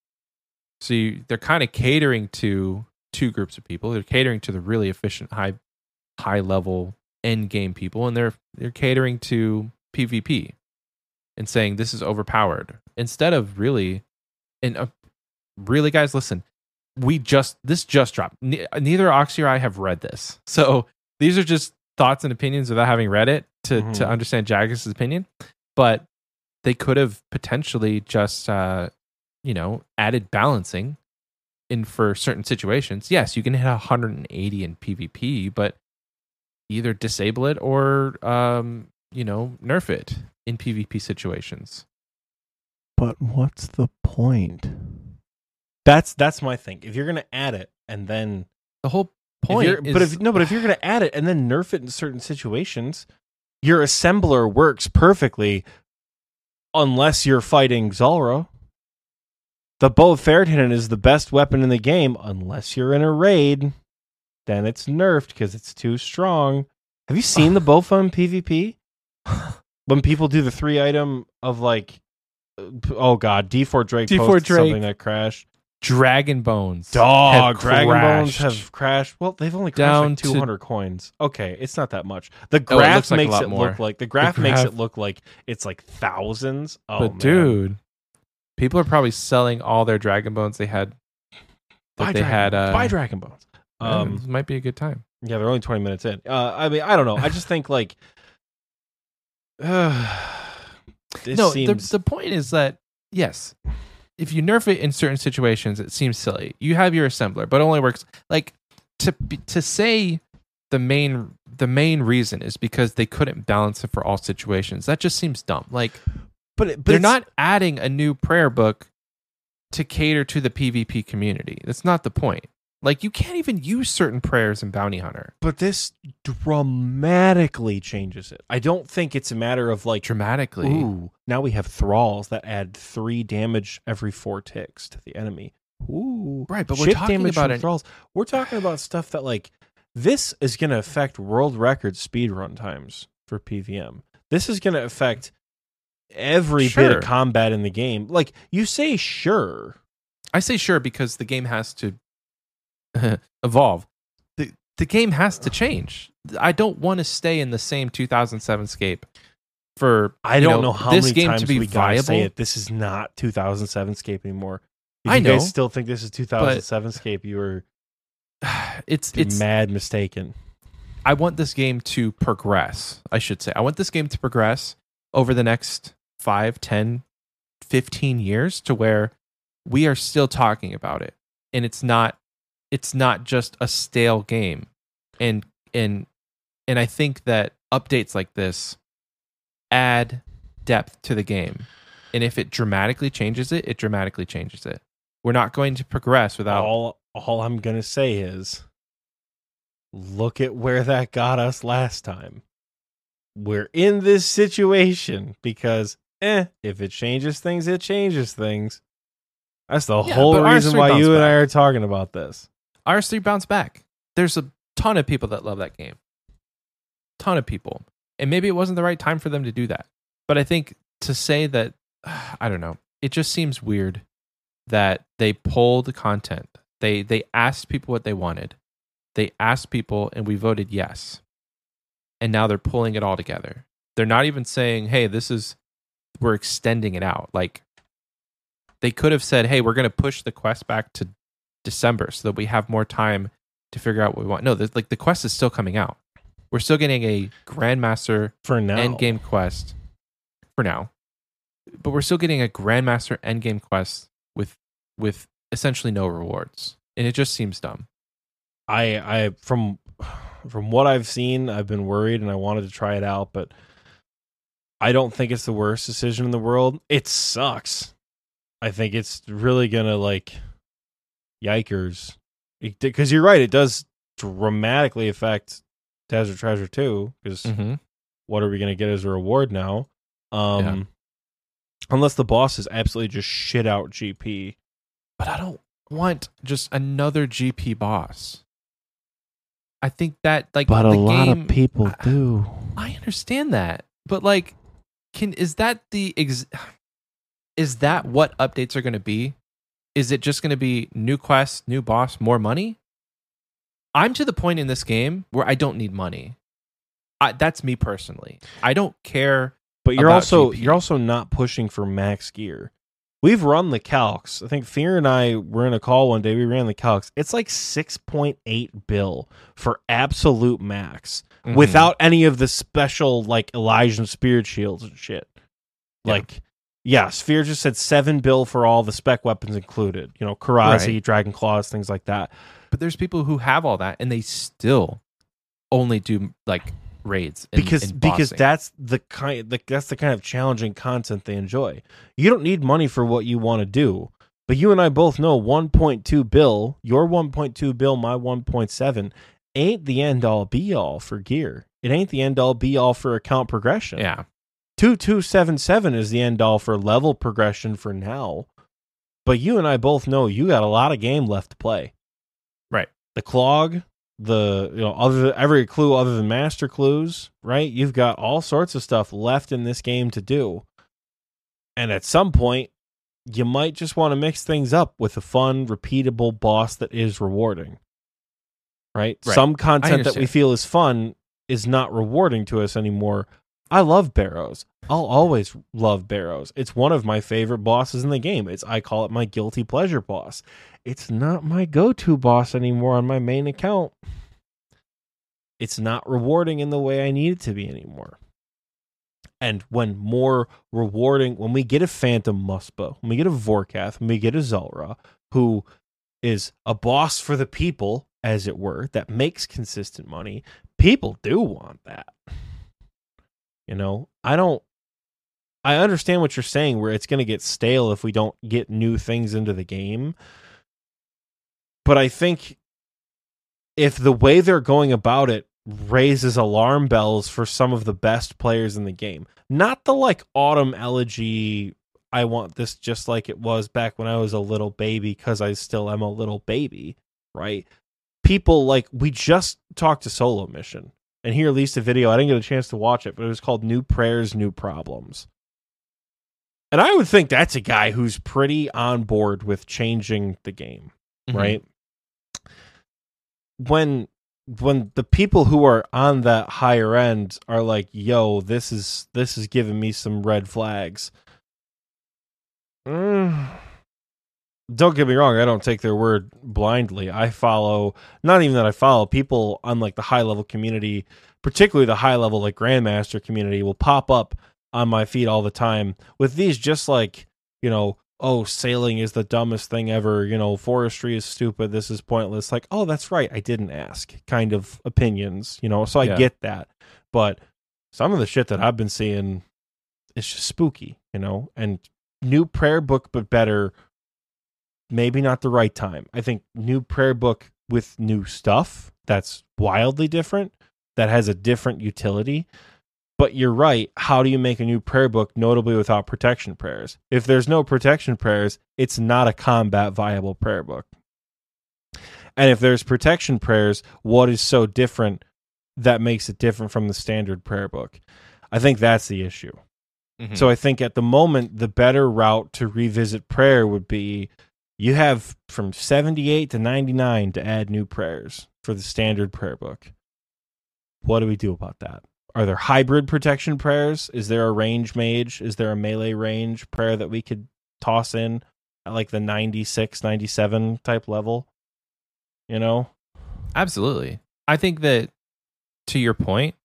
So you, they're kind of catering to two groups of people. They're catering to the really efficient high high level end game people and they're they're catering to PvP and saying this is overpowered instead of really and uh, really guys listen we just this just dropped Ne- neither Oxie or i have read this so these are just thoughts and opinions without having read it to to Mhm. understand Jagex's opinion but they could have potentially just uh you know added balancing in for certain situations yes you can hit 180 in pvp but either disable it or um you know nerf it in pvp situations But what's the point? That's that's my thing. If you're gonna add it and then the whole point is but if no, but if you're gonna add it and then nerf it in certain situations, your assembler works perfectly unless you're fighting Zulrah. The bow of Faerdhinen is the best weapon in the game unless you're in a raid. Then it's nerfed because it's too strong. Have you seen the Bofa in PvP? When people do the three item of like, uh, oh god, D4 Drake, D4 posted Drake. something that crashed. Dragon bones Dog, have Dragon Bones crashed. have crashed. Well, they've only crashed Down like to- 200 coins. Okay, it's not that much. The Oh, it graph looks like a makes lot it more. look like the graph, makes graph- it look like it's like thousands. Oh, but man. dude people are probably selling all their dragon bones they had that buy they Dragon had Bones. uh buy Dragon Bones. um Um, this might be a good time yeah, they're only 20 minutes in. Uh, I mean, I don't know. I just think like, uh, this no seems the, the point is that yes if you nerf it in certain situations it seems silly. You have your assembler but it only works like to to say the main the main reason is because they couldn't balance it for all situations. That just seems dumb. Like but, it- but they're not adding a new prayer book to cater to the pvp community. That's not the point like you can't even use certain prayers in bounty hunter But this dramatically changes it. I don't think it's a matter of like dramatically Ooh, now we have thralls that add three damage every four ticks to the enemy. Ooh, Right, but we're talking about an- thralls. We're talking about stuff that like this is going to affect world record speed run times for PVM. This is going to affect every bit of combat in the game. Like you say, sure, I say sure because the game has to evolve. The the game has to change. I don't want to stay in the same 2007 scape for I don't know, how this many game times to be we viable. say it. This is not 2007 Scape anymore. If I you know, guys still think this is 2007 Scape, you were It's it's mad mistaken. I want this game to progress. I should say. I want this game to progress over the next 5, 10, 15 years to where we are still talking about it. And it's not it's not just a stale game. And and and I think that updates like this add depth to the game. And if it dramatically changes it, it dramatically changes it. We're not going to progress without all all I'm gonna say is look at where that got us last time. We're in this situation because eh, if it changes things, it changes things. That's the Yeah, whole reason why you and I are talking about this. RS3 bounced back. There's a ton of people that love that game. Ton of people. And maybe it wasn't the right time for them to do that. But I think to say that, I don't know, it just seems weird that they pulled content. They they asked people what they wanted. They asked people and we voted yes. And now they're pulling it all together. They're not even saying, "Hey, this is we're extending it out." Like they could have said, "Hey, we're going to push the quest back to December so that we have more time to figure out what we want." No, like the quest is still coming out. We're still getting a Grandmaster For now, end game quest for now, but we're still getting a Grandmaster end game quest with with essentially no rewards, and it just seems dumb. I I from from what I've seen, I've been worried and I wanted to try it out, but I don't think it's the worst decision in the world. It sucks. I think it's really gonna like yikers because you're right. It does dramatically affect Desert Treasure 2 because Mm-hmm. what are we gonna get as a reward now? Um, unless the boss is absolutely just shit out GP. But I don't want just another GP boss. I think that like But a the lot game, of people I- do. I understand that, but like, can is that the ex- is that what updates are going to be? Is it just going to be new quest, new boss, more money? I'm to the point in this game where I don't need money. I, that's me personally. I don't care. But you're also GP. you're also not pushing for max gear. We've run the calcs. I think Fear and I were in a call one day. We ran the calcs. It's like six point eight bill for absolute max Mhm. without any of the special like Elysian spirit shields and shit. Yeah. Like, yeah, Sphere just said seven bill for all the spec weapons included. You know, Korasi, Right. Dragon Claws, things like that. but there's people who have all that and they still only do like raids and, because because that's the kind the, that's the kind of challenging content they enjoy. You don't need money for what you want to do. But you and I both know 1.2 bill, your 1.2 bill, my 1.7 ain't the end all be all for gear. It ain't the end all be all for account progression. yeah 2277 is the end all for level progression for now. But you and I both know you got a lot of game left to play. Right. The clog, the you know, other every clue other than master clues, right? You've got all sorts of stuff left in this game to do. And at some point, you might just want to mix things up with a fun, repeatable boss that is rewarding. Right? Right. Some content that we feel is fun is not rewarding to us anymore. I love Barrows. I'll always love Barrows. It's one of my favorite bosses in the game. It's I call it my guilty pleasure boss. It's not my go-to boss anymore on my main account. It's not rewarding in the way I need it to be anymore. And when more rewarding, when we get a Phantom Muspah, when we get a Vorkath, when we get a Zulrah, who is a boss for the people, as it were, that makes consistent money, people do want that. You know, I don't. I understand what you're saying, where it's going to get stale if we don't get new things into the game. But I think if the way they're going about it raises alarm bells for some of the best players in the game, not the like autumn elegy, I want this just like it was back when I was a little baby because I still am a little baby, right? People like, we just talked to Solo Mission and he released a video. I didn't get a chance to watch it, but it was called New Prayers, New Problems. And I would think that's a guy who's pretty on board with changing the game, Mhm. right? When when the people who are on that higher end are like, "Yo, this is this is giving me some red flags." Mm, don't get me wrong, I don't take their word blindly. I follow not even that I follow people on like the high level community, particularly the high level like grandmaster community will pop up on my feed all the time with these just like, you know, oh, sailing is the dumbest thing ever, you know, forestry is stupid, this is pointless. Like, oh, that's right, I didn't ask kind of opinions, you know. So I Yeah. get that. But some of the shit that I've been seeing is just spooky, you know, and new prayer book but better maybe not the right time. I think new prayer book with new stuff that's wildly different, that has a different utility. But you're right. How do you make a new prayer book notably without protection prayers? If there's no protection prayers, it's not a combat viable prayer book. And if there's protection prayers, what is so different that makes it different from the standard prayer book? I think that's the issue. Mhm. So I think at the moment, the better route to revisit prayer would be you have from 78 to 99 to add new prayers for the standard prayer book. What do we do about that? Are there hybrid protection prayers? Is there a range mage? Is there a melee range prayer that we could toss in at like the 96, 97 type level? You know? Absolutely. I think that to your point,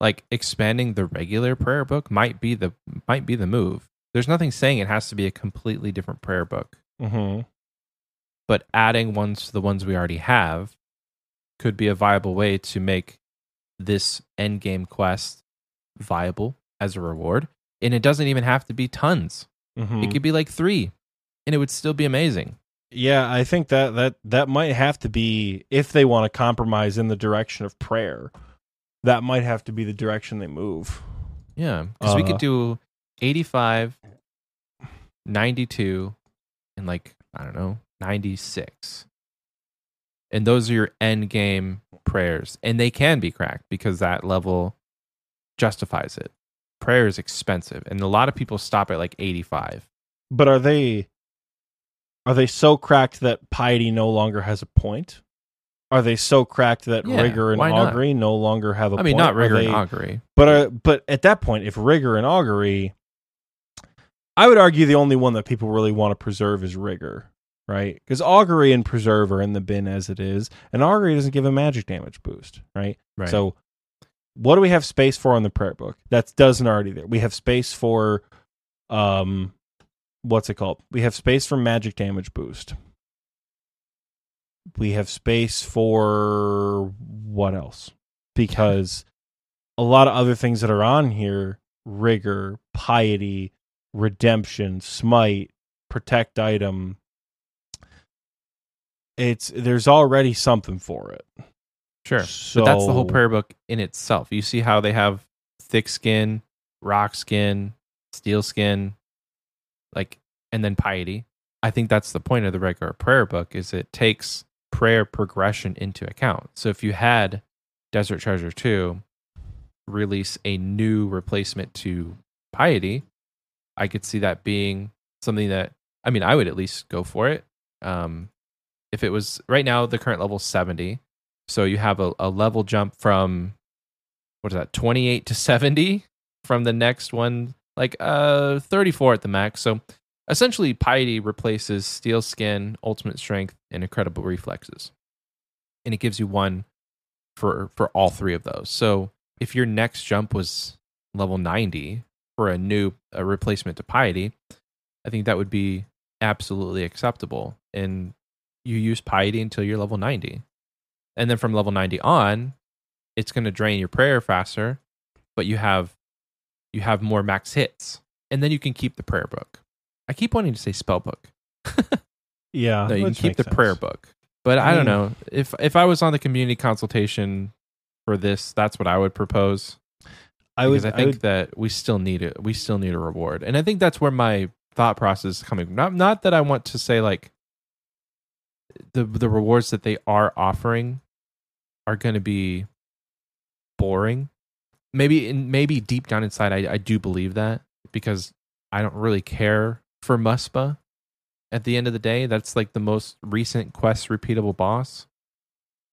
like expanding the regular prayer book might be the might be the move. There's nothing saying it has to be a completely different prayer book, Mm-hmm. but adding ones to the ones we already have could be a viable way to make this end game quest viable as a reward. And it doesn't even have to be tons. Mm-hmm. It could be like 3 and it would still be amazing. Yeah, I think that that that might have to be if they want to compromise in the direction of prayer. That might have to be the direction they move. Yeah, because we Uh, could do 85, 92, and like, I don't know, 96. And those are your end game prayers. And they can be cracked because that level justifies it. Prayer is expensive. And a lot of people stop at like 85. But are they are they so cracked that piety no longer has a point? Are they so cracked that Yeah, rigor and why not? augury no longer have a I mean, point? not rigor they- and augury. But uh, but at that point, if rigor and augury, I would argue the only one that people really want to preserve is rigor, right? Because augury and preserve are in the bin as it is, and augury doesn't give a magic damage boost, right? Right. So, what do we have space for on the prayer book? That doesn't already there. We have space for, um, what's it called? We have space for magic damage boost. We have space for what else? Because a lot of other things that are on here rigor, piety, redemption, smite, protect item. It's there's already something for it. sure. So but that's the whole prayer book in itself. You see how they have thick skin, rock skin, steel skin, like, and then piety. I think that's the point of the regular prayer book is it takes prayer progression into account. So if you had Desert Treasure 2 release a new replacement to piety, I could see that being something that I mean I would at least go for it. Um if it was right now the current level 70 so you have a, a level jump from what is that 28 to 70 from the next one like uh 34 at the max so essentially piety replaces steel skin ultimate strength and incredible reflexes and it gives you one for for all three of those so if your next jump was level 90 for a new a replacement to piety i think that would be absolutely acceptable. And you use piety until you're level 90 and then from level 90 on it's going to drain your prayer faster but you have you have more max hits. And then you can keep the prayer book. I keep wanting to say spell book. Yeah, no you can keep the makes prayer book. But I i, don't know. If if i was on the community consultation for this that's what i would propose I i I think would- that we still need it we still need a reward and i think that's where my thought process is coming not not that i want to say like the the rewards that they are offering are going to be boring maybe in, maybe deep down inside I, I do believe that because I don't really care for Muspah at the end of the day. That's like the most recent quest repeatable boss.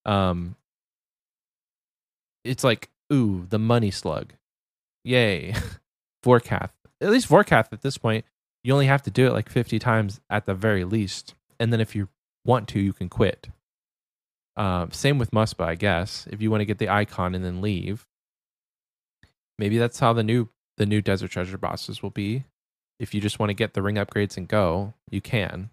Um it's like, ooh, the money slug. Yay. Vorkath. At least Vorkath at this point, you only have to do it like 50 times at the very least. And then if you want to, you can quit. Uh, same with Muspah, I guess. If you want to get the icon and then leave, maybe that's how the new the new Desert Treasure bosses will be. If you just want to get the ring upgrades and go, you can.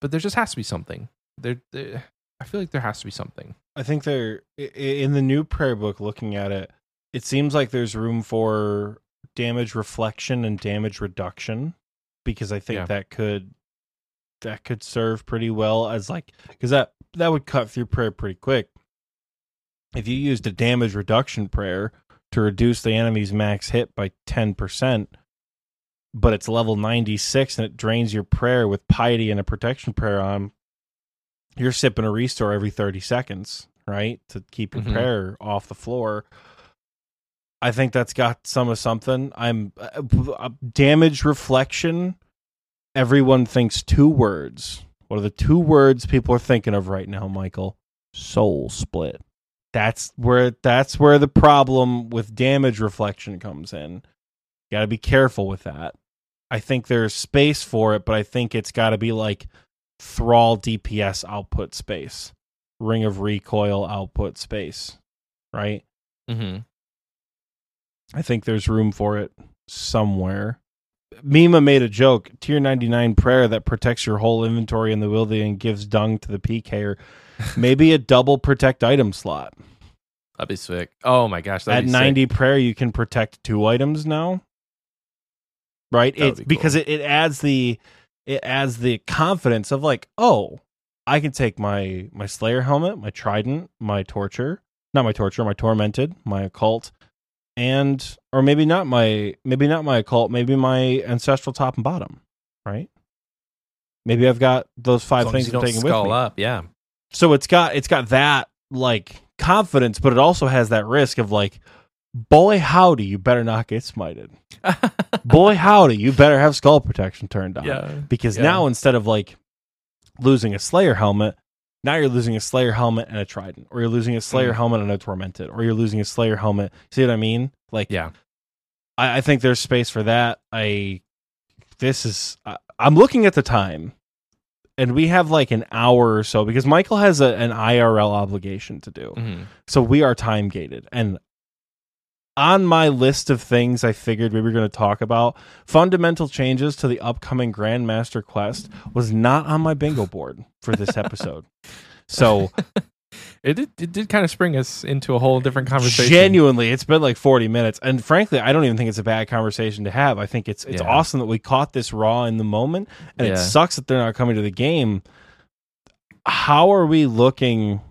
But there just has to be something. There, there I feel like there has to be something. I think there in the new prayer book looking at it, it seems like there's room for damage reflection and damage reduction because I think Yeah. that could that could serve pretty well as like cuz that that would cut through prayer pretty quick. If you used a damage reduction prayer to reduce the enemy's max hit by 10%, but it's level 96 and it drains your prayer with piety and a protection prayer on, you're sipping a restore every 30 seconds, right? To keep your Mhm. prayer off the floor. I think that's got some of something. I'm uh, uh, damage reflection. Everyone thinks two words. What are the two words people are thinking of right now, Michael? Soul split. That's where that's where the problem with damage reflection comes in. Got to be careful with that. I think there's space for it, but I think it's got to be like thrall DPS output space, ring of recoil output space, right? Mm-hmm. I think there's room for it somewhere. Mima made a joke, tier 99 prayer that protects your whole inventory in the wilderness and gives dung to the PKer. Maybe a double protect item slot. That'd be sick. Oh my gosh, At be 90 sick. prayer, you can protect two items now. Right? That It's be because cool. it, it adds the it adds the confidence of like, oh, I can take my my Slayer helmet, my Trident, my Torture, not my Torture, my Tormented, my Occult, and or maybe not my maybe not my Occult, maybe my Ancestral top and bottom, right? Maybe I've got those five things I'm taking with me up, yeah. so it's got it's got that like confidence, but it also has that risk of like, boy howdy, you better not get smited. boy howdy, you better have skull protection turned on. yeah. Because yeah. now instead of like losing a Slayer helmet, now you're losing a Slayer helmet and a Trident, or you're losing a Slayer Mm. helmet and a Tormented, or you're losing a Slayer helmet. See what I mean? Like, Yeah. I, I think there's space for that. I this is I, I'm looking at the time, and we have like an hour or so because Michael has a, an IRL obligation to do, Mhm. so we are time gated. And on my list of things I figured we were going to talk about, fundamental changes to the upcoming Grandmaster Quest was not on my bingo board for this episode. so It did, it did kind of spring us into a whole different conversation. Genuinely, it's been like 40 minutes. And frankly, I don't even think it's a bad conversation to have. I think it's it's Yeah. awesome that we caught this raw in the moment. And it sucks that they're not coming to the game. How are we looking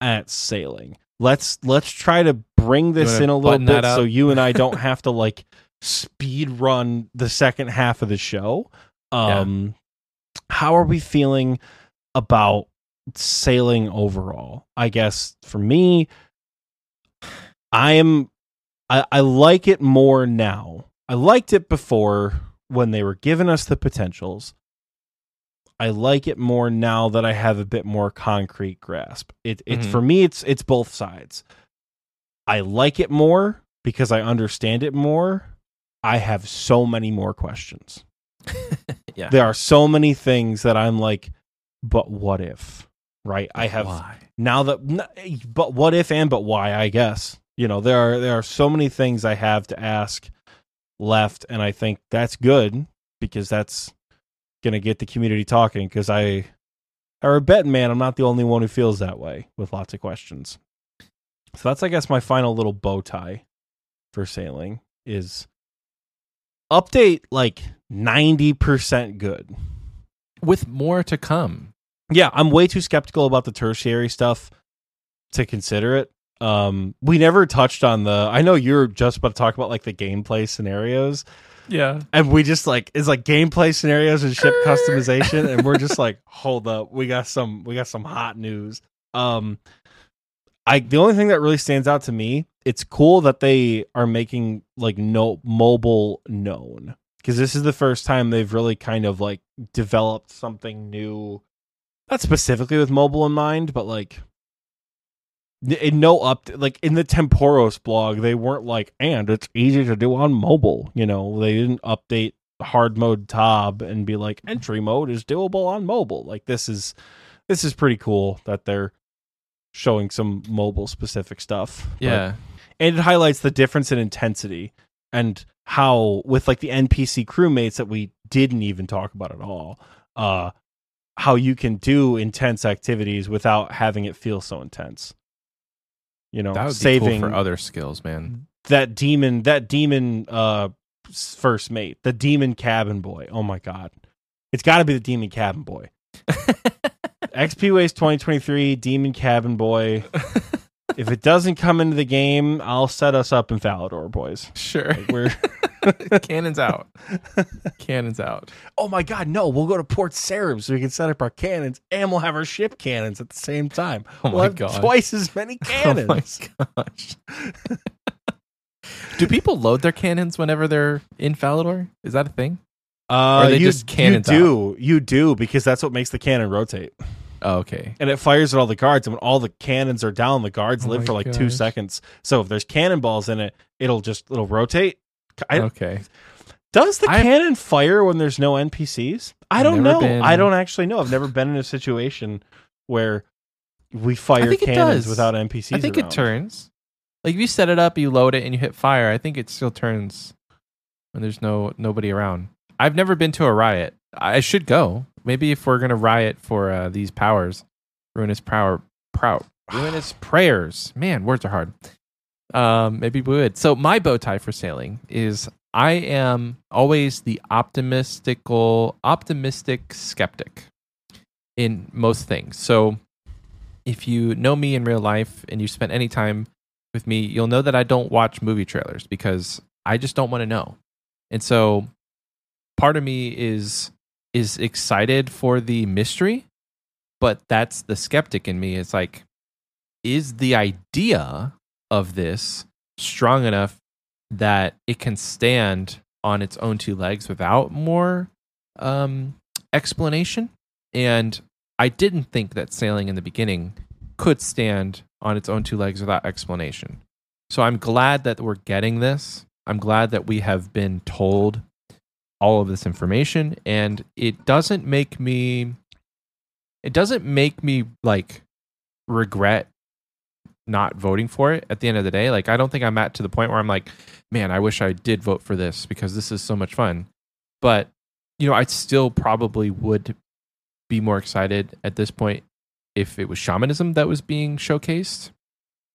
at sailing? Let's let's try to bring this in a little bit so you and I don't have to like speed run the second half of the show. Um how are we feeling about sailing overall? I guess for me, I am I, I like it more now. I liked it before when they were giving us the potentials. I like it more now that I have a bit more concrete grasp. It it's Mhm. for me it's it's both sides. I like it more because I understand it more. I have so many more questions. yeah. There are so many things that I'm like, but what if? Right? I have Why? now that but what if and but why i guess you know there are there are so many things i have to ask left and i think that's good because that's gonna get the community talking because i or a betting man i'm not the only one who feels that way with lots of questions so that's i guess my final little bow tie for sailing is update like 90% good With more to come. yeah, I'm way too skeptical about the tertiary stuff to consider it. Um, we never touched on the. I know you're just about to talk about like the gameplay scenarios, Yeah. and we just like it's like gameplay scenarios and ship customization, and we're just like, hold up, we got some, we got some hot news. Um, I the only thing that really stands out to me, it's cool that they are making like no mobile known. because this is the first time they've really kind of like developed something new, not specifically with mobile in mind, but like in no up like in the Tempoross blog, they weren't like, and it's easy to do on mobile. You know, they didn't update hard mode tab and be like, entry mode is doable on mobile. Like this is this is pretty cool that they're showing some mobile specific stuff. But- Yeah. and it highlights the difference in intensity and how with like the npc crewmates that we didn't even talk about at all uh how you can do intense activities without having it feel so intense you know that would be saving cool for other skills, man. that demon that demon uh first mate the demon cabin boy. Oh my god. It's got to be the demon cabin boy. Xp waste 2023 demon cabin boy if it doesn't come into the game i'll set us up in falador boys sure. Like, we're Cannons out. Cannons out. oh my god no we'll go to Port Sarim so we can set up our cannons and we'll have our ship cannons at the same time Oh we'll my have god. twice as many cannons Oh my gosh. Do people load their cannons whenever they're in Falador? Is that a thing? uh Or they you, just cannons you do you do because that's what makes the cannon rotate Oh, okay. and it fires at all the guards and when all the cannons are down the guards Oh live my for like two gosh. seconds so if there's cannonballs in it it'll just it'll rotate I, okay. does the I've- cannon fire when there's no npcs i I've don't never know been- i don't actually know i've never been in a situation where we fire think it cannons does. without npcs I think around. it turns. Like if you set it up, you load it, and you hit fire. I think it still turns when there's no nobody around. I've never been to a riot. I should go. Maybe if we're gonna riot for uh, these powers, ruinous power, proud, ruinous prayers. Man, words are hard. Um, maybe we would. So my bow tie for sailing is I am always the optimistical, optimistic skeptic in most things. So if you know me in real life and you spent any time with me, you'll know that I don't watch movie trailers because I just don't want to know. And so part of me is is excited for the mystery, but that's the skeptic in me. It's like is the idea of this strong enough that it can stand on its own two legs without more um, explanation? And I didn't think that sailing in the beginning could stand on its own two legs without explanation. So I'm glad that we're getting this. I'm glad that we have been told all of this information and it doesn't make me it doesn't make me like regret not voting for it at the end of the day. Like I don't think I'm at to the point where I'm like, man, I wish I did vote for this because this is so much fun. But you know, I still probably would be more excited at this point if it was shamanism that was being showcased.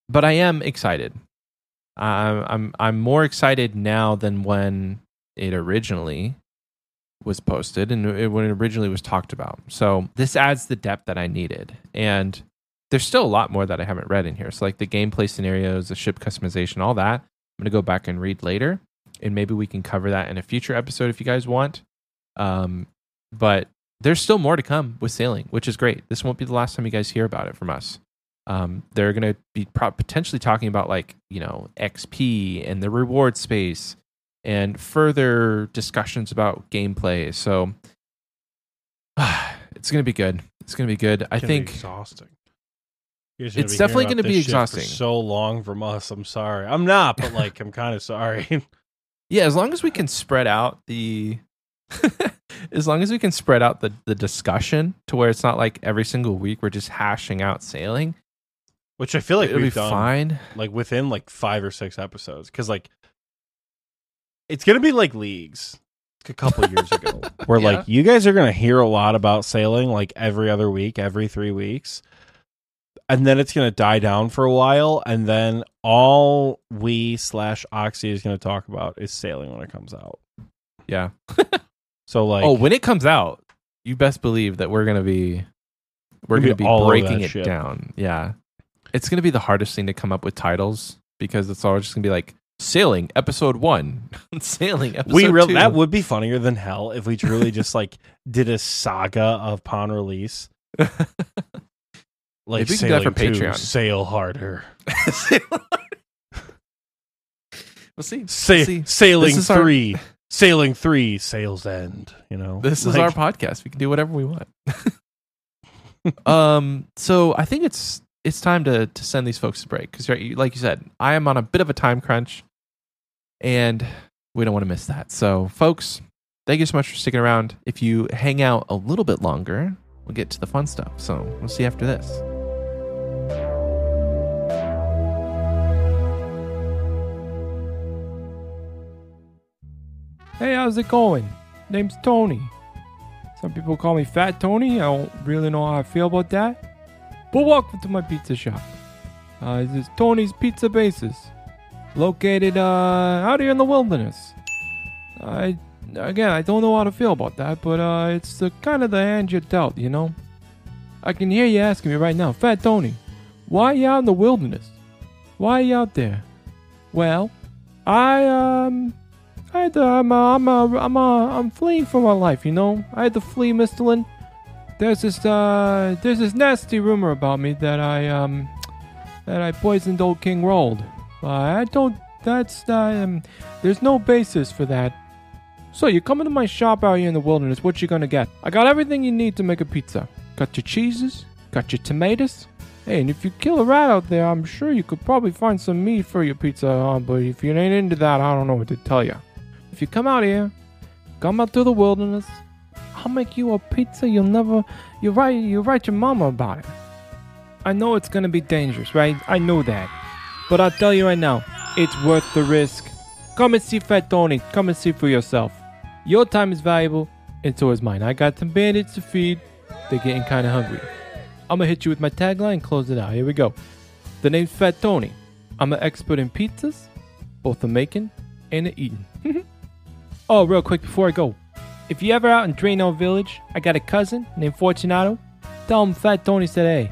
But I am excited. I'm I'm I'm more excited now than when it originally was posted and it, when it originally was talked about. So this adds the depth that I needed, and there's still a lot more that I haven't read in here. So like the gameplay scenarios, the ship customization, all that. I'm gonna go back and read later, and maybe we can cover that in a future episode if you guys want. Um, but there's still more to come with sailing, which is great. This won't be the last time you guys hear about it from us. Um, they're to be pro- potentially talking about like you know XP and the reward space and further discussions about gameplay. So it's going to be good. It's going to be good. I It's be think exhausting. It's be definitely gonna be this shit for exhausting. So long from us. I'm sorry. I'm not, but like I'm kind of sorry. yeah, as long as we can spread out the as long as we can spread out the the discussion to where it's not like every single week we're just hashing out sailing, Which I feel like it'll be we've done fine. like within like five or six episodes because like it's gonna be like leagues a couple years ago where Yeah. like you guys are gonna hear a lot about sailing like every other week every three weeks and then it's gonna die down for a while and then all we slash Oxie is gonna talk about is sailing when it comes out Yeah. so like oh, when it comes out, you best believe that we're gonna be we're Gonna gonna be breaking it shit. down. Yeah, it's gonna be the hardest thing to come up with titles because it's all just gonna be like sailing episode one, sailing episode we really two. that would be funnier than hell if we truly just like did a saga of pawn release like we that for sailing two, sail harder we'll see. Sa- see. sailing is our- three Sailing three, sails end. You know, This is Like, our podcast. We can do whatever we want. um, so I think it's it's time to to send these folks a break because, like you said, I am on a bit of a time crunch, and we don't want to miss that. So, folks, thank you so much for sticking around. If you hang out a little bit longer, we'll get to the fun stuff. So we'll see you after this. Hey, how's it going? Name's Tony. Some people call me Fat Tony. I don't really know how I feel about that. But welcome to my pizza shop. Uh, this is Tony's Pizza Bases, located uh, out here in the wilderness. I again, I don't know how to feel about that, but uh, it's the kind of the hand you're dealt, you know. I can hear you asking me right now, Fat Tony, why are you out in the wilderness? Why are you out there? Well, I um I had to, I'm, uh, I'm, uh, I'm, uh, I'm fleeing for my life, you know? I had to flee, Mr. Lin. There's this, uh, there's this nasty rumor about me that I, um, that I poisoned old King Roald. I don't, that's, um, there's no basis for that. So, you come into my shop out here in the wilderness, what you gonna get? I got everything you need to make a pizza. Got your cheeses, got your tomatoes. Hey, and if you kill a rat out there, I'm sure you could probably find some meat for your pizza, uh, but if you ain't into that, I don't know what to tell you. If you come out here, come out to the wilderness, I'll make you a pizza you'll never you write you write your mama about it. I know it's gonna be dangerous, right? I know that. But I'll tell you right now, it's worth the risk. Come and see Fat Tony. Come and see for yourself. Your time is valuable, and so is mine. I got some bandits to feed. They're getting kinda hungry. I'm gonna hit you with my tagline and close it out. Here we go. The name's Fat Tony. I'm an expert in pizzas, both the making and the eating. Oh, real quick before I go. If you ever out in Draynor Village, I got a cousin named Fortunato. Tell him Fat Tony said hey.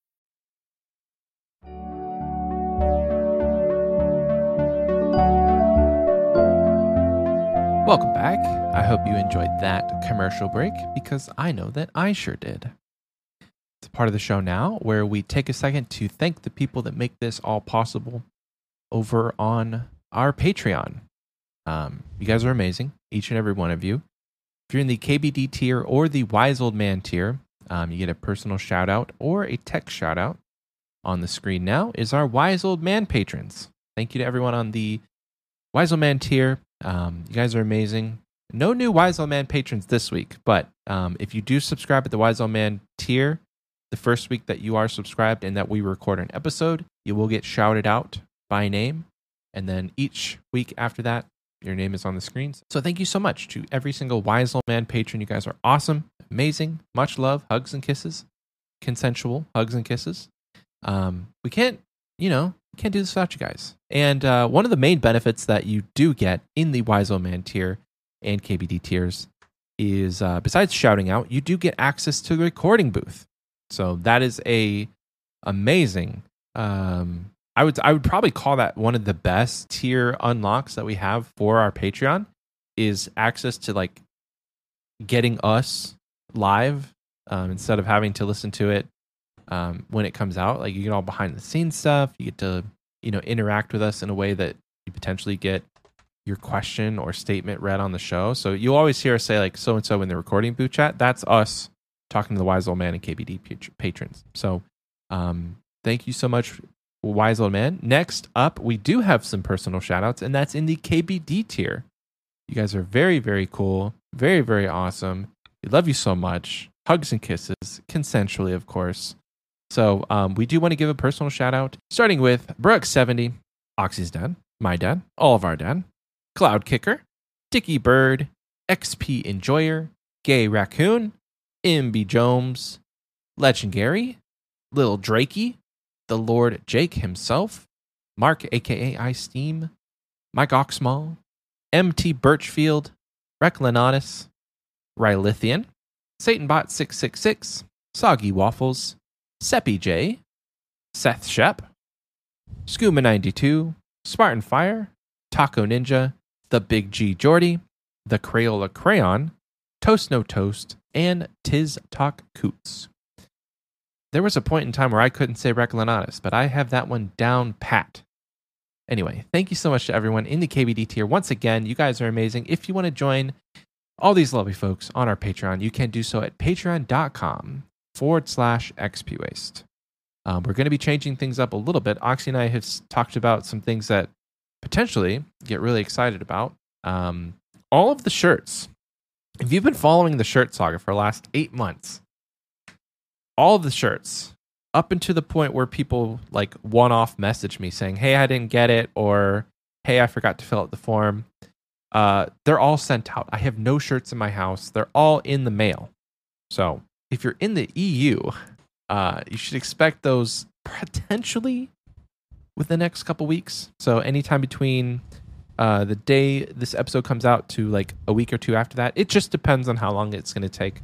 Welcome back. I hope you enjoyed that commercial break because I know that I sure did. It's part of the show now where we take a second to thank the people that make this all possible over on our Patreon. Um, you guys are amazing, each and every one of you. If you're in the KBD tier or the Wise Old Man tier, um, you get a personal shout out or a text shout out. On the screen now is our Wise Old Man patrons. Thank you to everyone on the Wise Man tier. Um, you guys are amazing. No new Wise Man patrons this week, but um, if you do subscribe at the Wise Man tier, the first week that you are subscribed and that we record an episode, you will get shouted out by name. And then each week after that, your name is on the screens. So thank you so much to every single Wise Old Man patron. You guys are awesome, amazing, much love, hugs and kisses, consensual hugs and kisses. Um, we can't, you know, can't do this without you guys. And uh, one of the main benefits that you do get in the Wise Old Man tier and KBD tiers is uh, besides shouting out, you do get access to the recording booth. So that is a amazing. Um, I would I would probably call that one of the best tier unlocks that we have for our Patreon is access to like getting us live um, instead of having to listen to it um, when it comes out. Like you get all behind the scenes stuff. You get to you know interact with us in a way that you potentially get your question or statement read on the show. So you always hear us say like so and so in the recording boot chat. That's us talking to the wise old man and KBD patrons. So um, thank you so much, wise old man. Next up, we do have some personal shout outs, and that's in the KBD tier. You guys are very, very cool. Very, very awesome. We love you so much. Hugs and kisses, consensually, of course. So um, we do want to give a personal shout out, starting with Brooks70, Oxie's dad, my dad, all of our dad, Cloud Kicker, Dicky Bird, XP Enjoyer, Gay Raccoon, MB Jones, Legendary, Little Drakey, the Lord Jake himself, Mark aka I Steam, Mike Oxmall, MT Birchfield, Reclinatus, Rylithian, SatanBot666, Soggy Waffles, Seppi J, Seth Shep, Skooma92, Spartan Fire, Taco Ninja, The Big G Jordy, The Crayola Crayon, Toast No Toast, and Tiz Talk Coots. There was a point in time where I couldn't say Reclinatus, but I have that one down pat. Anyway, thank you so much to everyone in the KBD tier. Once again, you guys are amazing. If you want to join all these lovely folks on our Patreon, you can do so at patreon.com forward slash XP Waste. Um, we're going to be changing things up a little bit. Oxie and I have talked about some things that potentially get really excited about. Um, all of the shirts. If you've been following the shirt saga for the last eight months, all of the shirts up until the point where people like one off message me saying, Hey, I didn't get it, or Hey, I forgot to fill out the form. Uh, they're all sent out. I have no shirts in my house. They're all in the mail. So if you're in the EU, uh, you should expect those potentially within the next couple weeks. So anytime between uh, the day this episode comes out to like a week or two after that, it just depends on how long it's going to take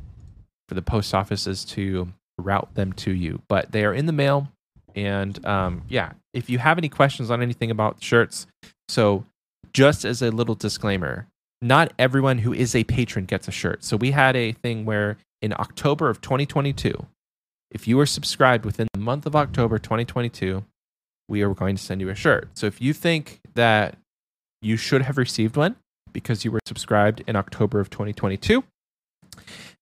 for the post offices to route them to you. But they are in the mail. And um, yeah, if you have any questions on anything about shirts, so just as a little disclaimer, not everyone who is a patron gets a shirt. So we had a thing where in October of 2022, if you were subscribed within the month of October 2022, we are going to send you a shirt. So if you think that you should have received one because you were subscribed in October of 2022,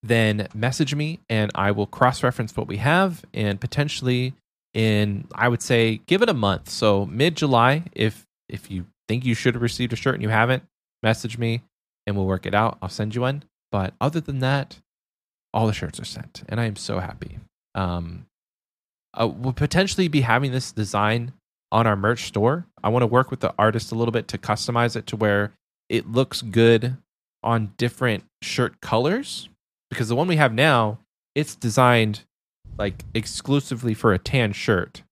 then message me and I will cross reference what we have and potentially in I would say give it a month. So mid July, if if you think you should have received a shirt and you haven't, message me and we'll work it out. I'll send you one. But other than that, all the shirts are sent, and I am so happy. Um, uh, we'll potentially be having this design on our merch store. I want to work with the artist a little bit to customize it to where it looks good on different shirt colors because the one we have now it's designed like exclusively for a tan shirt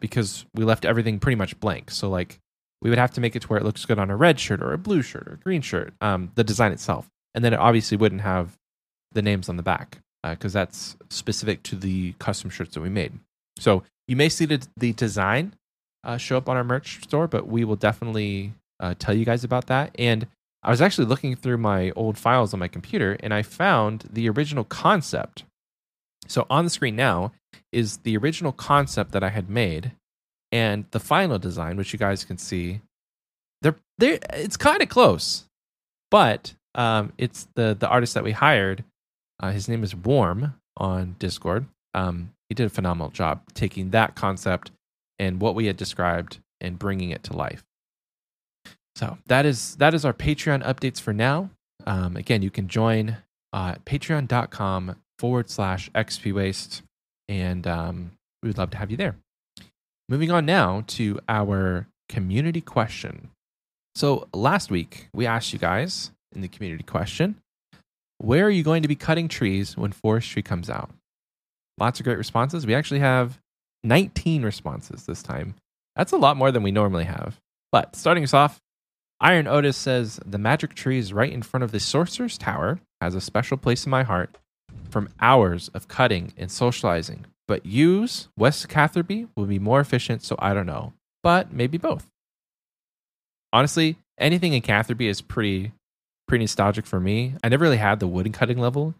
because we left everything pretty much blank. So like we would have to make it to where it looks good on a red shirt or a blue shirt or a green shirt, um, the design itself. And then it obviously wouldn't have the names on the back because that's specific to the custom shirts that we made. So you may see the, the design uh, show up on our merch store, but we will definitely uh, tell you guys about that. And I was actually looking through my old files on my computer and I found the original concept. So on the screen now is the original concept that I had made and the final design, which you guys can see. They're, they're it's kind of close, but um, it's the the artist that we hired. Uh, his name is Warm on Discord. Um, he did a phenomenal job taking that concept and what we had described and bringing it to life. So that is that is our Patreon updates for now. Um, again, you can join uh, patreon.com forward slash XP Waste, and um, we would love to have you there. Moving on now to our community question. So last week we asked you guys in the community question, where are you going to be cutting trees when forestry comes out? Lots of great responses. We actually have 19 responses this time. That's a lot more than we normally have. But starting us off, Iron Otis says the magic tree is right in front of the Sorcerer's Tower, has a special place in my heart from hours of cutting and socializing. But yews West Catherby will be more efficient, so I don't know. But maybe both. Honestly, anything in Catherby is pretty pretty nostalgic for me. I never really had the wooden cutting level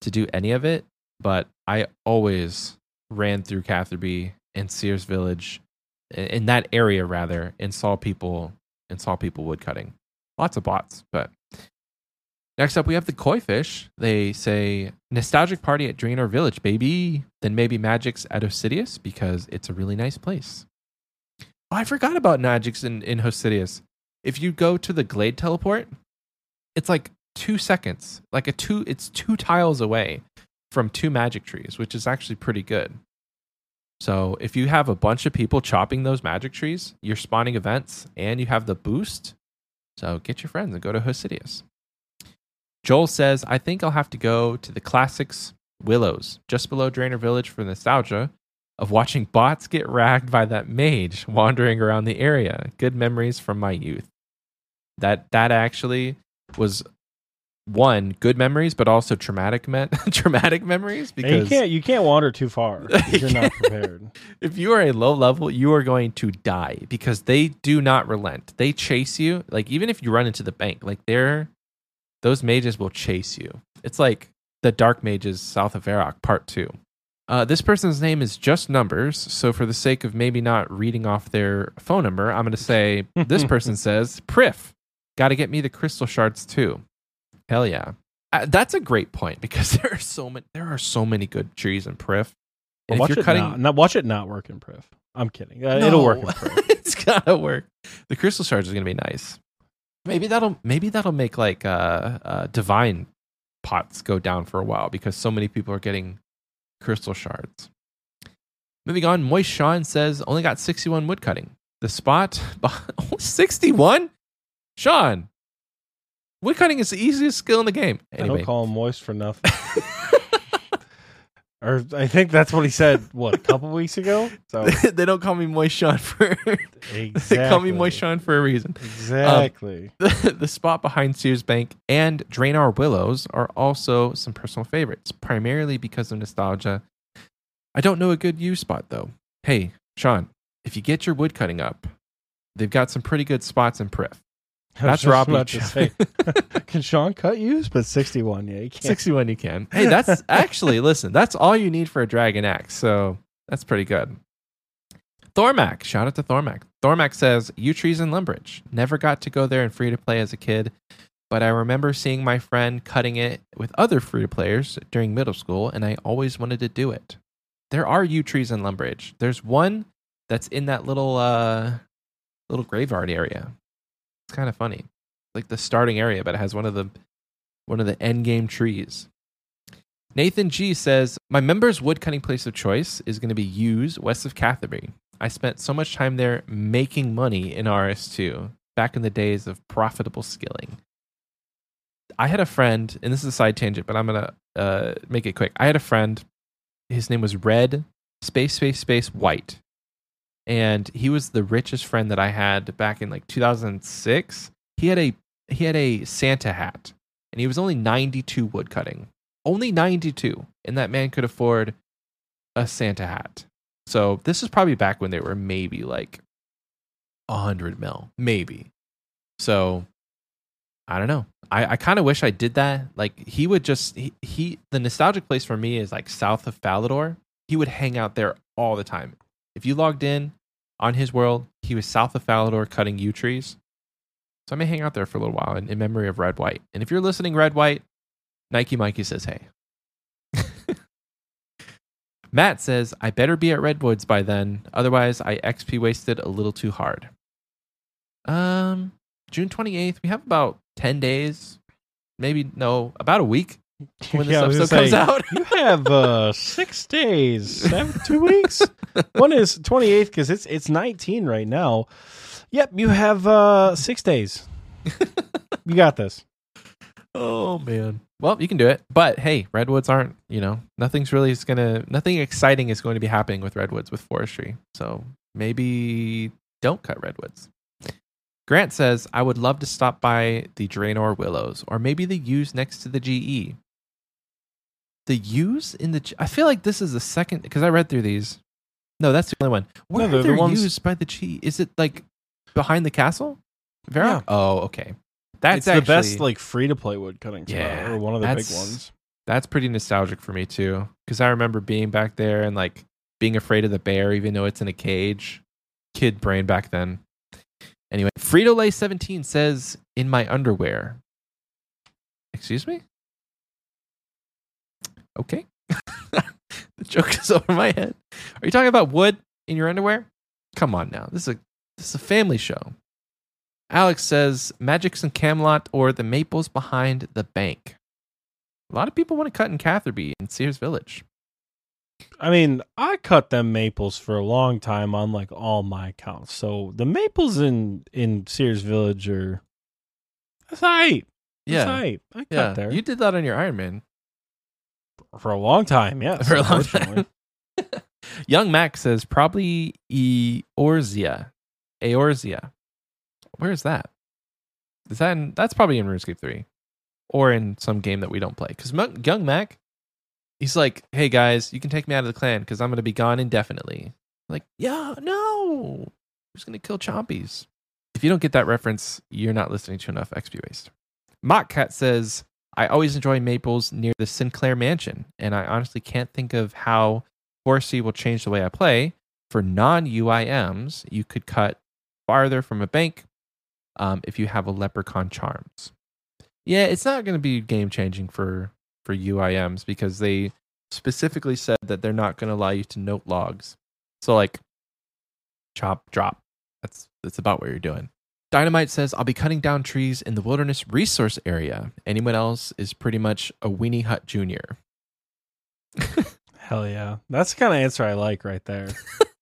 to do any of it, but I always ran through Catherby and Seers' Village in that area rather and saw people and saw people wood cutting. Lots of bots, but next up we have the koi fish. They say nostalgic party at Draynor Village, baby. Then maybe Magic's at Hosidius because it's a really nice place. Oh, I forgot about Magic's in, in Hosidius. If you go to the Glade teleport, it's like two seconds, like a two, it's two tiles away from two magic trees, which is actually pretty good. So if you have a bunch of people chopping those magic trees, you're spawning events and you have the boost. So get your friends and go to Hosidius. Joel says, I think I'll have to go to the classics Willows, just below Draynor Village for nostalgia of watching bots get ragged by that mage wandering around the area. Good memories from my youth. That that actually was one good memories, but also traumatic me- traumatic memories And you because can't you can't wander too far if you're not prepared. if you are a low level, you are going to die because they do not relent. They chase you. Like even if you run into the bank, like they're those mages will chase you. It's like the dark mages south of Varrock part two. Uh, this person's name is just numbers, so for the sake of maybe not reading off their phone number, I'm going to say this person says, "Priff, got to get me the crystal shards too." Hell yeah, uh, that's a great point because there are so many. There are so many good trees in. But And watch you're it cutting, not, not watch it not work in Priff. I'm kidding. Uh, It'll work no. It's gotta work. The crystal shards are gonna be nice. Maybe that'll maybe that'll make like uh, uh divine pots go down for a while because so many people are getting crystal shards. Moving on, Moist Sean says only got 61 wood cutting. The spot 61? Sean, wood cutting is the easiest skill in the game. I Anyway, don't call him moist for nothing. or I think that's what he said. What a couple weeks ago. So they don't call me Moist Sean for exactly. they call me Moist Sean for a reason. Um, exactly. the, the spot behind Seers' Bank and Draynor Willows are also some personal favorites, primarily because of nostalgia. I don't know a good yew spot though. Hey, Sean, if you get your wood cutting up, they've got some pretty good spots in Priff. I was That's just Rob Leach. Can Sean cut yews? But 61, yeah, he can't. 61 you can. Hey, that's actually, listen, that's all you need for a Dragon Axe. So that's pretty good. Thormac, shout out to Thormac. Thormac says, Yew Trees in Lumbridge. Never got to go there and free to play as a kid, but I remember seeing my friend cutting it with other free to players during middle school, and I always wanted to do it. There are Yew Trees in Lumbridge. There's one that's in that little uh little graveyard area. It's kind of funny. Like the starting area, but it has one of the one of the end game trees. Nathan G says, My members' woodcutting place of choice is going to be yews, west of Catherby. I spent so much time there making money in RS2 back in the days of profitable skilling. I had a friend, and this is a side tangent, but I'm going to uh, make it quick. I had a friend, his name was Red, space, space, space, white. And he was the richest friend that I had back in like 2006. He had a he had a Santa hat and he was only 92 wood cutting. Only 92. And that man could afford a Santa hat. So this is probably back when they were maybe like 100 mil, maybe. So I don't know. I, I kind of wish I did that. Like he would just he, he the nostalgic place for me is like south of Falador. He would hang out there all the time. If you logged in on his world, he was south of Falador cutting yew trees. So I may hang out there for a little while in, in memory of Red White. And if you're listening, Red White, Nike Mikey says hey. Matt says, I better be at Redwoods by then. Otherwise, I XP wasted a little too hard. Um, June 28th, we have about 10 days, maybe, no, about a week when this Yeah, episode comes say, out. You have uh, six days, seven, two weeks. One is 28th because it's it's 19 right now. Yep, you have uh, six days. You got this. Oh man. Well, you can do it. But hey, redwoods aren't, you know, nothing's really is gonna nothing exciting is going to be happening with redwoods with forestry. So maybe don't cut redwoods. Grant says, I would love to stop by the Draynor Willows, or maybe the yews next to the GE. The yews in the G- I feel like this is the second because I read through these. No, that's the only one. Where they're are the ones- yews by the G? Is it like behind the castle? Vera? Yeah. Oh, okay. That's it's the best like free to play wood cutting spot, Yeah, or one of the big ones. that's pretty nostalgic for me too because i remember being back there and like being afraid of the bear even though it's in a cage kid brain back then anyway frito lay 17 says in my underwear. Excuse me? Okay. The joke is over my head. Are you talking about wood in your underwear? Come on now. This is a this is a family show. Alex says magics in camelot or the maples behind the bank. A lot of people want to cut in Catherby and Seers' Village. I mean, I cut them maples for a long time on like all my accounts. So the maples in in Seers' Village are that's right. That's right. I cut yeah. there You did that on your Iron Man for a long time. Yes, for a long time. Young Max says probably Eorzea. Eorzea. Where is that? Is that in, that's probably in RuneScape three, or in some game that we don't play? Because young Mac, he's like, "Hey guys, you can take me out of the clan because I'm gonna be gone indefinitely." Like, yeah, no, who's gonna kill chompies? If you don't get that reference, you're not listening to enough XP Waste. Mockcat says, I always enjoy maples near the Sinclair mansion, and I honestly can't think of how Forestry will change the way I play. For non UIMs, you could cut farther from a bank um, if you have a leprechaun charms. Yeah, it's not going to be game changing for for UIMs because they specifically said that they're not going to allow you to note logs. So like chop drop. That's that's about what you're doing. Dynamite says I'll be cutting down trees in the wilderness resource area. Anyone else is pretty much a weenie hut junior. Hell yeah. That's the kind of answer I like right there.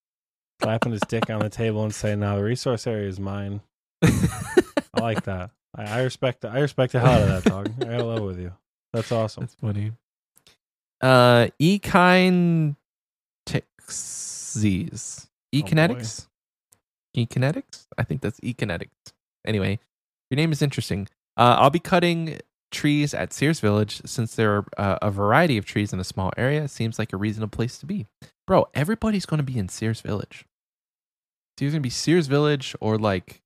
Clapping his dick on the table and saying, "Now the resource area is mine." I like that. I, I respect. I respect the hell out of that dog. I gotta love with you. That's awesome. That's funny. Uh, Ekine Tixies. Ekinetics? Ekinetics? I think that's Ekinetics. Anyway, your name is interesting. Uh, I'll be cutting trees at Seers' Village since there are uh, a variety of trees in a small area. It seems like a reasonable place to be. Bro, everybody's going to be in Seers' Village. It's either going to be Seers' Village or like,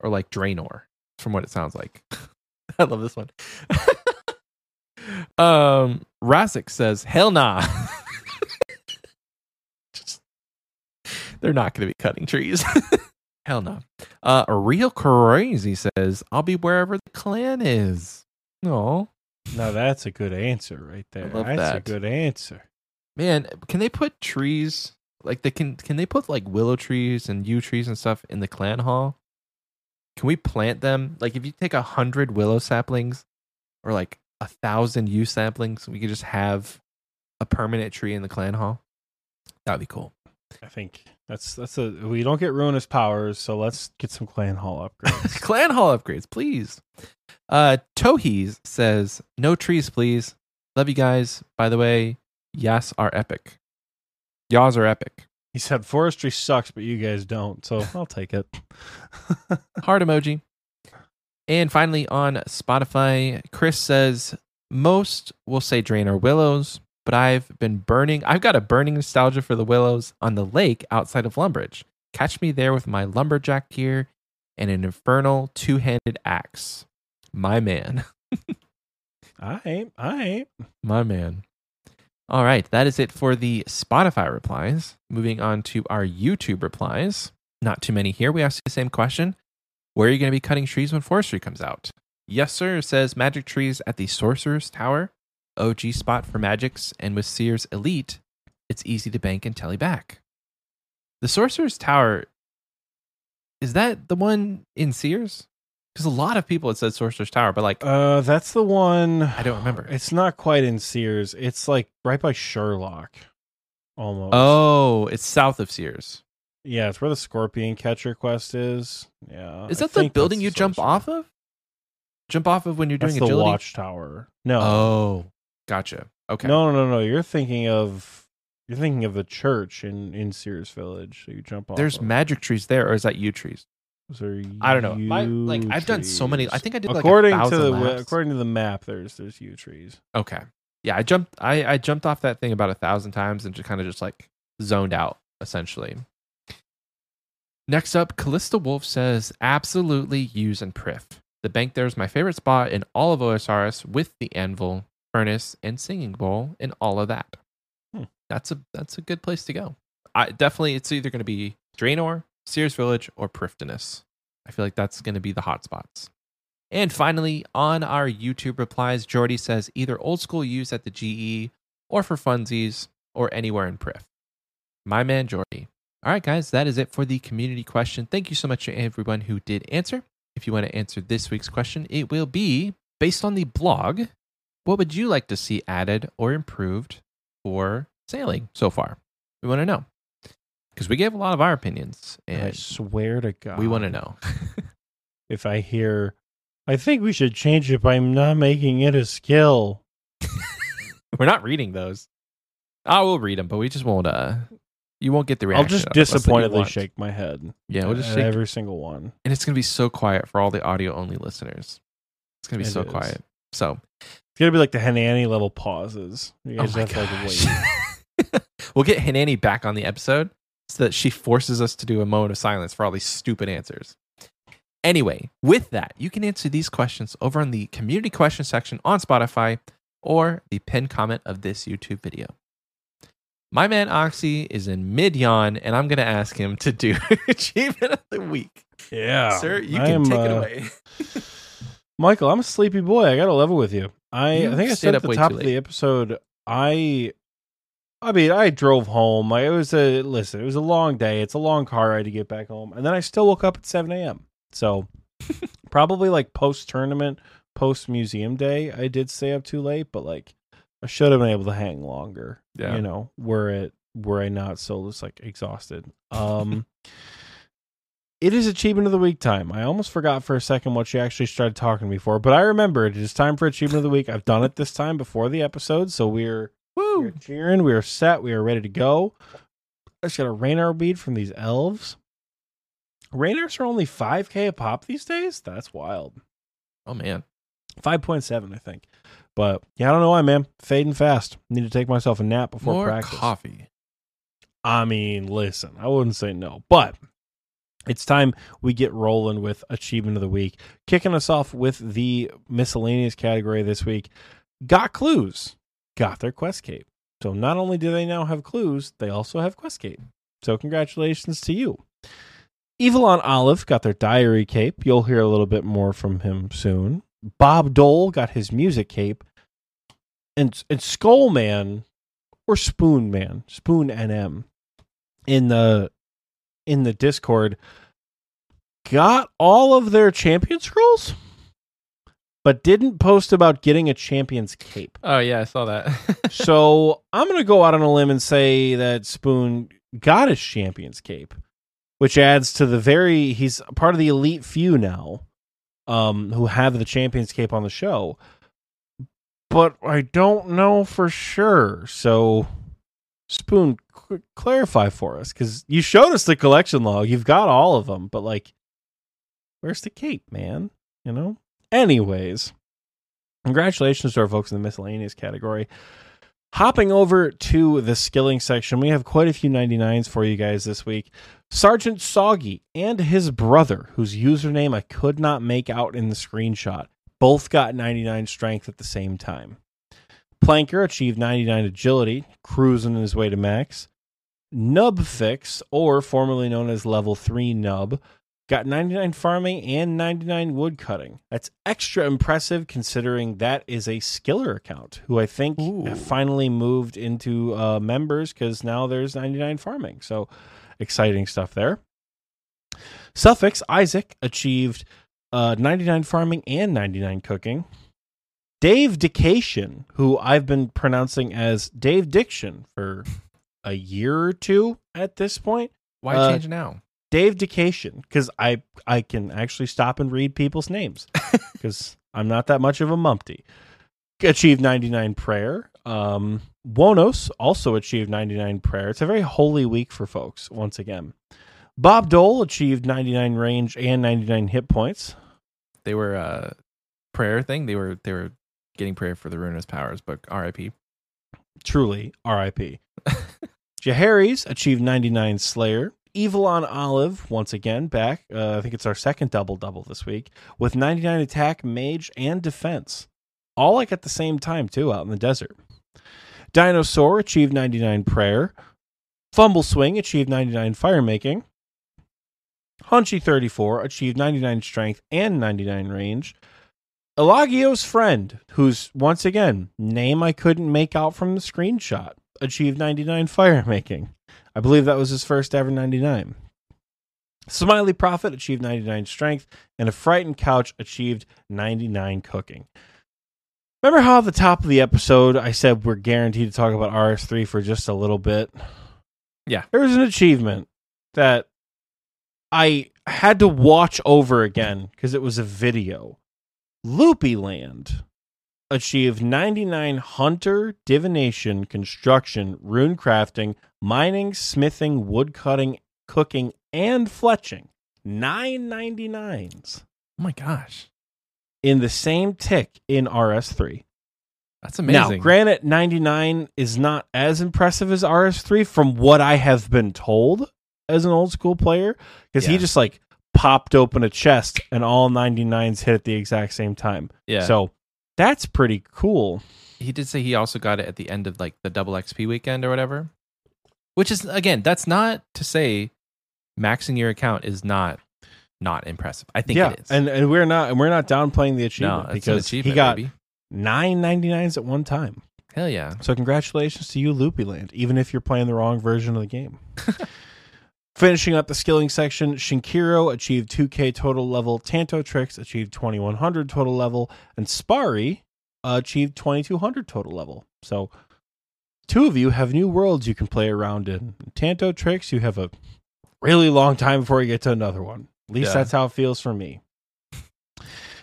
or like Draynor, from what it sounds like. I love this one. um, Rasik says, "Hell nah." Just- they're not going to be cutting trees. Hell no. Uh, real crazy says, "I'll be wherever the clan is." No, Now that's a good answer right there. that's a good answer. man, can they put trees like they can? Can they put like willow trees and yew trees and stuff in the clan hall? Can we plant them? Like, if you take a hundred willow saplings or like a thousand yew samplings, we could just have a permanent tree in the clan hall. That'd be cool. I think that's that's a we don't get ruinous powers, so let's get some clan hall upgrades. Clan Hall upgrades, please. Uh Tohees says, no trees, please. Love you guys. By the way, yas are epic. Yaws are epic. he said forestry sucks, but you guys don't, so I'll take it. Heart emoji. And finally on Spotify, Chris says, most will say Draynor willows, but I've been burning I've got a burning nostalgia for the willows on the lake outside of Lumbridge. Catch me there with my lumberjack gear and an infernal two-handed axe. My man. I ain't. I ain't. My man. All right, that is it for the Spotify replies. Moving on to our YouTube replies. Not too many here. We asked the same question. Where are you going to be cutting trees when forestry comes out? Yes, sir, says Magic Trees at the Sorcerer's Tower. OG spot for magics, and with Seers' Elite, it's easy to bank and telly back. The Sorcerer's Tower, is that the one in Seers'? Because a lot of people had said Sorcerer's Tower, but like, Uh, that's the one. I don't remember. It's not quite in Seers'. It's like right by Sherlock, almost. oh, it's south of Seers'. Yeah, it's where the Scorpion Catcher quest is. Yeah, Is I that the building that's you the jump off of? Jump off of when you're That's doing the agility? Watchtower. No, Oh, gotcha. Okay. no, no, no, no. You're thinking of you're thinking of the church in in Seers' Village. So you jump off. There's of. magic trees there, or is that yew trees? I don't know. My- like, I've done so many- I think I did, like, a according to the laps. according to the map. There's there's yew trees. Okay. Yeah, I jumped. I I jumped off that thing about a thousand times and just kind of just like zoned out essentially. Next up, Callista Wolf says, absolutely yews and priff. The bank there is my favorite spot in all of OSRS with the anvil, furnace, and singing bowl and all of that. Hmm. That's a that's a good place to go. I definitely it's either going to be Draynor, Seers' Village, or Prifddinas. I feel like that's going to be the hot spots. And finally, on our YouTube replies, Jordy says either old school yews at the GE or for funsies or anywhere in Prif. My man, Jordy. All right, guys, that is it for the community question. Thank you so much to everyone who did answer. If you want to answer this week's question, it will be based on the blog. What would you like to see added or improved for sailing so far? We want to know because we gave a lot of our opinions And I swear to God, we want to know. if I hear, I think we should change it by not making it a skill. We're not reading those. I will read them, but we just won't. Uh, You won't get the reaction. I'll just out of us that you disappointedly shake my head. Yeah, we'll just shake, every single one. and it's gonna be so quiet for all the audio only listeners. It's gonna be It so is. quiet. So It's gonna be like the Hanani level pauses. You Oh guys my have to like wait. we'll get Hanani back on the episode so that she forces us to do a moment of silence for all these stupid answers. Anyway, with that, you can answer these questions over on the community question section on Spotify or the pinned comment of this YouTube video. My man Oxie is in mid yawn, and I'm going to ask him to do achievement of the week. Yeah, Sir, you I can am, take it uh, away. Michael, I'm a sleepy boy. I got to level with you. I, You I think I said up at the top of the episode. I, I mean, I drove home. I, it was a listen. It was a long day. It's a long car ride to get back home, and then I still woke up at 7 a.m. So probably like post tournament, post museum day, I did stay up too late. But like, I should have been able to hang longer. Yeah. You know, were it were I not so just like exhausted. Um. It is achievement of the week time. I almost forgot for a second what she actually started talking before, but I remembered it is time for achievement of the week. I've done it this time before the episode, so we're we're cheering, we are set, we are ready to go. I just got a Ranarr bead from these elves. Ranarrs are only 5k a pop these days? That's wild. Oh, man. 5.7, I think. But yeah, I don't know why, man. Fading fast. Need to take myself a nap before More practice. coffee. I mean, listen, I wouldn't say no, but it's time we get rolling with achievement of the week. Kicking us off with the miscellaneous category this week. Got clues, got their quest cape. So not only do they now have clues, they also have quest cape. So congratulations to you. Evelon Olive got their diary cape. You'll hear a little bit more from him soon. Bob Dole got his music cape. And and Skull Man or Spoon Man, Spoon NM in the in the Discord got all of their champion scrolls but didn't post about getting a champion's cape. Oh, yeah, I saw that. so, I'm going to go out on a limb and say that Spoon got his champion's cape, which adds to the very he's part of the elite few now um who have the champion's cape on the show. But I don't know for sure. So Spoon, clarify for us because you showed us the collection log. You've got all of them, but like, where's the cape, man? You know. Anyways, congratulations to our folks in the miscellaneous category. Hopping over to the skilling section, we have quite a few 99s for you guys this week. Sergeant Soggy and his brother, whose username I could not make out in the screenshot, both got 99 strength at the same time. Planker achieved 99 agility, cruising his way to max. Nubfix, or formerly known as level 3 Nub, got 99 farming and 99 wood cutting. That's extra impressive considering that is a skiller account who I think finally moved into uh, members because now there's 99 farming. So exciting stuff there. Suffix Isaac achieved uh, 99 farming and 99 cooking. Dave Dication, who I've been pronouncing as Dave Diction for a year or two at this point. Why Uh, change now? Dave Dication, because I I can actually stop and read people's names because I'm not that much of a mumpty. Achieved 99 prayer. Um, Wonos also achieved 99 prayer. It's a very holy week for folks. Once again, Bob Dole achieved 99 range and 99 hit points. They were uh prayer thing. They were they were getting prayer for the ruinous powers, but R.I.P. Truly, R.I.P. Jaharis achieved 99 Slayer. Evil on Olive, once again, back. Uh, I think it's our second double double this week with 99 attack, mage, and defense. All like at the same time, too, out in the desert. Dinosaur achieved 99 prayer. Fumble Swing achieved 99 fire making. Hunchy 34 achieved 99 strength and 99 range. Elagio's friend, who's once again name I couldn't make out from the screenshot, achieved 99 fire making. I believe that was his first ever 99. Smiley Prophet achieved 99 strength, and a frightened couch achieved 99 cooking. Remember how at the top of the episode I said we're guaranteed to talk about RS3 for just a little bit? Yeah. There was an achievement that I had to watch over again because it was a video. Loopy Land achieved 99 hunter, divination, construction, rune crafting, mining, smithing, woodcutting, cooking, and fletching. Nine ninety nines Oh my gosh, in the same tick in RS3. that's amazing. Now, granted, 99 is not as impressive as RS3 from what I have been told as an old school player because he just like popped open a chest and all 99s hit at the exact same time. yeah. So that's pretty cool. he did say he also got it at the end of like the double XP weekend or whatever. Which is again, that's not to say maxing your account is not not impressive. I think yeah, it is. and and we're not and we're not downplaying the no, achievement an because he got baby. nine 99s at one time. hell yeah. So congratulations to you, Loopy Land, even if you're playing the wrong version of the game. Finishing up the skilling section, Shinkiro achieved 2K total level, Tanto Tricks achieved 2100 total level, and Spari uh, achieved 2200 total level. So, two of you have new worlds you can play around in. Tanto Tricks, you have a really long time before you get to another one. At least Yeah. that's how it feels for me.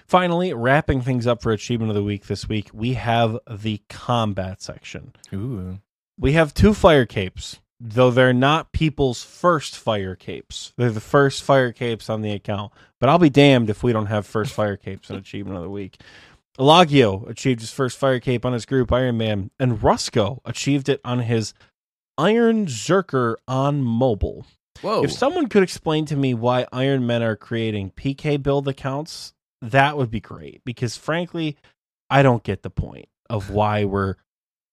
Finally, wrapping things up for Achievement of the Week this week, we have the combat section. Ooh. We have two fire capes, though they're not people's first fire capes. They're the first fire capes on the account. But I'll be damned if we don't have first fire capes in Achievement of the Week. Elagio achieved his first fire cape on his group Iron Man, and Rusco achieved it on his Iron Zerker on mobile. Whoa. If someone could explain to me why Iron Men are creating PK build accounts, that would be great. Because frankly, I don't get the point of why we're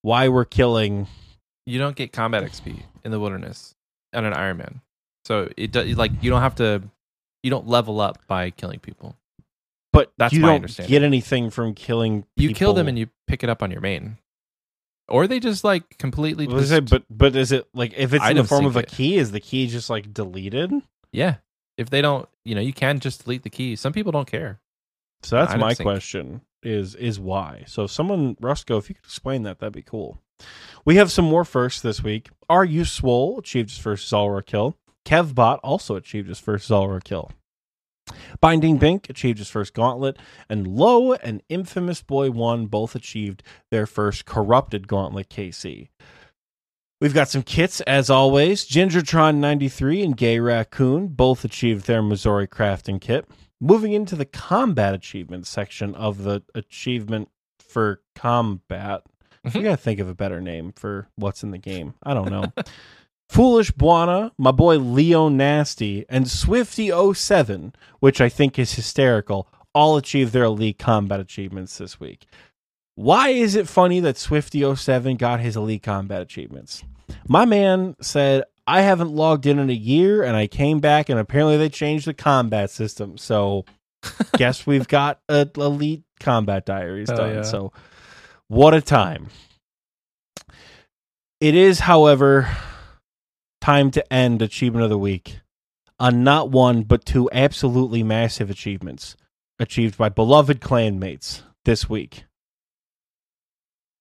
why we're killing you don't get combat XP in the wilderness on an Iron Man. So it does like you don't have to you don't level up by killing people. But That's you my don't understanding. get anything from killing You kill them and you pick it up on your main. Or they just like completely just, it? But but is it like if it's in the form of a it. key? Is the key just like deleted? yeah. If they don't, you know, you can just delete the key. Some people don't care. So that's my sync. question: is is why? So if someone Rusco, if you could explain that, that'd be cool. We have some more firsts this week. Are you swole achieved his first Zulrah kill? Kevbot also achieved his first Zulrah kill. Binding Bink achieved his first gauntlet, and Low and Infamous Boy 1 both achieved their first corrupted gauntlet KC. We've got some kits as always. Gingertron93 and Gay Raccoon both achieved their Missouri crafting kit. Moving into the combat achievement section of the achievement for combat. Mhm. We gotta think of a better name for what's in the game. I don't know. Foolish Buana, my boy Leo Nasty, and Swifty07, which I think is hysterical, all achieved their elite combat achievements this week. Why is it funny that Swifty07 got his elite combat achievements? My man said, I haven't logged in in a year, and I came back, and apparently they changed the combat system. So, guess we've got a elite combat diaries Hell done. yeah. So, what a time! It is, however, time to end achievement of the week on not one but two absolutely massive achievements achieved by beloved clanmates this week.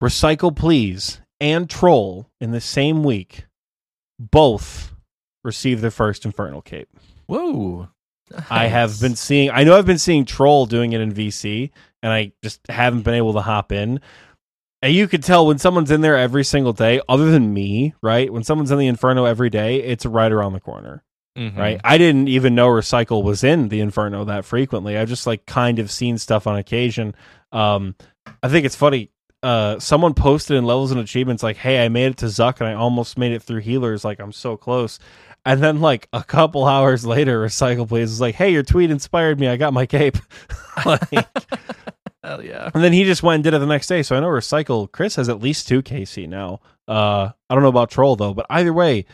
Recycle Please and Troll in the same week both received their first Infernal Cape. Whoa. I have been seeing I know I've been seeing Troll doing it in VC and I just haven't been able to hop in. And you could tell when someone's in there every single day, other than me, right? When someone's in the Inferno every day, it's right around the corner Mhm. right? I didn't even know Recycle was in the Inferno that frequently. I've just like kind of seen stuff on occasion. Um, I think it's funny. Uh, someone posted in levels and achievements like, "Hey, I made it to Zuk and I almost made it through healers. Like I'm so close." And then like a couple hours later, Recycle Plays is like, "Hey, your tweet inspired me. I got my cape." like, Hell yeah. and then he just went and did it the next day. So I know Recycle Chris has at least two KC now. Uh, I don't know about Troll though, but either way,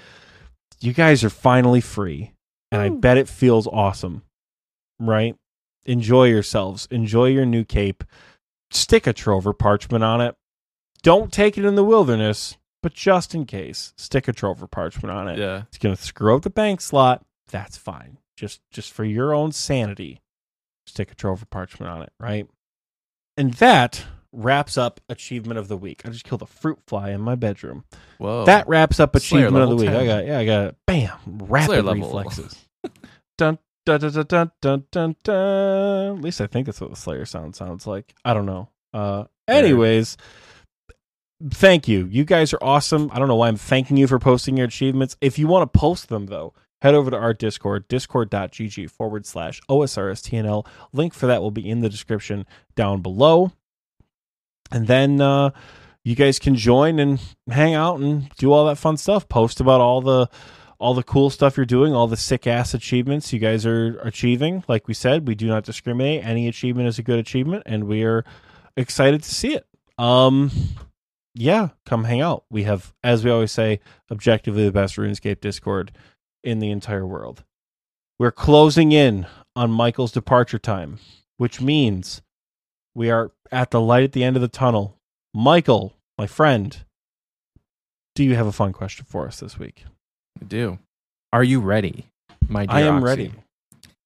you guys are finally free, and I bet it feels awesome. Right? Enjoy yourselves. Enjoy your new cape. Stick a Trouver parchment on it. Don't take it in the wilderness, but just in case, stick a Trouver parchment on it. Yeah. It's gonna screw up the bank slot. That's fine. Just just for your own sanity, stick a Trouver parchment on it, right? And that wraps up achievement of the week. I just killed a fruit fly in my bedroom. Whoa. That wraps up. Slayer achievement of the level week. I got yeah, I got bam, rapid level. reflexes. dun, dun, dun, dun, dun, dun, dun. At least I think that's what the Slayer sound sounds like. I don't know. Uh, anyways, thank you. You guys are awesome. I don't know why I'm thanking you for posting your achievements. If you want to post them, though, head over to our Discord, discord.gg forward slash OSRSTNL. Link for that will be in the description down below. And then uh, you guys can join and hang out and do all that fun stuff. Post about all the all the cool stuff you're doing, all the sick ass achievements you guys are achieving. Like we said, we do not discriminate. Any achievement is a good achievement, and we are excited to see it. Um, yeah, come hang out. We have, as we always say, objectively the best RuneScape Discord in the entire world. We're closing in on Michael's departure time, which means we are at the light at the end of the tunnel. Michael, my friend, do you have a fun question for us this week? I do. Are you ready, my dear I am Oxie? ready.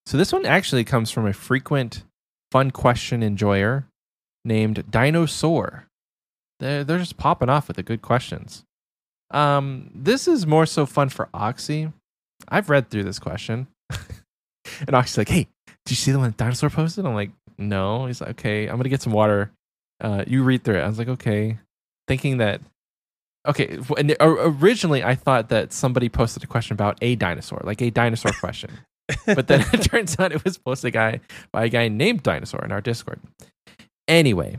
So this one actually comes from a frequent fun question enjoyer named Dinosaur. They're, they're just popping off with the good questions. Um, this is more so fun for Oxie. I've read through this question. and Oxie's like, hey, did you see the one that Dinosaur posted? I'm like, no. He's like, okay, I'm going to get some water. Uh, you read through it. I was like, okay. Thinking that, okay, and originally I thought that somebody posted a question about a dinosaur, like a dinosaur question but then it turns out it was posted guy by a guy named Dinosaur in our Discord. Anyway,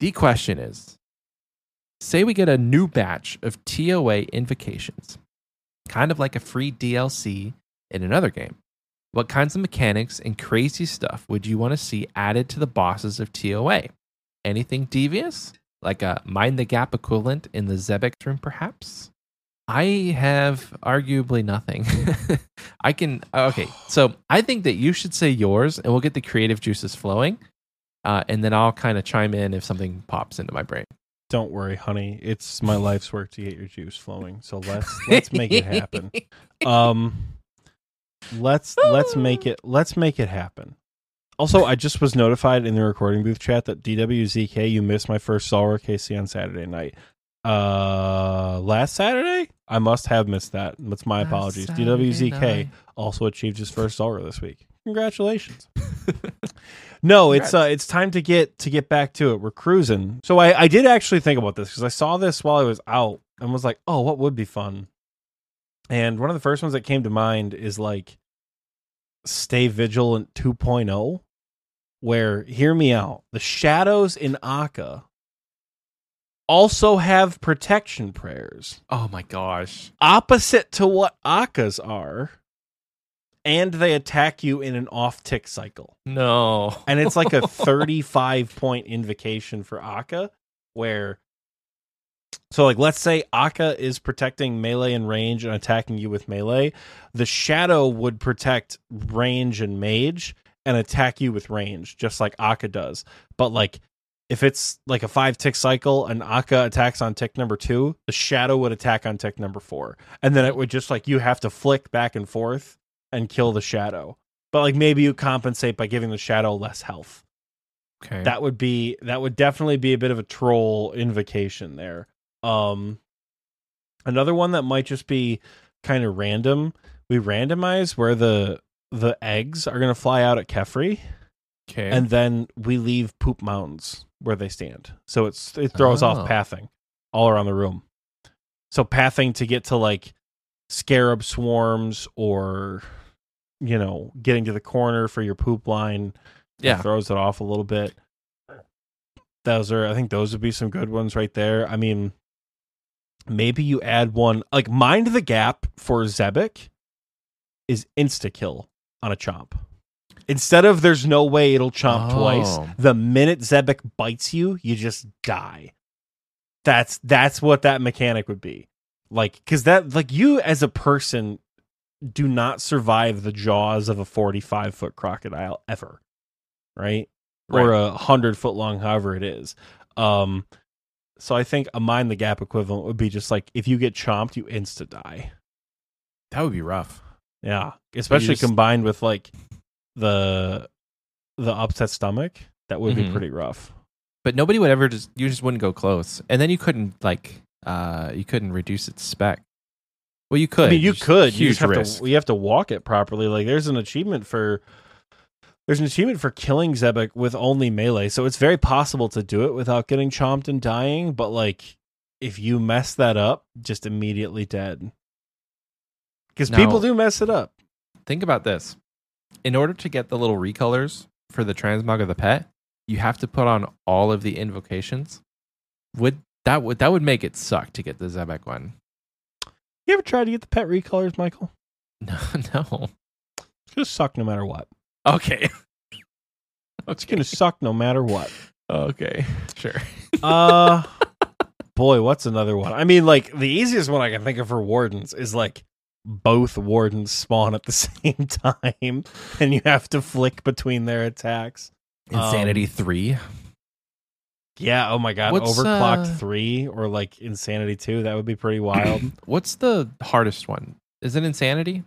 the question is say we get a new batch of TOA invocations, kind of like a free DLC in another game. What kinds of mechanics and crazy stuff would you want to see added to the bosses of TOA? Anything devious? Like a Mind the Gap equivalent in the Zebak room, perhaps? I have arguably nothing. I can okay. So I think that you should say yours, and we'll get the creative juices flowing, uh, and then I'll kind of chime in if something pops into my brain. Don't worry, honey. It's my life's work to get your juice flowing. So let's let's make it happen. Um let's let's make it let's make it happen. Also, I just was notified in the recording booth chat that DWZK you missed my first Solver KC on Saturday night. Uh last Saturday? I must have missed that. That's my apologies. DWZK also achieved his first Solver this week. Congratulations. No, it's uh, it's time to get to get back to it. We're cruising. So I I did actually think about this because I saw this while I was out and was like, oh, what would be fun? And one of the first ones that came to mind is like Stay Vigilant 2.0, where hear me out. The shadows in Akkha also have protection prayers, Oh my gosh. opposite to what Akkhas are, and they attack you in an off tick cycle No. and it's like a 35 point invocation for Akkha where so like let's say Akkha is protecting melee and range and attacking you with melee the shadow would protect range and mage and attack you with range just like Akkha does but like if it's like a five tick cycle and Akkha attacks on tick number two, the shadow would attack on tick number four. And then it would just like you have to flick back and forth and kill the shadow. But like maybe you compensate by giving the shadow less health. Okay. That would be that would definitely be a bit of a troll invocation there. Um another one that might just be kind of random. We randomize where the the eggs are going to fly out at Kephri okay. and then we leave poop mountains where they stand. So it's it throws Oh. off pathing all around the room. So pathing to get to like scarab swarms or you know getting to the corner for your poop line yeah. throws it off a little bit. Those are I think those would be some good ones right there. I mean maybe you add one like mind the gap for Zebak is insta kill on a chomp. Instead of there's no way it'll chomp twice, Oh. the minute Zebak bites you, you just die. That's that's what that mechanic would be. Like cuz that like you as a person do not survive the jaws of a 45 foot crocodile ever. Right? Or a 100 foot long however it is. Um so I think a mind the gap equivalent would be just like if you get chomped, you insta die. That would be rough. Yeah, especially just- combined with like the the upset stomach, that would be Mhm. pretty rough. But nobody would ever just you just wouldn't go close. And then you couldn't like uh you couldn't reduce its spec. Well you could. I mean, you could. You huge just have risk. to. You have to walk it properly. Like there's an achievement for. there's an achievement for killing Zebak with only melee, so it's very possible to do it without getting chomped and dying. But like, if you mess that up, just immediately dead. Because people do mess it up. Think about this. In order to get the little recolors for the transmog of the pet, you have to put on all of the invocations. Would that would that would make it suck to get the Zebak one? You ever tried to get the pet recolors, Michael? No, no. It's gonna suck no matter what. Okay. It's gonna suck no matter what. Okay. Sure. Uh boy, what's another one? I mean, like the easiest one I can think of for wardens is like both wardens spawn at the same time, and you have to flick between their attacks. Insanity Um, three. Yeah. Oh my god. What's, Overclocked uh, three or like Insanity two. That would be pretty wild. What's the hardest one? Is it insanity?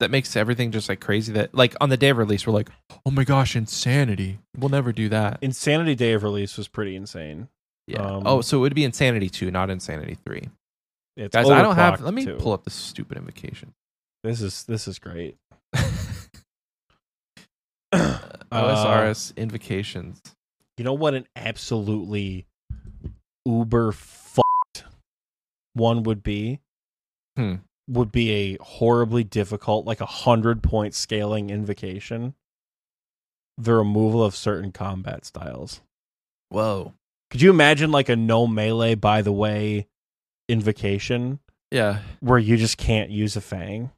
That makes everything just like crazy. That like on the day of release, we're like, oh my gosh, insanity. We'll never do that. Insanity day of release was pretty insane. Yeah. um, oh, so it would be insanity two, not insanity three. It's Guys, I don't have. Let me too. pull up the stupid invocation. This is this is great. OSRS invocations. You know what an absolutely uber fucked one would be? Hmm. Would be a horribly difficult, like a hundred point scaling invocation. The removal of certain combat styles. Whoa. Could you imagine like a no melee, by the way, invocation Yeah. where you just can't use a fang?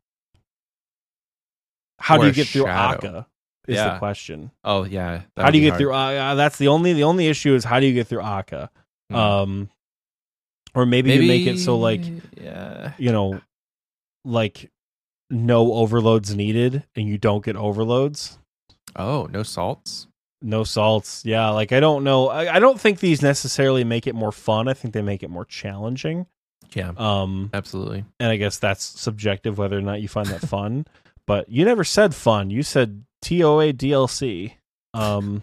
How Or do you get through shadow. Akkha? Is Yeah. the question. Oh yeah. how do you get hard. through uh, that's the only the only issue is how do you get through Akkha? Hmm. Um or maybe, you make it so like, yeah. you know, like no overloads needed and you don't get overloads. Oh, no salts. No salts. Yeah, like I don't know. I, I don't think these necessarily make it more fun. I think they make it more challenging. Yeah. Um Absolutely. and I guess that's subjective whether or not you find that fun. But you never said fun. You said TOA DLC. Um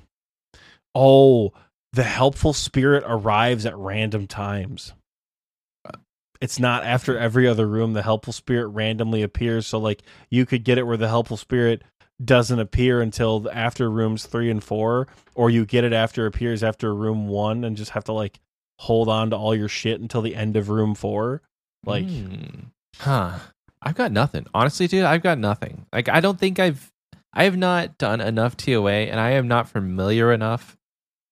oh, the helpful spirit arrives at random times. It's not after every other room the helpful spirit randomly appears so like you could get it where the helpful spirit doesn't appear until after rooms 3 and 4 or you get it after it appears after room 1 and just have to like hold on to all your shit until the end of room 4. Like Hmm. huh. I've got nothing. Honestly, dude, I've got nothing. Like I don't think I've I have not done enough TOA and I am not familiar enough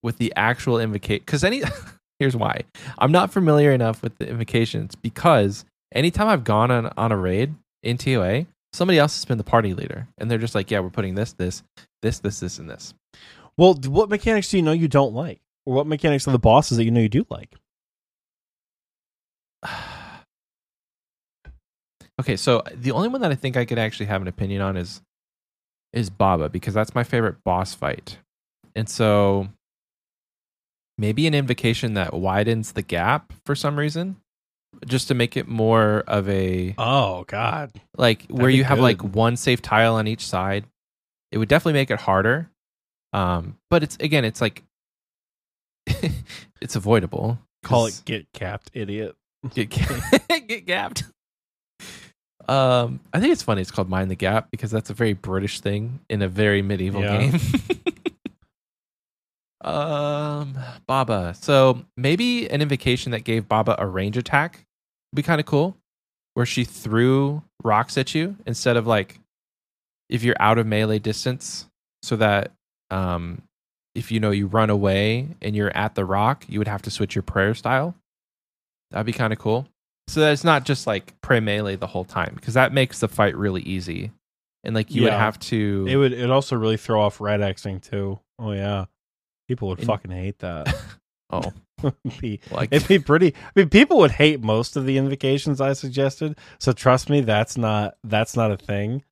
with the actual invocation cuz any here's why. I'm not familiar enough with the invocations because anytime I've gone on on a raid in TOA, somebody else has been the party leader and they're just like, "Yeah, we're putting this this this this this and this." Well, what mechanics do you know you don't like? Or what mechanics are the bosses that you know you do like? okay, so the only one that I think I could actually have an opinion on is is Baba because that's my favorite boss fight. And so maybe an invocation that widens the gap for some reason just to make it more of a Oh God. like where you have like one safe tile on each side. It would definitely make it harder. Um but it's again it's like it's avoidable. call it get capped, idiot. get get gapped. Um, I think it's funny. It's called Mind the Gap because that's a very British thing in a very medieval Yeah. game. um, Baba. So maybe an invocation that gave Baba a range attack would be kind of cool, where she threw rocks at you instead of like if you're out of melee distance, so that um, if you know you run away and you're at the rock, you would have to switch your prayer style. That'd be kind of cool. So that it's not just like pray melee the whole time because that makes the fight really easy. And like you would have to. It would it also really throw off red Xing too. Oh yeah. People would In- fucking hate that. oh, It'd be, like it'd be pretty I mean people would hate most of the invocations I suggested. So trust me, that's not that's not a thing.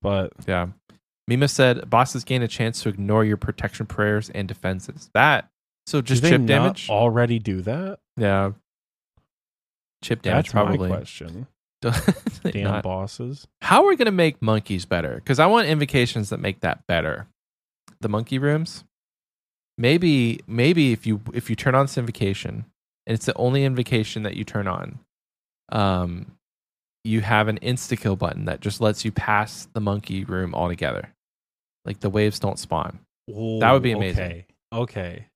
But yeah. Mima said bosses gain a chance to ignore your protection prayers and defenses. That so just chip damage. already do that? yeah, chip damage That's probably. my question. Damn not- bosses. How are we gonna make monkeys better? Because I want invocations that make that better. The monkey rooms. Maybe maybe if you if you turn on this invocation and it's the only invocation that you turn on, um, you have an insta kill button that just lets you pass the monkey room altogether. Like the waves don't spawn. That would be amazing. Okay. Okay.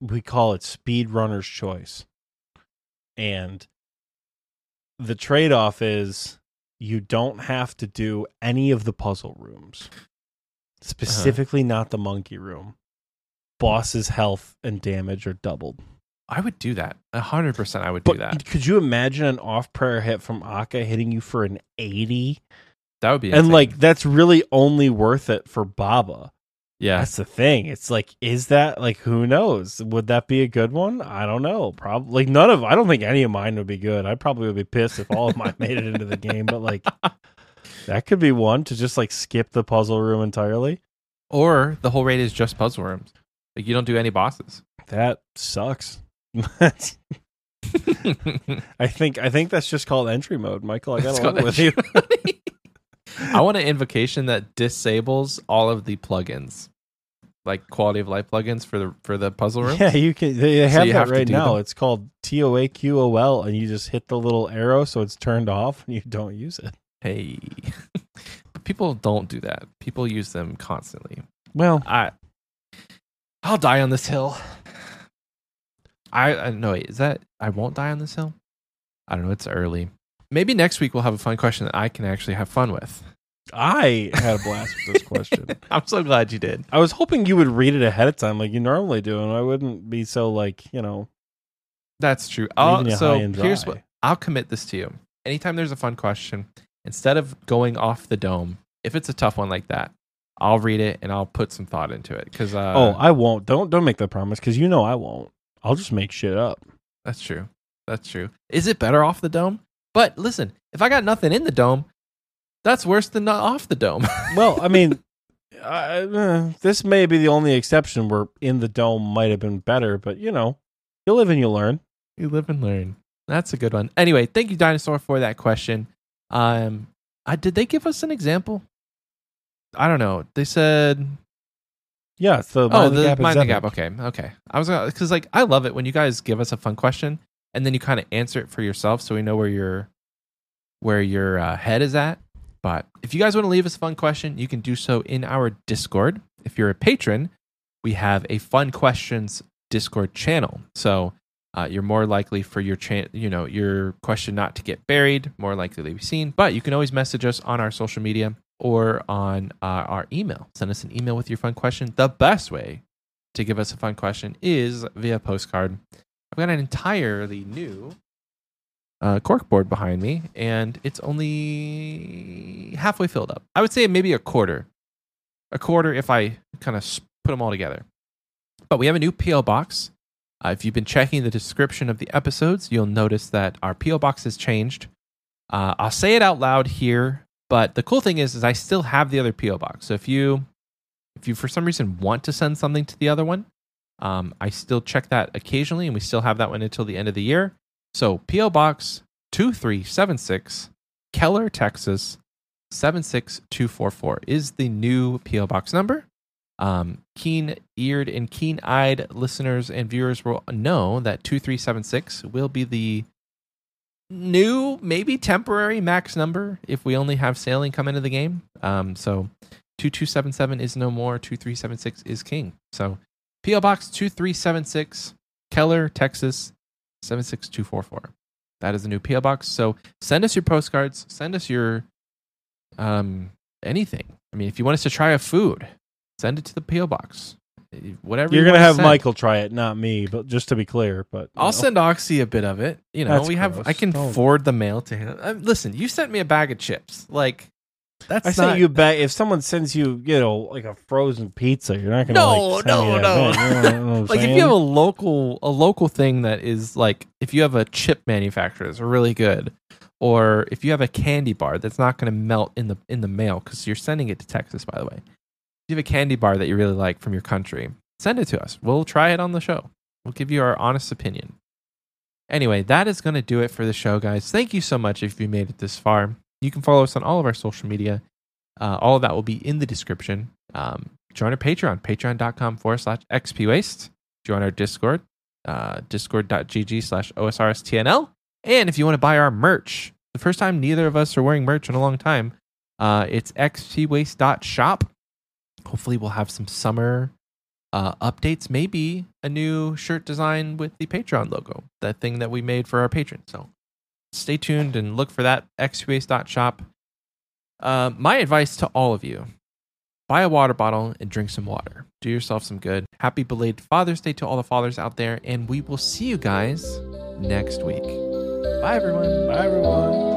We call it speedrunner's choice. And the trade off is you don't have to do any of the puzzle rooms. Uh-huh. Specifically not the monkey room. Boss's health and damage are doubled. I would do that. A hundred percent I would do that. could you imagine an off prayer hit from Akkha hitting you for an 80? That would be And insane. like that's really only worth it for Baba. Yeah. That's the thing. It's like, is that like who knows? Would that be a good one? I don't know. Probably like none of. I don't think any of mine would be good. I probably would be pissed if all of mine made it into the game. But like, that could be one to just like skip the puzzle room entirely. Or the whole raid is just puzzle rooms. Like you don't do any bosses. That sucks. I think I think that's just called entry mode, Michael. I got called along with you. I want an invocation that disables all of the plugins, like quality of life plugins for the for the puzzle room. Yeah, you can. They have you that have right now. them? It's called T O A Q O L, and you just hit the little arrow so it's turned off, and you don't use it. Hey, but people don't do that. People use them constantly. Well, I, I'll die on this hill. I, I no wait, is that I won't die on this hill? I don't know. It's early. Maybe next week we'll have a fun question that I can actually have fun with. I had a blast with this question. I'm so glad you did. I was hoping you would read it ahead of time, like you normally do, and I wouldn't be so like you know. That's true. I'll, so here's what I'll commit this to you. Anytime there's a fun question, instead of going off the dome, if it's a tough one like that, I'll read it and I'll put some thought into it. Because uh, oh, I won't. Don't don't make that promise because you know I won't. I'll just make shit up. that's true. That's true. Is it better off the dome? But listen, if I got nothing in the dome, that's worse than not off the dome. Well, I mean, I, uh, this may be the only exception where in the dome might have been better, but you know, you live and you learn. you live and learn. That's a good one. Anyway, thank you, Dinosaur, for that question. Um, I, did they give us an example? I don't know. They said Yeah, it's the oh, mind the gap. mind the gap. Okay, okay. I was because like I love it when you guys give us a fun question and then you kind of answer it for yourself, so we know where your where your uh, head is at. But if you guys want to leave us a fun question, you can do so in our Discord. If you're a patron, we have a fun questions Discord channel. So uh, you're more likely for your cha- you know your question not to get buried, more likely to be seen. But you can always message us on our social media or on uh, our email. Send us an email with your fun question. The best way to give us a fun question is via postcard. I've got an entirely new uh, corkboard behind me, and it's only halfway filled up. I would say maybe a quarter, a quarter if I kind of put them all together. But we have a new PO box. Uh, if you've been checking the description of the episodes, you'll notice that our PO box has changed. Uh, I'll say it out loud here, but the cool thing is, is I still have the other PO box. So if you, if you for some reason want to send something to the other one, um, I still check that occasionally, and we still have that one until the end of the year. So PO Box two three seven six, Keller, Texas seven six two four four is the new PO Box number. Um, keen-eared and keen-eyed listeners and viewers will know that two three seven six will be the new, maybe temporary max number if we only have sailing come into the game. Um, so 2277 is no more, 2376 is king. So PO Box 2376, Keller, Texas 76244. That is the new PO Box. So send us your postcards, send us your um anything. I mean, if you want us to try a food, send it to the PO Box. Whatever You're you gonna have send. Michael try it, not me. But just to be clear, but I'll know. send Oxie a bit of it. You know, That's we have. gross. I can Don't. forward the mail to him. Uh, listen, you sent me a bag of chips. Like that's I not, sent you back. If someone sends you, you know, like a frozen pizza, you're not gonna No, like, no, no. You know- like if you have a local a local thing that is like if you have a chip manufacturer that's really good or if you have a candy bar that's not going to melt in the in the mail because you're sending it to texas by the way. If you have a candy bar that you really like from your country send it to us. We'll try it on the show. We'll give you our honest opinion. Anyway that is going to do it for the show guys. Thank you so much if you made it this far you can follow us on all of our social media uh, all of that will be in the description um, join our patreon patreon.com forward slash xpwaste join our discord uh, discord.gg slash osrstnl and if you want to buy our merch the first time neither of us are wearing merch in a long time uh, it's xpwaste.shop hopefully, we'll have some summer uh, updates. Maybe a new shirt design with the Patreon logo, that thing that we made for our patrons. So stay tuned and look for that. xwaste.shop. Uh, my advice to all of you buy a water bottle and drink some water. Do yourself some good. Happy belated Father's Day to all the fathers out there, and we will see you guys next week. Bye, everyone. Bye, everyone.